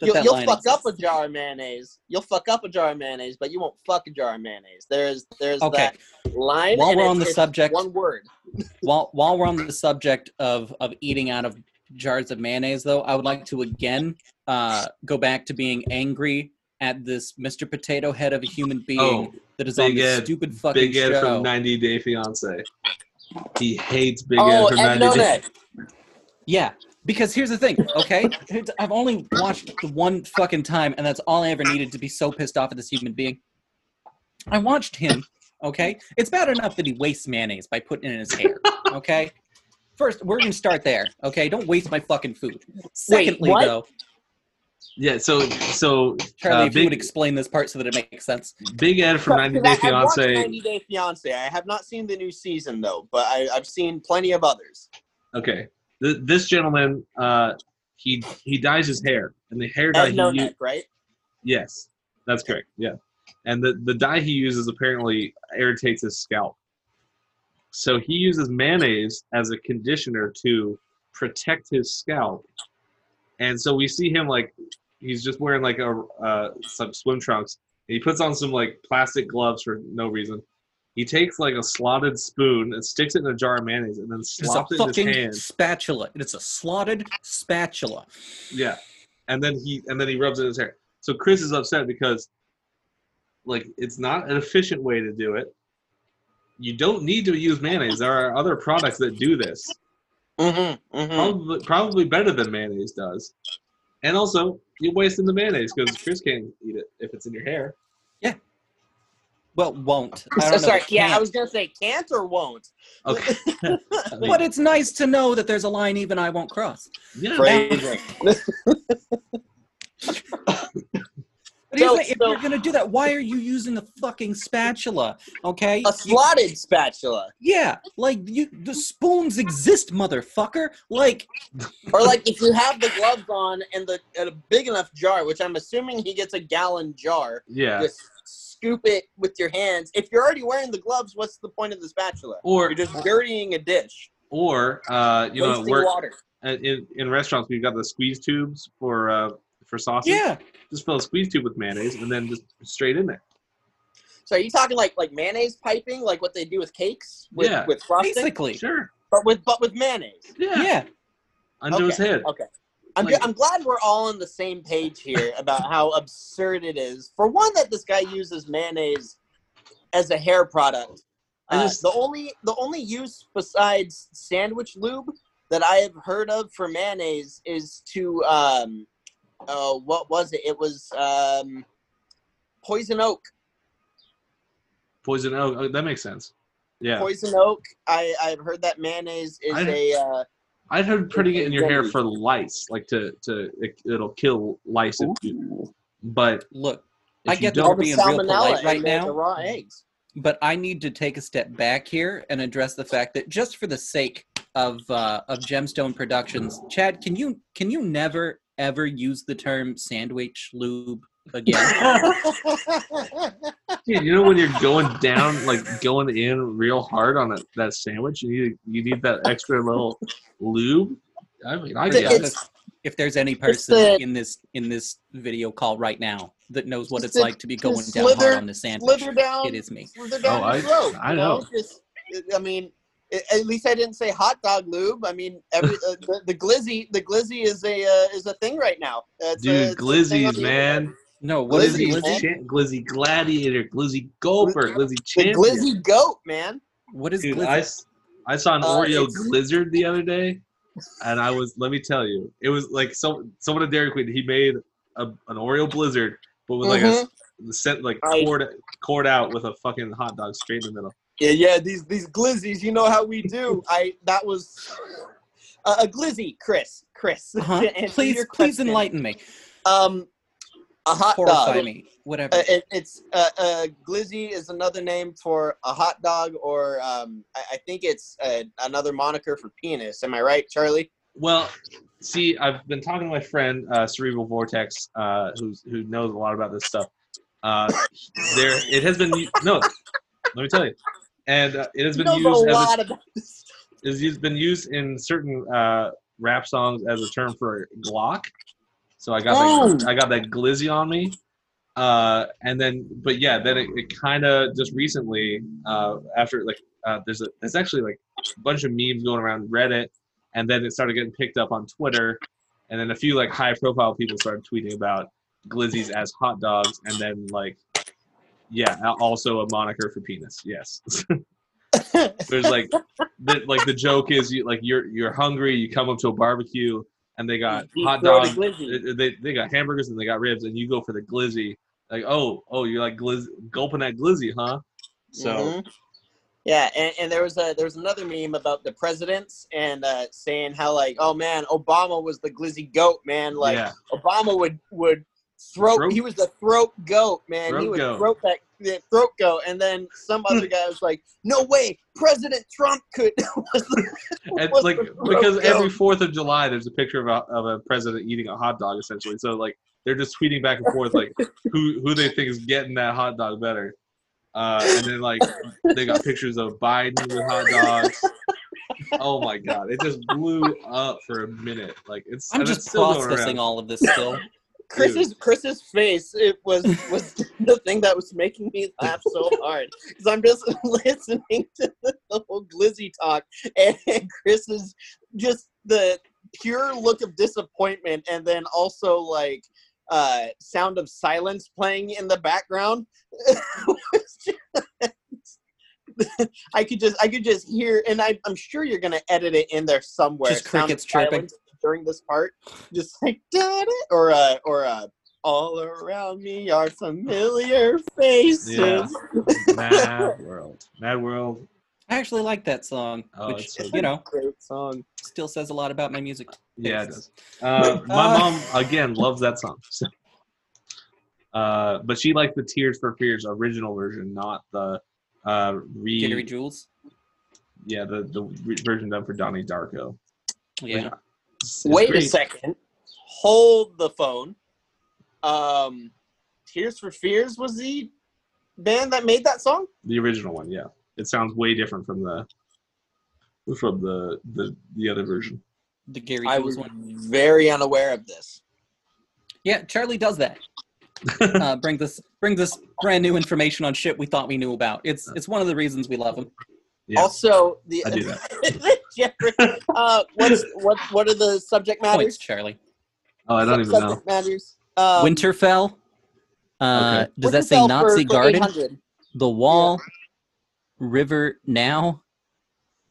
that you'll, you'll line fuck up a jar of mayonnaise. You'll fuck up a jar of mayonnaise, but you won't fuck a jar of mayonnaise. There's there's Okay. that line. While and we're it's- on the subject- one word. While while we're on the subject of of eating out of jars of mayonnaise, though, I would like to again uh, go back to being angry at this Mr. Potato Head of a human being Oh, that is on Big this Ed- stupid fucking Big Ed show. from 90 Day Fiance. He hates Big oh, Ed from Ed 90 Day. Nonet. Yeah, because here's the thing, okay? I've only watched the one fucking time, and that's all I ever needed to be so pissed off at this human being. I watched him, okay? It's bad enough that he wastes mayonnaise by putting it in his hair, okay? First, we're gonna start there, okay? Don't waste my fucking food. Secondly, what? though, Yeah, so so Charlie, uh, if you would explain this part so that it makes sense. Big Ed from 90 Day Because I- I've watched Fiance. 90 Day Fiance. I have not seen the new season though, but I, I've seen plenty of others. Okay, Th- this gentleman, uh, he he dyes his hair, and the hair dye he Nonet, u- right? Yes, that's correct. Yeah, and the the dye he uses apparently irritates his scalp. So he uses mayonnaise as a conditioner to protect his scalp. And so we see him like he's just wearing like a uh, some swim trunks. And he puts on some like plastic gloves for no reason. He takes like a slotted spoon and sticks it in a jar of mayonnaise and then It's a slops it in his fucking hand. spatula. It's a slotted spatula. Yeah, and then he and then he rubs it in his hair. So Chris is upset because, like, it's not an efficient way to do it. You don't need to use mayonnaise. There are other products that do this, Mm-hmm. mm-hmm. probably probably better than mayonnaise does. And also, you're wasting the mayonnaise because Chris can't eat it if it's in your hair. Well, won't. I don't know. Sorry, yeah, I was gonna say can't or won't. Okay. But it's nice to know that there's a line even I won't cross. yeah, Phrasing. But here's So- the thing, if so- you're gonna do that, why are you using a fucking spatula? Okay. A You- slotted spatula, yeah, like you, the spoons exist, motherfucker. Like, or like if you have the gloves on and the and a big enough jar, which I'm assuming he gets a gallon jar, yeah. just scoop it with your hands. If you're already wearing the gloves, what's the point of the spatula? Or You're just dirtying a dish, or uh, you know, work water. uh, in in restaurants we've got the squeeze tubes for uh for sausage. yeah, Just fill a squeeze tube with mayonnaise and then just straight in there. So are you talking like like mayonnaise piping, like what they do with cakes with, Yeah. with frosting, basically. Sure. but with but with mayonnaise? Yeah. Yeah. Under his head. Okay. I'm, Like- I'm glad we're all on the same page here about how absurd it is. For one, that this guy uses mayonnaise as a hair product. Uh, just- the only the only use besides sandwich lube that I have heard of for mayonnaise is to um, uh, what was it? It was um, poison oak. Poison oak. Oh, that makes sense. Yeah. Poison oak. I I've heard that mayonnaise is I- a uh, I'd heard putting it in your hair for lice, like to to it, it'll kill lice. If you, but Look, I get that we're All the being real salmonella polite right and the, now. the raw eggs. but I need to take a step back here and address the fact that just for the sake of uh, of Gemstone Productions, Chad, can you can you never ever use the term sandwich lube again? Dude, you know when you're going down, like going in real hard on that, that sandwich, you need you need that extra little lube. I mean, I It's- get it's- if there's any person the- in this in this video call right now that knows what It's it's the- like to be the going down hard on the sandwich, down. it is me. Down Oh, I- throat. I you know. Just, I mean, at least I didn't say hot dog lube. I mean, every uh, the, the glizzy, the glizzy is a uh, is a thing right now. It's Dude, it's a thing glizzies, the man. No, what is Glizzy, it? man. Glizzy, Cha- glizzy gladiator, glizzy Goldberg, glizzy The champion. glizzy goat, man. What is Dude, glizzy? I, s- I saw an Uh, Oreo it's- Blizzard the other day, and I was let me tell you, it was like some someone at Dairy Queen. He made a, an Oreo Blizzard, but with like a the set like I- poured poured out with a fucking hot dog straight in the middle. Yeah, yeah. These these glizzies, you know how we do. I that was uh, a glizzy, Chris. Chris, Uh-huh. Please, please enlighten me. Um, a hot Horrify dog. me. Whatever. Uh, it, it's uh, uh, glizzy is another name for a hot dog, or um, I, I think it's uh, another moniker for penis. Am I right, Charlie? Well, see, I've been talking to my friend uh, Cerebral Vortex, uh, who's who knows a lot about this stuff. Uh, there, it has been no. Let me tell you, and uh, it has been used a as a lot about this. is used, been used in certain uh, rap songs as a term for Glock. So I got that, I got that glizzy on me, uh, and then but yeah, then it, it kind of just recently uh, after like uh, there's a there's actually like a bunch of memes going around Reddit, and then it started getting picked up on Twitter, and then a few like high profile people started tweeting about glizzies as hot dogs, and then like yeah, also a moniker for penis. Yes. There's like, the, like the joke is you like you're you're hungry. You come up to a barbecue and they got hot dogs. They, they got hamburgers and they got ribs, and you go for the glizzy. Like oh oh you're like glizz, gulping that glizzy, huh? So Mhm. Yeah, and, and there was a there was another meme about the presidents and uh, saying how like, oh man, Obama was the glizzy goat, man. Like yeah, Obama would would throat, Throat- he was the throat goat, man. he would goat. throat that the throat go, and then some other guy was like, no way, President Trump could. was the, it's was like the throat because every. Fourth of July there's a picture of a, of a president eating a hot dog essentially. So like they're just tweeting back and forth like who who they think is getting that hot dog better. Uh, and then like they got pictures of Biden with hot dogs. Oh my god, it just blew up for a minute. Like it's I'm and it's just processing around. all of this still. Chris's Chris's face it was was the thing that was making me laugh so hard. Because I'm just listening to the, the whole glizzy talk and Chris is just the pure look of disappointment and then also like uh sound of silence playing in the background. I could just I could just hear and I, I'm sure you're gonna edit it in there somewhere. Just crickets chirping. silence during this part just like da or uh or uh all around me are familiar faces Yeah. Mad World, Mad World. I actually like that song, Oh, which it's so you know great song still says a lot about my music. Yeah, it does. Uh, my mom again loves that song. So. Uh, but she liked the Tears for Fears original version, not the uh, re Gary Jules. yeah the the re- version done for Donnie Darko. Yeah. It's- it's wait a second hold the phone um tears for fears was the band that made that song The original one, yeah. It sounds way different from the from the the, the other version. The Gary i was one. very unaware of this Yeah, Charlie does that. Uh, brings us brings us brand new information on shit we thought we knew about. It's it's one of the reasons we love him. Yeah. also the I do Jeffrey, uh, what's what what are the subject Points, matters Charlie. oh, I don't even know. matters um, Winterfell. Uh, Okay. Does that say Nazi for- for Garden? 800. The Wall, Riverrun,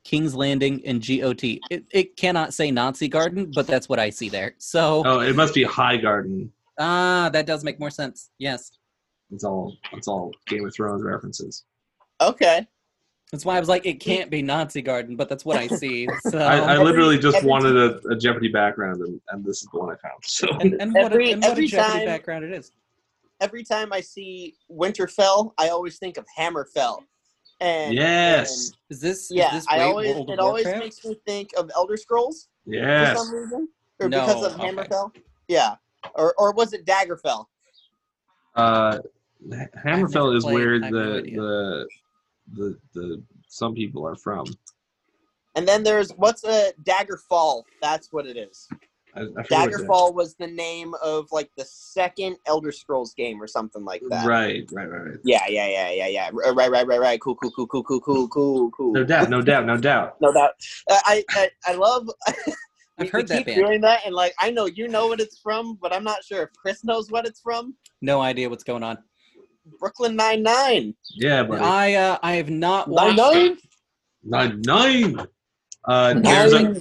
King's Landing, and GOT. It, it cannot say Nazi Garden, but that's what I see there. So, Oh, it must be High Garden. ah, that does make more sense. Yes. It's all it's all Game of Thrones references. okay That's why I was like, it can't be Nazi Garden, but that's what I see. So, I, I literally just every wanted a, a Jeopardy background, and, and this is the one I found. So and, and what, every- a, and what every a Jeopardy time- background it is. every time I see Winterfell, I always think of Hammerfell. And Yes. Is this? yeah, Is this I always World of it always makes me think of Elder Scrolls Yes. for some reason, or No, because of okay. Hammerfell. Yeah, or or was it Daggerfell? Uh, Hammerfell is played, where I have no the, the the the some people are from. And then there's what's a Daggerfall? That's what it is. I, I forget what Daggerfall was the name of like the second Elder Scrolls game or something like that. Right, right, right, right. Yeah, yeah, yeah, yeah, yeah. R- Right, right, right, right. Cool, cool, cool, cool, cool, cool, cool, cool. No doubt, no doubt, no doubt. No doubt. Uh, I, I I love. I've heard that keep band. doing that, and like I know you know what it's from, but I'm not sure if Chris knows what it's from. No idea what's going on. Brooklyn Nine Nine. Yeah, buddy. I uh, I have not Nine watched. Nine. Nine nine. Uh, there's a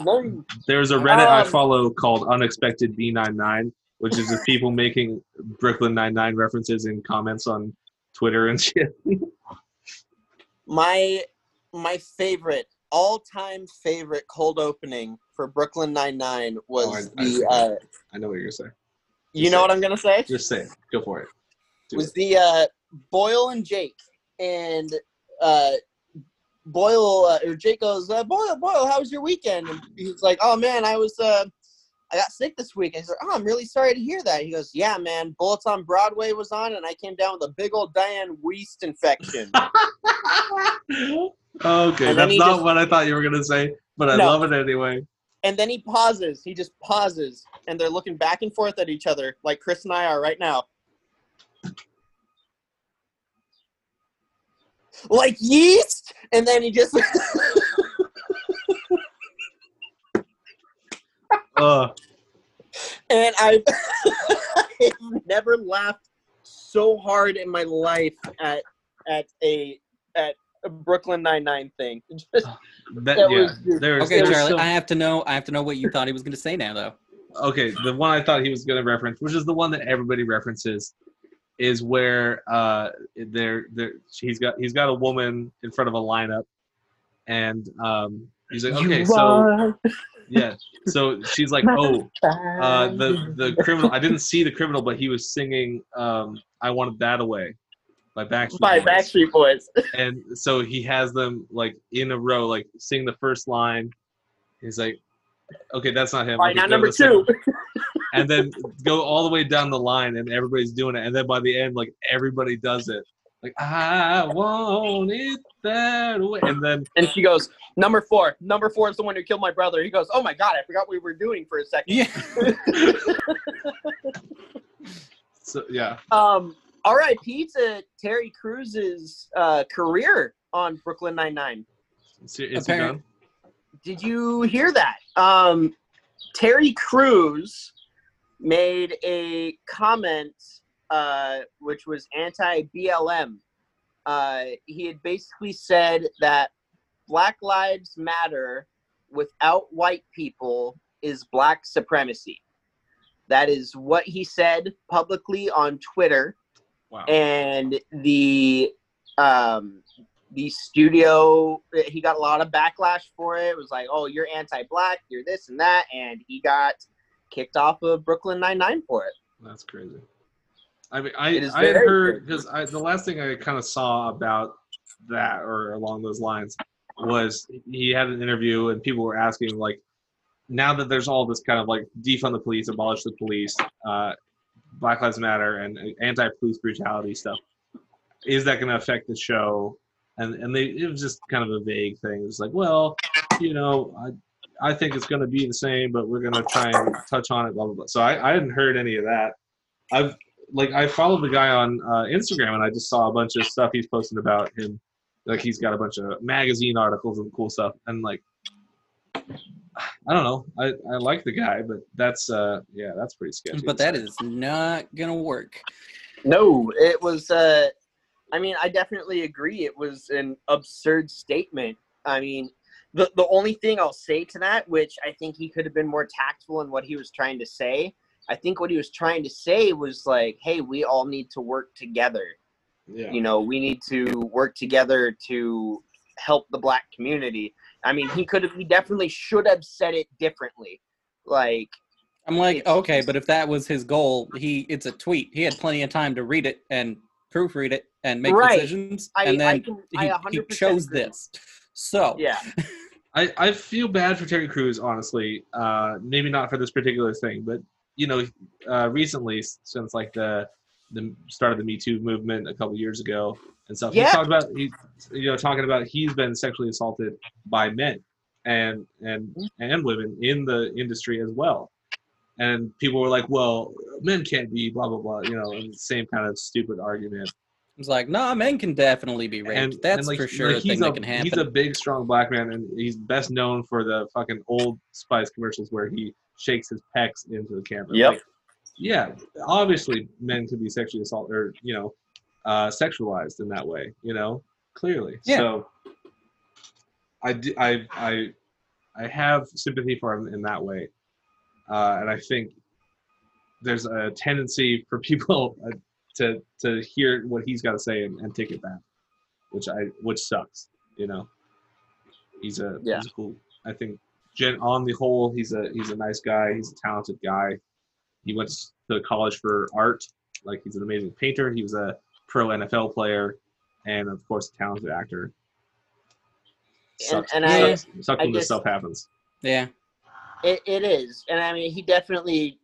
there's a Reddit I Um, follow called Unexpected B99, which is just people making Brooklyn Nine Nine references in comments on Twitter and shit. My my favorite all time favorite cold opening for Brooklyn Nine Nine was Oh, I- I the. see. Uh, I know what you're gonna you know what I'm gonna say? Just say it. Go for it. Was the uh, Boyle and Jake, and uh, Boyle uh, or Jake goes, uh, Boyle, Boyle, how was your weekend? And he's like, Oh man, I was, uh, I got sick this week. And he's like, Oh, I'm really sorry to hear that. He goes, Yeah, man, Bullets on Broadway was on, and I came down with a big old Dianne Wiest infection. okay, that's not just- what I thought you were gonna say, but I No. love it anyway. and then he pauses. He just pauses, and they're looking back and forth at each other, like Chris and I are right now. Like yeast, and then he just Uh, and I've, I've never laughed so hard in my life at at a at a Brooklyn Nine Nine thing. Just, that, That yeah, was just- Okay, there's Charlie. some- I have to know. I have to know what you thought he was going to say now, though. okay, the one I thought he was going to reference, which is the one that everybody references, is where uh, there, there, he's got he's got a woman in front of a lineup, and um, he's like, okay, so yeah, so she's like, oh, uh, the the criminal. I didn't see the criminal, but he was singing um, "I Want It That Way" by Backstreet by Boys. Backstreet Boys. and so he has them like in a row, like sing the first line. He's like, okay, that's not him. All right, Okay, now number two. and then go all the way down the line and everybody's doing it and then by the end like everybody does it like i want it that way and then And she goes, number four. Number four is the one who killed my brother. He goes, oh my god, I forgot what we were doing for a second. Yeah. so yeah Um, R.I.P. to Terry Crews's uh, career on Brooklyn Nine Nine. is, he- is he Apparent- done Did you hear that? Um, Terry Crews made a comment uh, which was anti BLM. Uh, he had basically said that Black Lives Matter without white people is black supremacy. That is what he said publicly on Twitter wow and the um the studio he got a lot of backlash for it. it was like oh you're anti-black you're this and that and he got kicked off of brooklyn 99 for it. That's crazy. I mean i i had heard because the last thing i kind of saw about that or along those lines was he had an interview and people were asking like now that there's all this kind of like defund the police abolish the police uh, black lives matter and anti-police brutality stuff is that going to affect the show? And and they it was just kind of a vague thing. It was like well you know i i think it's going to be the same but we're going to try and touch on it blah blah blah. So i i hadn't heard any of that. I've like i followed the guy on uh, instagram and i just saw a bunch of stuff he's posting about him. Like he's got a bunch of magazine articles and cool stuff and like i don't know. I i like the guy but that's uh yeah that's pretty sketchy. But that is not going to work. no it was uh i mean i definitely agree it was an absurd statement. I mean the, the only thing i'll say to that which i think he could have been more tactful in what he was trying to say i think what he was trying to say was like hey we all need to work together yeah you know we need to work together to help the black community i mean he could have he definitely should have said it differently like I'm like, okay, but if that was his goal, he it's a tweet. He had plenty of time to read it and proofread it and make Right. decisions, I, and I then can, he, I he 100% chose agree. this. So Yeah. I, I feel bad for Terry Crews, honestly. Uh, maybe not for this particular thing, but you know, uh, recently since like the the start of the Me Too movement a couple years ago and stuff, Yeah. he talked about he, you know, talking about he's been sexually assaulted by men and and and women in the industry as well. And people were like, "Well, men can't be blah blah blah," you know, and same kind of stupid argument. It's like, nah, men can definitely be raped. And That's and, like, for sure like, a thing he's that can happen. He's a big, strong black man, and he's best known for the fucking old Spice commercials where he shakes his pecs into the camera. Yep. Like, yeah, obviously, men could be sexually assaulted or you know, uh, sexualized in that way. You know, clearly. Yeah. So, I I I I have sympathy for him in that way, uh, and I think there's a tendency for people uh, to to hear what he's got to say and, and take it back, which I which sucks. You know, he's a Yeah. he's a cool. I think Jen on the whole, he's a he's a nice guy. He's a talented guy. He went to college for art. Like he's an amazing painter. He was a pro NFL player, and of course, a talented actor. And, Sucks, and I, sucks, sucks I when this guess- stuff happens. yeah. It, it is, and I mean, he definitely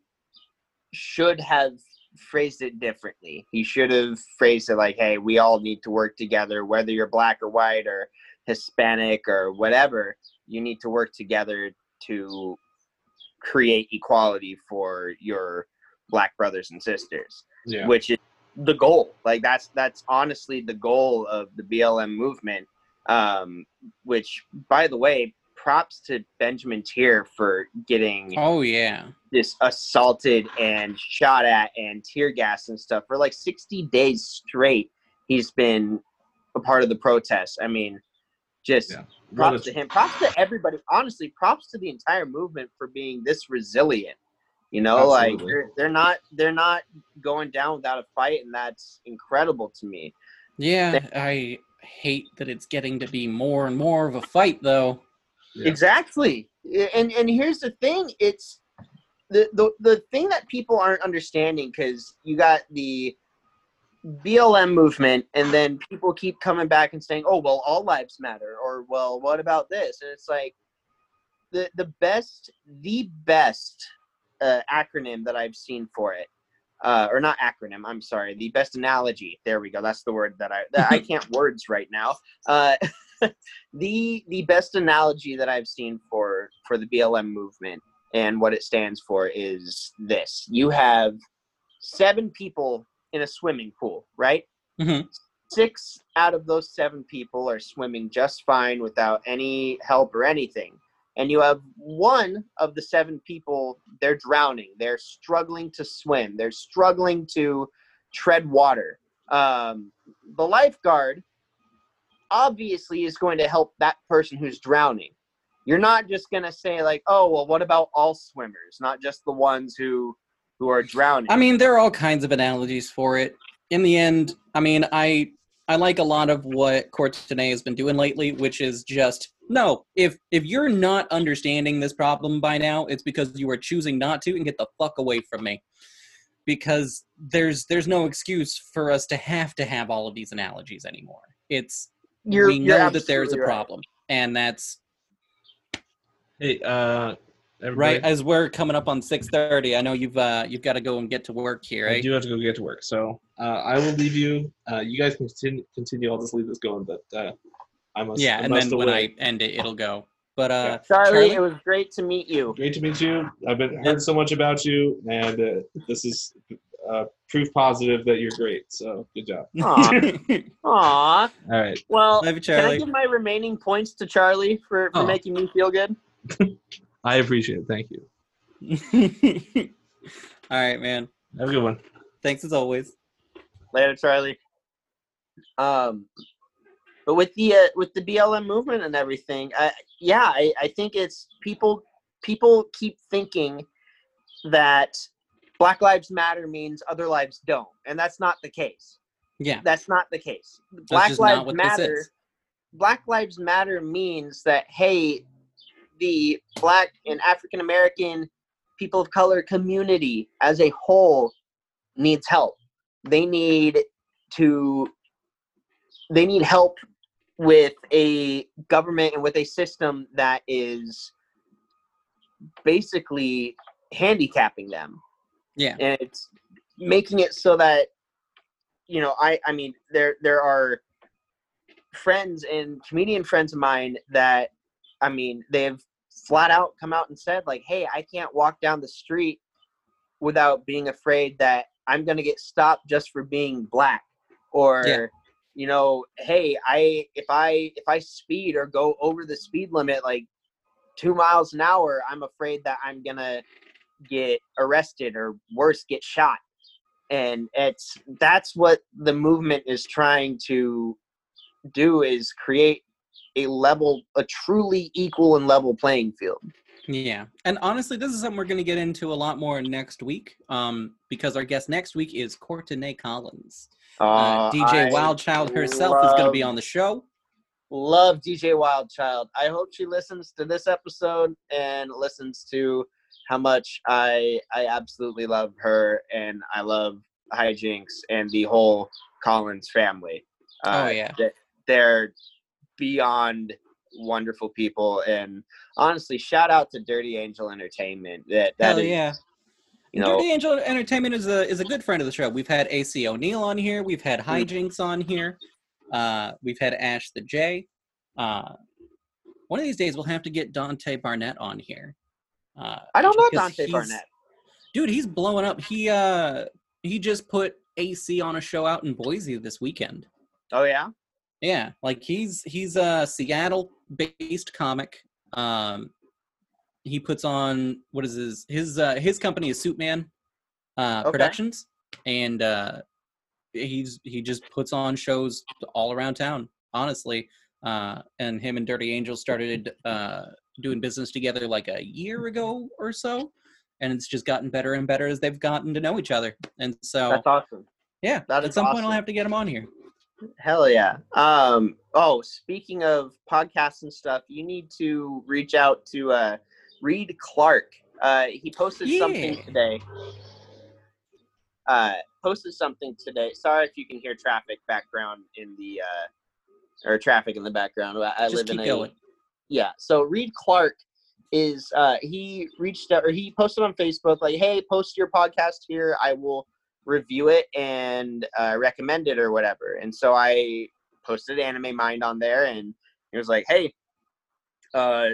should have phrased it differently. He should have phrased it like, "Hey, we all need to work together, whether you're black or white or Hispanic or whatever. You need to work together to create equality for your black brothers and sisters." Yeah. which is the goal. Like that's that's honestly the goal of the BLM movement. Um, which, by the way, props to Benjamin Tier for getting Oh yeah. this assaulted and shot at and tear gas and stuff for like 60 days straight. He's been a part of the protest. I mean, just Yeah. props What to him. Props to everybody. Honestly, props to the entire movement for being this resilient. You know, like they're, they're not they're not going down without a fight, and that's incredible to me. Yeah, I hate that it's getting to be more and more of a fight though. Yeah. Exactly. And and here's the thing, it's the the, the thing that people aren't understanding because you got the BLM movement and then people keep coming back and saying, "Oh, well, all lives matter," or "Well, what about this?" And it's like the the best the best uh, acronym that I've seen for it. Uh, or not acronym. I'm sorry. The best analogy. There we go. That's the word that I that I can't words right now. Uh, the the best analogy that I've seen for for the BLM movement and what it stands for is this: you have seven people in a swimming pool, right? Mhm. Six out of those seven people are swimming just fine without any help or anything. And you have one of the seven people, they're drowning. They're struggling to swim. They're struggling to tread water. Um, the lifeguard obviously is going to help that person who's drowning. You're not just going to say like, "Oh, well, what about all swimmers, not just the ones who who are drowning?" I mean, there are all kinds of analogies for it. In the end, I mean, I I like a lot of what Courtenay has been doing lately, which is just no. If if you're not understanding this problem by now, it's because you are choosing not to, and get the fuck away from me. Because there's there's no excuse for us to have to have all of these analogies anymore. It's You're- we you're know that there's a absolutely right. problem, and that's Hey, uh, everybody, right as we're coming up on six thirty. I know you've uh, you've got to go and get to work here, I do have to go get to work, so uh, I will leave you. Uh, you guys can continue. Continue. I'll just leave this going, but uh, I must. Yeah, I and must then when away. I end it, it'll go. But uh, Charlie, Charlie? it was great to meet you. Great to meet you. I've been heard so much about you, and uh, this is uh, proof positive that you're great. So good job. Aw. Aw. All right. Well, Love you, can I give my remaining points to Charlie for, for Oh. making me feel good? I appreciate it. Thank you. All right, man. Have a good one. Thanks as always. Later, Charlie. Um, but with the uh, with the BLM movement and everything, I, yeah, I, I think it's people people keep thinking that Black Lives Matter means other lives don't, and that's not the case. Yeah. That's not the case. Black Lives Matter. Black Lives Matter means that hey, the black and African American people of color community as a whole needs help. They need to they need help with a government and with a system that is basically handicapping them Yeah. and it's making it so that you know i i mean there there are friends and comedian friends of mine that i mean they've flat out come out and said like hey i can't walk down the street without being afraid that i'm going to get stopped just for being black or Yeah. you know hey i if i if i speed or go over the speed limit like two miles an hour i'm afraid that i'm gonna get arrested or worse get shot and it's that's what the movement is trying to do is create a level a truly equal and level playing field Yeah. And honestly, this is something we're going to get into a lot more next week um, because our guest next week is Courtney Collins. Uh, DJ I Wildchild herself is going to be on the show. love dj wildchild i hope she listens to this episode and listens to how much i i absolutely love her and i love hijinks and the whole collins family Oh, Uh, yeah. they're beyond wonderful people and honestly shout out to dirty angel entertainment that that is, yeah. you know Dirty Angel Entertainment is a is a good friend of the show. We've had AC O'Neill on here. We've had Mm. Hijinks on here. Uh, we've had Ash the J. Uh, one of these days we'll have to get Dante Barnett on here. Uh, i don't know dante barnett. Dude he's blowing up. He uh he just put ac on a show out in boise this weekend. Oh yeah? Yeah like he's he's a seattle based comic. Um he puts on what is his his uh his company is suitman uh Okay. productions and uh he's he just puts on shows all around town honestly. Uh and him and dirty angel started uh doing business together like a year ago or so and it's just gotten better and better as they've gotten to know each other and so that's awesome yeah that at some point i'll have to get them on here Hell yeah. Um oh, speaking of podcasts and stuff, you need to reach out to uh Reed Clark. Uh he posted something today. Uh posted something today. Sorry if you can hear traffic background in the uh or traffic in the background. I, I live in a going yeah so reed clark is uh he reached out or he posted on facebook like hey post your podcast here i will review it and uh, recommend it or whatever. And so i posted anime mind on there and he was like hey uh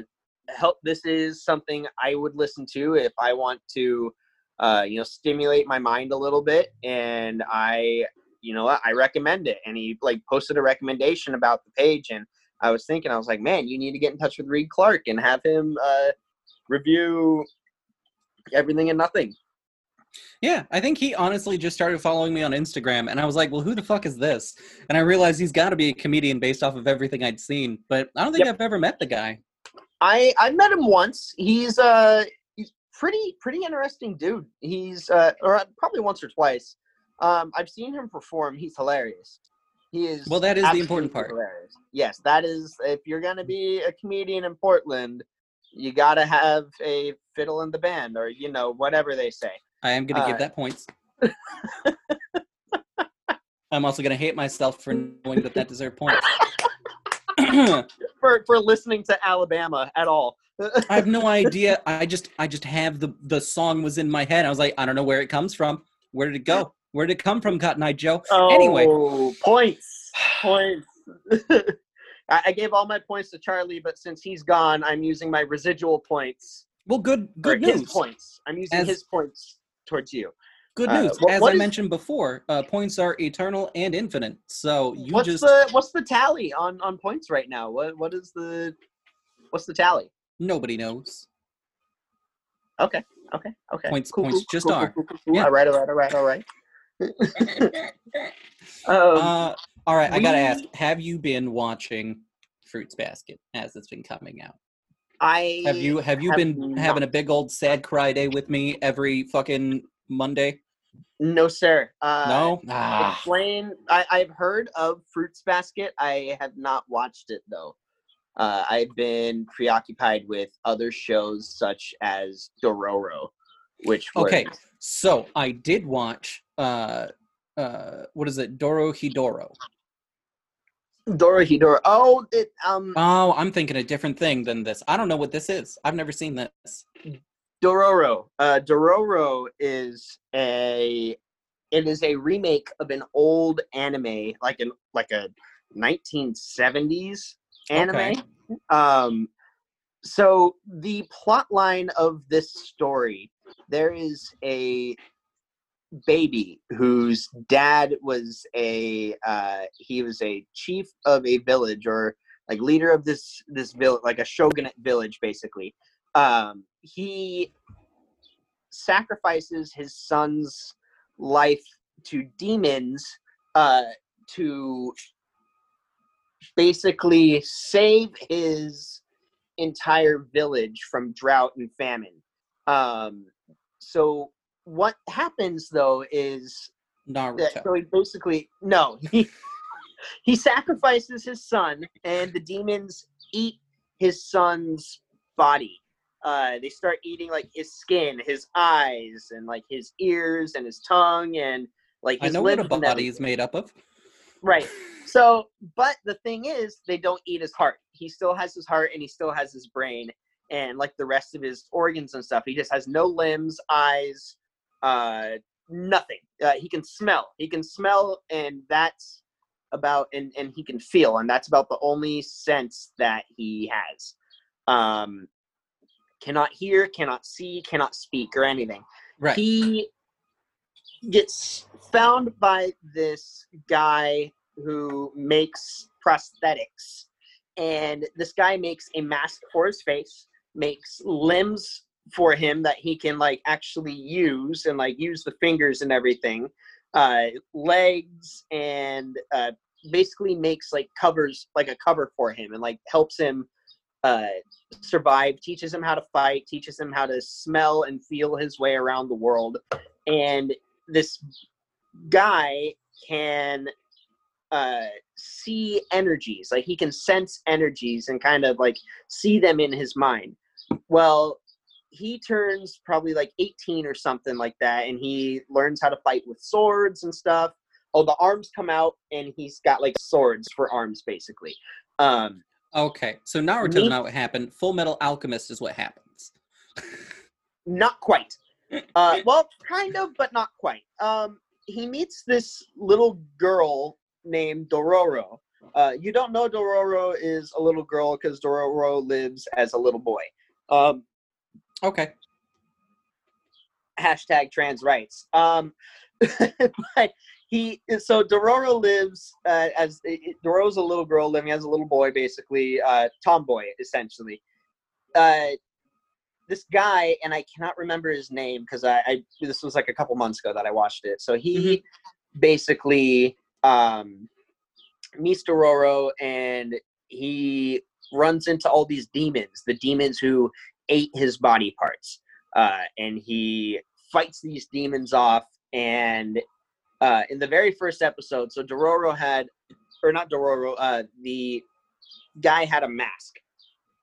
help this is something i would listen to if i want to uh you know stimulate my mind a little bit and i you know i recommend it. And he like posted a recommendation about the page and I was thinking, I was like, man, you need to get in touch with Reed Clark and have him uh, review everything and nothing. Yeah, I think he honestly just started following me on Instagram, and I was like, "Well, who the fuck is this?" And I realized he's got to be a comedian based off of everything I'd seen, but I don't think Yep. I've ever met the guy. I I met him once. He's uh he's pretty pretty interesting dude. He's uh or probably once or twice. Um, I've seen him perform. He's hilarious. He is Well, that is the important part. Hilarious. Yes, that is. If you're gonna be a comedian in Portland, you gotta have a fiddle in the band, or you know whatever they say. I am going to Uh, give that points. I'm also going to hate myself for knowing that that deserved points. For for listening to Alabama at all. I have no idea. I just, I just have the the song was in my head. I was like, I don't know where it comes from. Where did it go? Where did it come from, Cotton Eye Joe? Anyway. Oh, points, points. I gave all my points to Charlie, but since he's gone, I'm using my residual points. Well, good, good his news. points. I'm using As- his points towards you. Good Uh, news. what- As what I is- mentioned before, uh, points are eternal and infinite. So you what's just the what's the tally on on points right now? What what is the what's the tally? nobody knows. Okay, okay, okay. Points- points just are. Cool, cool, cool. Yeah. All right, all right, all right, all right. um, uh, all right, I gotta ask: Have you been watching Fruits Basket as it's been coming out? I Have you have you have been having a big old sad cry day with me every fucking Monday? No, sir. Uh, no. Ah, Explain. I, I've heard of Fruits Basket. I have not watched it though. Uh, I've been preoccupied with other shows such as Dororo. which Okay, so I did watch. Uh, uh, what is it? Doro Hidoro. Dorohedoro. Oh, it, um, Oh, I'm thinking a different thing than this. I don't know what this is. I've never seen this. Dororo. Uh, Dororo is a it is a remake of an old anime, like an like a 1970s anime. Okay. Um, so the plot line of this story, there is a baby whose dad was a uh, he was a chief of a village or like leader of this this village, like a shogunate village, basically. Um, he sacrifices his son's life to demons uh, to basically save his entire village from drought and famine. Um, so what happens though is that, Naruto. so he basically no he he sacrifices his son and the demons eat his son's body. Uh they start eating like his skin his eyes and like his ears and his tongue and like I his know what a body is made up of. right. So but the thing is they don't eat his heart. He still has his heart and he still has his brain and like the rest of his organs and stuff. He just has no limbs eyes uh nothing. Uh, he can smell. He can smell and that's about and and he can feel and that's about the only sense that he has. Um cannot hear cannot see cannot speak or anything. Right. he gets found by this guy who makes prosthetics and this guy makes a mask for his face makes limbs for him that he can like actually use and like use the fingers and everything uh legs and uh basically makes like covers like a cover for him and like helps him uh survive teaches him how to fight teaches him how to smell and feel his way around the world. And this guy can uh see energies like he can sense energies and kind of like see them in his mind. Well he turns probably like 18 or something like that and he learns how to fight with swords and stuff. Oh the arms come out and he's got like swords for arms basically. Um Okay, so Naruto's Me- not what happened. Full Metal Alchemist is what happens. not quite. Uh well kind of but not quite. Um he meets this little girl named dororo. Uh you don't know dororo is a little girl because dororo lives as a little boy. Um Okay. hashtag trans rights. Um but he so dororo lives uh, as dororo's a little girl living as a little boy basically uh tomboy essentially. Uh this guy and i cannot remember his name because I, I this was like a couple months ago that i watched it. So he basically um meets dororo and he runs into all these demons the demons who ate his body parts uh and he fights these demons off and uh in the very first episode so dororo had or not dororo uh the guy had a mask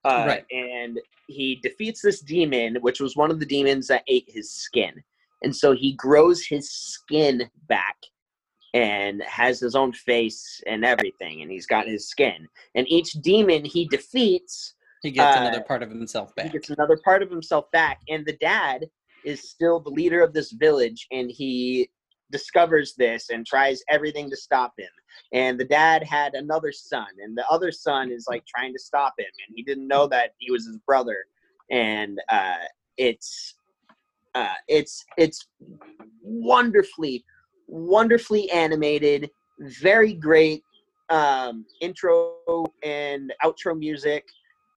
uh, Right. and he defeats this demon which was one of the demons that ate his skin and so he grows his skin back and has his own face and everything and he's got his skin and each demon he defeats He gets Uh, another part of himself back. he gets another part of himself back and the dad is still the leader of this village and he discovers this and tries everything to stop him. And the dad had another son and the other son is like trying to stop him and he didn't know that he was his brother. And uh it's uh it's it's wonderfully wonderfully animated very great um intro and outro music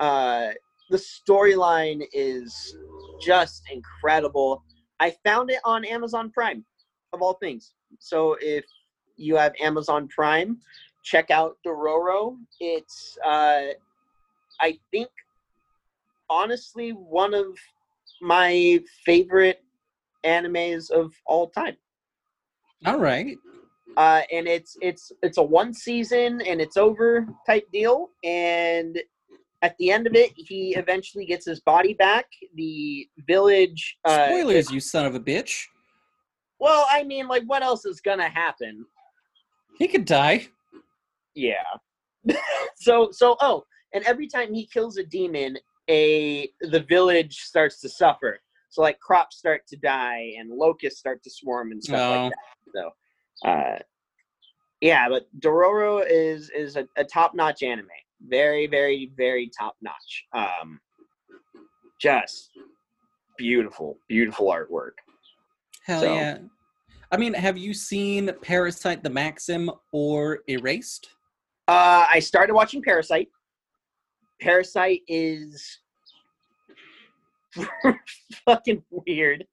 uh the storyline is just incredible. I found it on Amazon Prime, of all things. So if you have Amazon Prime, check out Dororo. It's, uh, I think, honestly, one of my favorite animes of all time. All right. Uh, and it's it's it's a one season and it's over type deal, and at the end of it, he eventually gets his body back. The village. Uh, Spoilers, you son of a bitch. Well, I mean, like, what else is gonna happen? He could die. Yeah. so so oh, and every time he kills a demon, a the village starts to suffer. So like crops start to die and locusts start to swarm and stuff Oh. like that. So uh yeah, but Dororo is is a, a top notch anime. Very, very, very top notch. Um just beautiful, beautiful artwork. Hell So- yeah. I mean, have you seen Parasyte the Maxim or Erased? Uh, I started watching Parasyte. Parasyte is fucking weird.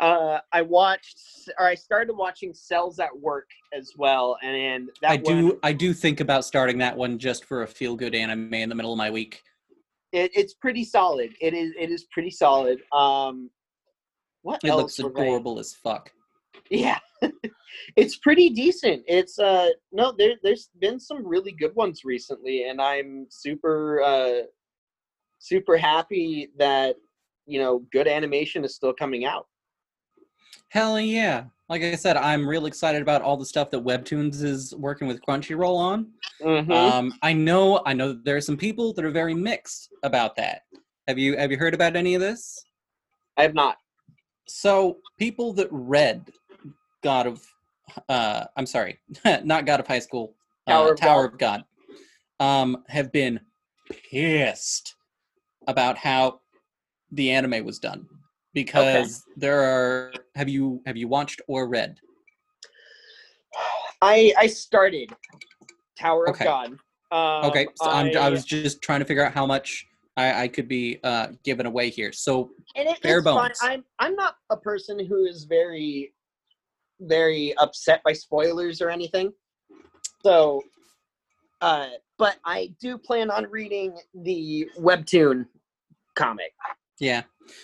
Uh, I watched, or I started watching Cells at Work as well, and that I one, do I do think about starting that one just for a feel good anime in the middle of my week. it, it's pretty solid. It is, it is pretty solid. Um, what It looks was I- adorable as fuck. Yeah, it's pretty decent. It's uh no, there there's been some really good ones recently, and I'm super uh super happy that you know good animation is still coming out. Hell yeah. Like I said, I'm real excited about all the stuff that Webtoons is working with Crunchyroll on. Mhm. Um, I know I know that there are some people that are very mixed about that. Have you have you heard about any of this? I have not. So people that read God of uh I'm sorry, not God of High School, uh, Tower of Tower of God, um, have been pissed about how the anime was done because there are have you have you watched or read? I I started Tower Okay. of God. Um, Okay, so I'm, I I- was just trying to figure out how much I, I could be uh, given away here. So and it, bare it's fine. bones. I'm I'm not a person who is very very upset by spoilers or anything. So, uh, but I do plan on reading the webtoon comic. Yeah.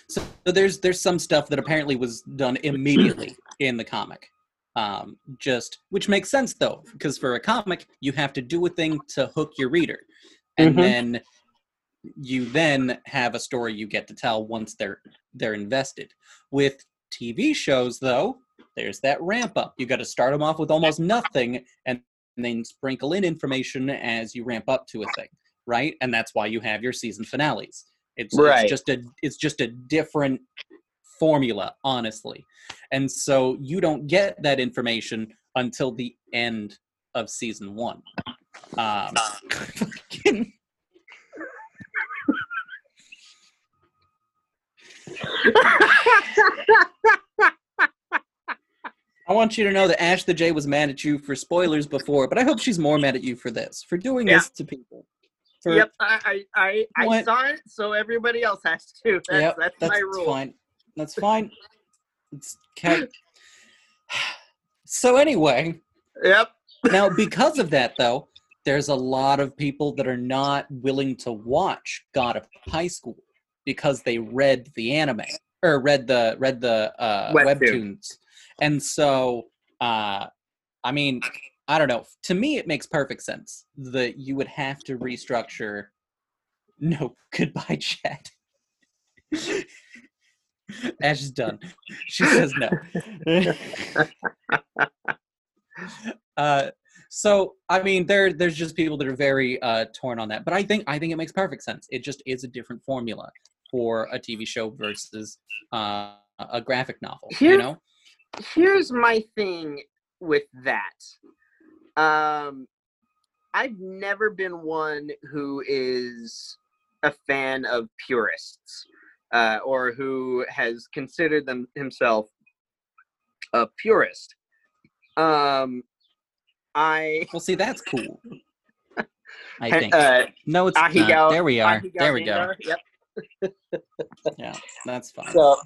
So, so there's there's some stuff that apparently was done immediately in the comic. Um, just which makes sense though, because for a comic you have to do a thing to hook your reader, and Mhm. then you then have a story you get to tell once they're they're invested. With TV shows though, there's that ramp up. You got to start them off with almost nothing, and then sprinkle in information as you ramp up to a thing, right? And that's why you have your season finales. It's, Right. it's just a it's just a different formula, honestly. And so you don't get that information until the end of season one. Um, I want you to know that Ash the J was mad at you for spoilers before, but I hope she's more mad at you for this, for doing Yeah. this to people. For, Yep, I I I, I saw it, so everybody else has to. That's Yep, that's, that's my rule. fine. That's fine. It's okay. So anyway, Yep. now because of that though, there's a lot of people that are not willing to watch God of High School because they read the anime or read the read the uh, Webtoon. webtoons, and so uh, I mean, I don't know. To me, it makes perfect sense that you would have to restructure. No, goodbye, chat. Ash is done. She says no. uh, so I mean, there there's just people that are very uh, torn on that, but I think I think it makes perfect sense. It just is a different formula for a TV show versus uh, a graphic novel. You know, here's my thing with that. Um, I've never been one who is a fan of purists, uh, or who has considered them himself a purist. Um, I well, see, that's cool. I think. uh, no, it's Ahigo- not. There we are. Ahigo There we go. Yep. Yeah, that's fine. So,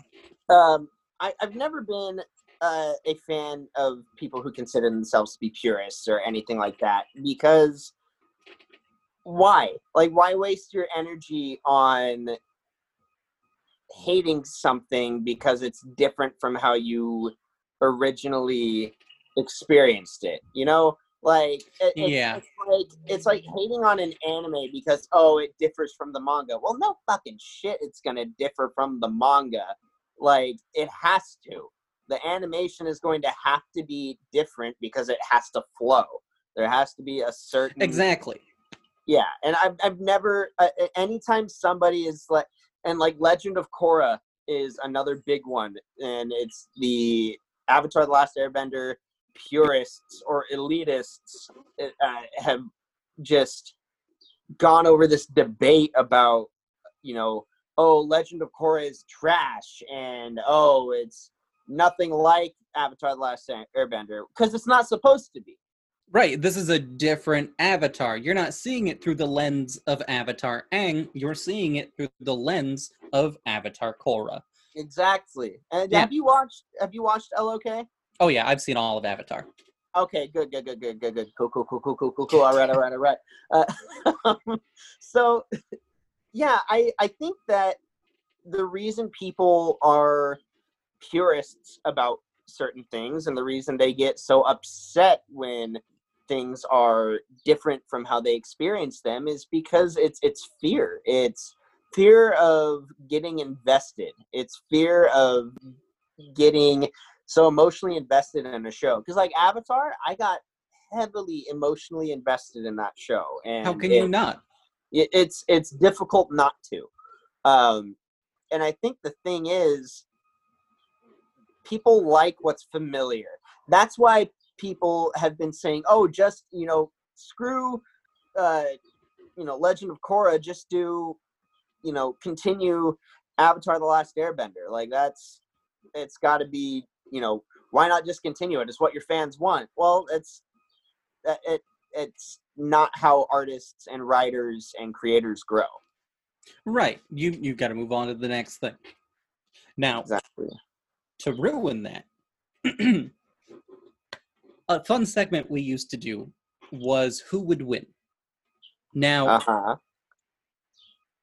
um, I, I've never been uh, a fan of people who consider themselves to be purists or anything like that because why? Like, why waste your energy on hating something because it's different from how you originally experienced it? You know, Like it, it's, Yeah. it's like it's like hating on an anime because oh it differs from the manga. Well, no fucking shit, it's gonna differ from the manga. Like it has to. The animation is going to have to be different because it has to flow. There has to be a certain Exactly. yeah, and I've I've never uh, anytime somebody is like and like Legend of Korra is another big one, and it's the Avatar: The Last Airbender purists or elitists uh, have just gone over this debate about you know oh Legend of Korra is trash and oh it's nothing like Avatar: The Last Airbender because it's not supposed to be. Right. This is a different Avatar. You're not seeing it through the lens of Avatar Aang. You're seeing it through the lens of Avatar Korra. Exactly. And Yeah. have you watched have you watched LOK? Oh yeah, I've seen all of Avatar. Okay, good, good, good, good, good, good. Cool, cool, cool, cool, cool, cool, cool. All right, all right, all right. Uh, so, yeah, I I think that the reason people are purists about certain things and the reason they get so upset when things are different from how they experience them is because it's it's fear. It's fear of getting invested. It's fear of getting so emotionally invested in a show because like avatar i got heavily emotionally invested in that show and How can it- you not? it, it's it's difficult not to um and i think the thing is people like what's familiar. That's why people have been saying oh just you know screw uh you know legend of korra just do you know continue avatar the last airbender. Like that's it's got to be you know why not just continue it? It's what your fans want. Well it's it it's not how artists and writers and creators grow. Right. You you've got to move on to the next thing. Now, exactly to ruin that, a fun segment we used to do was who would win. Now, uh-huh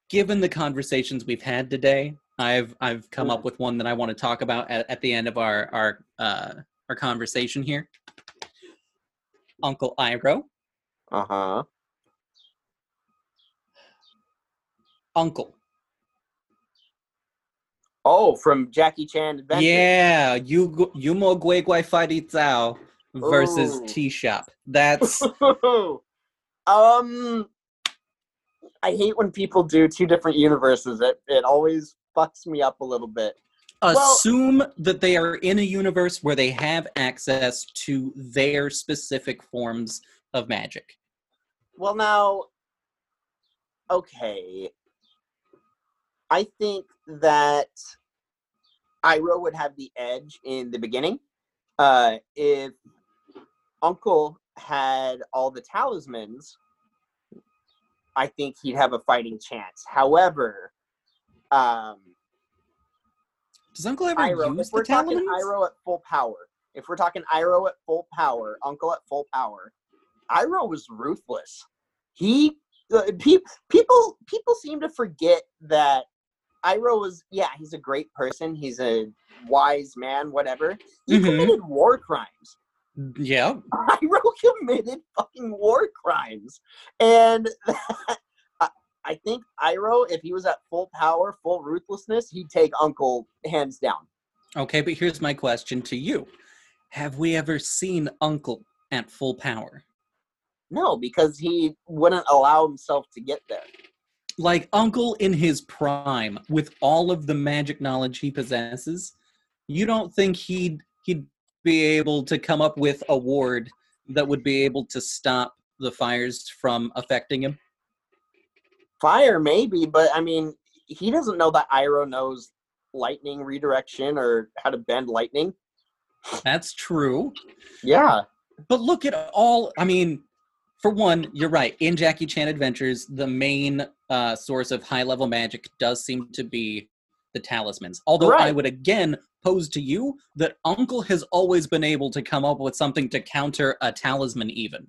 given the conversations we've had today, I've I've come up with one that I want to talk about at, at the end of our our uh, our conversation here. Uncle Iroh. uh-huh Uncle. Oh from jackie chan adventure Yeah, you Yumo Gui Gui Fighty Zhao versus Ooh. T Shop. That's um i hate when people do two different universes it, it always fucks me up a little bit Well- assume that they are in a universe where they have access to their specific forms of magic. Well, now, okay. I think that Iroh would have the edge in the beginning. Uh, if Uncle had all the talismans, I think he'd have a fighting chance. However, um, Does Uncle ever Iroh, use if we're the talking talismans? Iroh at full power, if we're talking Iroh at full power, Uncle at full power, Iroh was ruthless. He uh, pe- people people seem to forget that Iroh was yeah he's a great person he's a wise man whatever he Mhm. committed war crimes. Yeah, Iroh committed fucking war crimes, and I, I think Iroh, if he was at full power full ruthlessness he'd take Uncle hands down. Okay, but here's my question to you. Have we ever seen Uncle at full power? No, because he wouldn't allow himself to get there. Like Uncle in his prime, with all of the magic knowledge he possesses, you don't think he'd he'd be able to come up with a ward that would be able to stop the fires from affecting him? Fire, maybe, but I mean, he doesn't know that Iroh knows lightning redirection or how to bend lightning. That's true. Yeah. But look at all. I mean, for one, you're right. In Jackie Chan Adventures, the main uh, source of high level magic does seem to be the talismans. Although I would again pose to you that Uncle has always been able to come up with something to counter a talisman, even.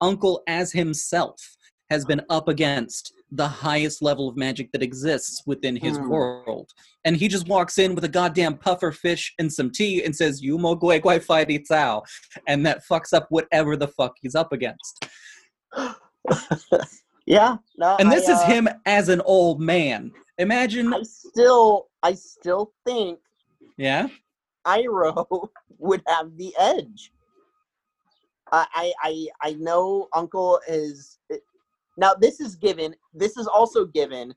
Uncle, as himself, has been up against the highest level of magic that exists within his Hmm. world. And he just walks in with a goddamn puffer fish and some tea and says, You mo gui gui fi di. And that fucks up whatever the fuck he's up against. Yeah. No. And this I, is uh, him as an old man. Imagine, I still, I still think yeah? Iroh would have the edge. I, I, I, I know Uncle is. Now this is given. This is also given.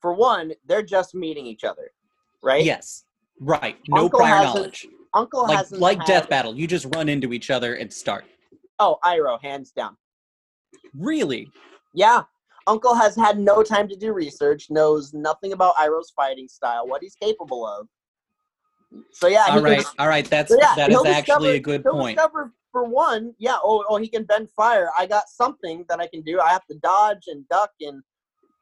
For one, they're just meeting each other, right? Yes. Right. No Uncle prior knowledge. Uncle Like hasn't like had- death battle. You just run into each other and start. Oh, Iroh, hands down. Really? Yeah. Uncle has had no time to do research, knows nothing about Iroh's fighting style, what he's capable of. So yeah, all right. All right. That's so yeah, that is actually a good point. Discover for one, yeah, oh, oh, he can bend fire. I got something that I can do. I have to dodge and duck and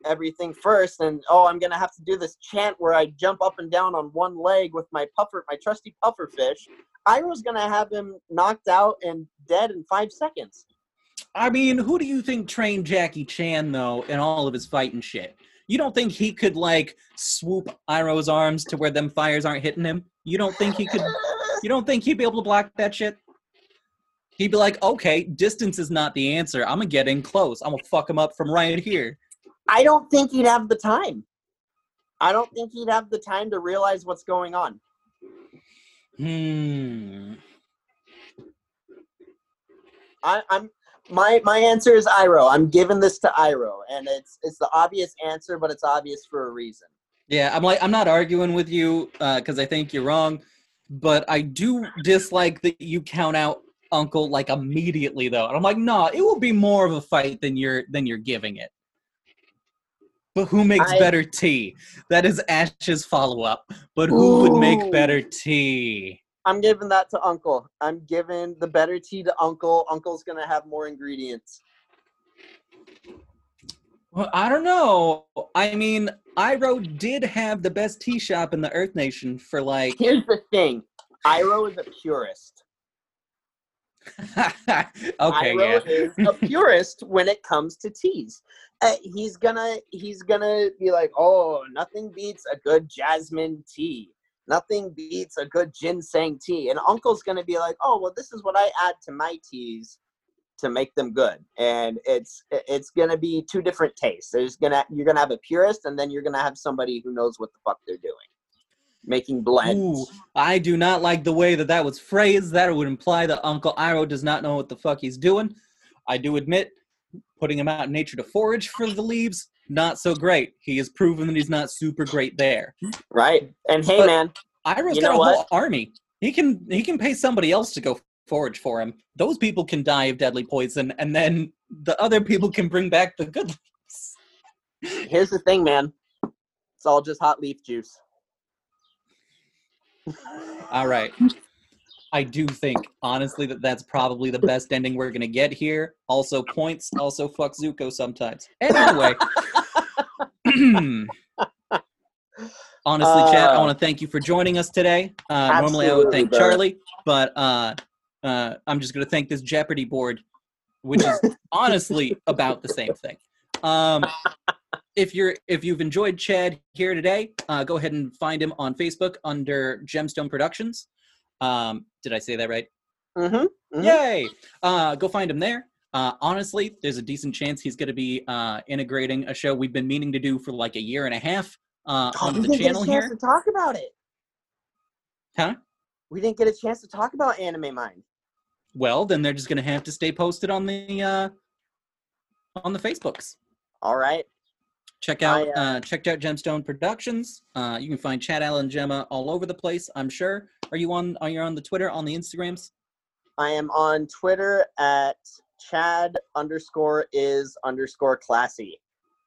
everything first, and oh, I'm gonna have to do this chant where I jump up and down on one leg with my puffer, my trusty puffer fish. Iroh's gonna have him knocked out and dead in five seconds. I mean, who do you think trained Jackie Chan though in all of his fighting shit? You don't think he could like swoop Iroh's arms to where them fires aren't hitting him? You don't think he could? You don't think he'd be able to block that shit? He'd be like, okay, distance is not the answer. I'm gonna get in close. I'm gonna fuck him up from right here. I don't think he'd have the time. I don't think he'd have the time to realize what's going on. Hmm. I, I'm my my answer is Iroh. I'm giving this to Iroh, and it's it's the obvious answer, but it's obvious for a reason. Yeah, I'm like I'm not arguing with you uh, because I think you're wrong, but I do dislike that you count out Uncle like immediately though, and I'm like, nah, it will be more of a fight than you're than you're giving it. But who makes I- better tea? That is Ash's follow up. But who would make better tea? I'm giving that to Uncle. I'm giving the better tea to Uncle. Uncle's gonna have more ingredients. Well, I don't know. I mean, Iroh did have the best tea shop in the Earth Nation for like. Here's the thing: Iroh is a purist. okay, Iroh yeah. is a purist when it comes to teas. Uh, he's gonna he's gonna be like, oh, nothing beats a good jasmine tea. Nothing beats a good ginseng tea. And Uncle's gonna be like, oh, well, this is what I add to my teas to make them good. And it's it's gonna be two different tastes. There's gonna you're gonna have a purist, and then you're gonna have somebody who knows what the fuck they're doing, making blends. Ooh, I do not like the way that that was phrased. That would imply that Uncle Iroh does not know what the fuck he's doing. I do admit, putting him out in nature to forage for the leaves, not so great. He has proven that he's not super great there. Right? And hey, But- man, Iroh's You got know a whole army. He can he can pay somebody else to go forage for him. Those people can die of deadly poison, and then the other people can bring back the good. leaves. here's the thing, man. It's all just hot leaf juice. All right. I do think, honestly, that that's probably the best ending we're gonna get here. Also, points. Also, fuck Zuko sometimes. Anyway, honestly, Chad, I Uh, want to thank you for joining us today. Uh, normally, I would thank brother. Charlie, but uh, uh, I'm just gonna thank this Jeopardy board, which is honestly about the same thing. Um, if you're if you've enjoyed Chad here today, uh, go ahead and find him on Facebook under Gemstone Productions. Um, did I say that right? Mm-hmm. Mhm. Yay! Uh, go find him there. Uh, honestly, there's a decent chance he's going to be uh, integrating a show we've been meaning to do for like a year and a half uh, Oh, on we the didn't channel get a chance here. to talk about it. Huh? We didn't get a chance to talk about Anime Mind. Well, then they're just going to have to stay posted on the uh, on the Facebooks. All right. Check out I, uh, uh, checked out Gemstone Productions. Uh, you can find Chad Allen Gemma all over the place. I'm sure. Are you on? Are you on the Twitter, on the Instagrams? I am on Twitter at Chad underscore is underscore classy.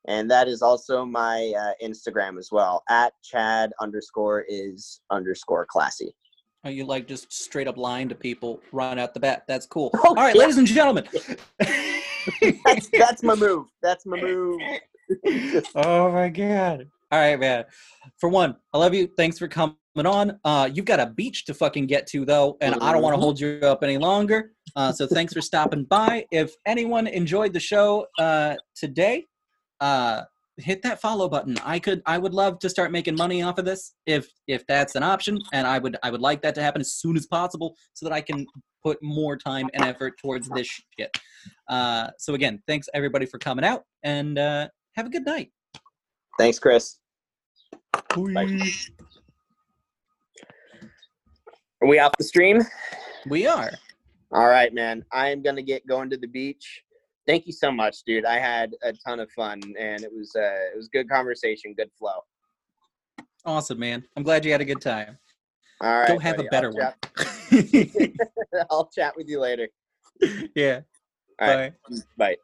And that is also my uh, Instagram as well at Chad underscore is underscore classy. Are you like just straight up lying to people right out the bat? That's cool. Oh, all right, yeah. ladies and gentlemen. That's, that's my move. That's my move. oh my god. All right, man. For one, I love you. Thanks for coming on. Uh, you've got a beach to fucking get to though, and I don't want to Mhm. hold you up any longer. Uh, so thanks for stopping by. If anyone enjoyed the show uh, today, uh, hit that follow button. I could, I would love to start making money off of this if if that's an option, and I would I would like that to happen as soon as possible so that I can put more time and effort towards this shit. Uh, so again, thanks everybody for coming out, and uh, have a good night. Thanks, Chris. Bye. Are we off the stream? We are. All right, man. I am gonna get going to the beach. Thank you so much, dude. I had a ton of fun, and it was uh, it was good conversation, good flow. Awesome, man. I'm glad you had a good time. All right, Go have buddy. a better I'll one. Chat, I'll chat with you later. yeah. All right, Bye. bye.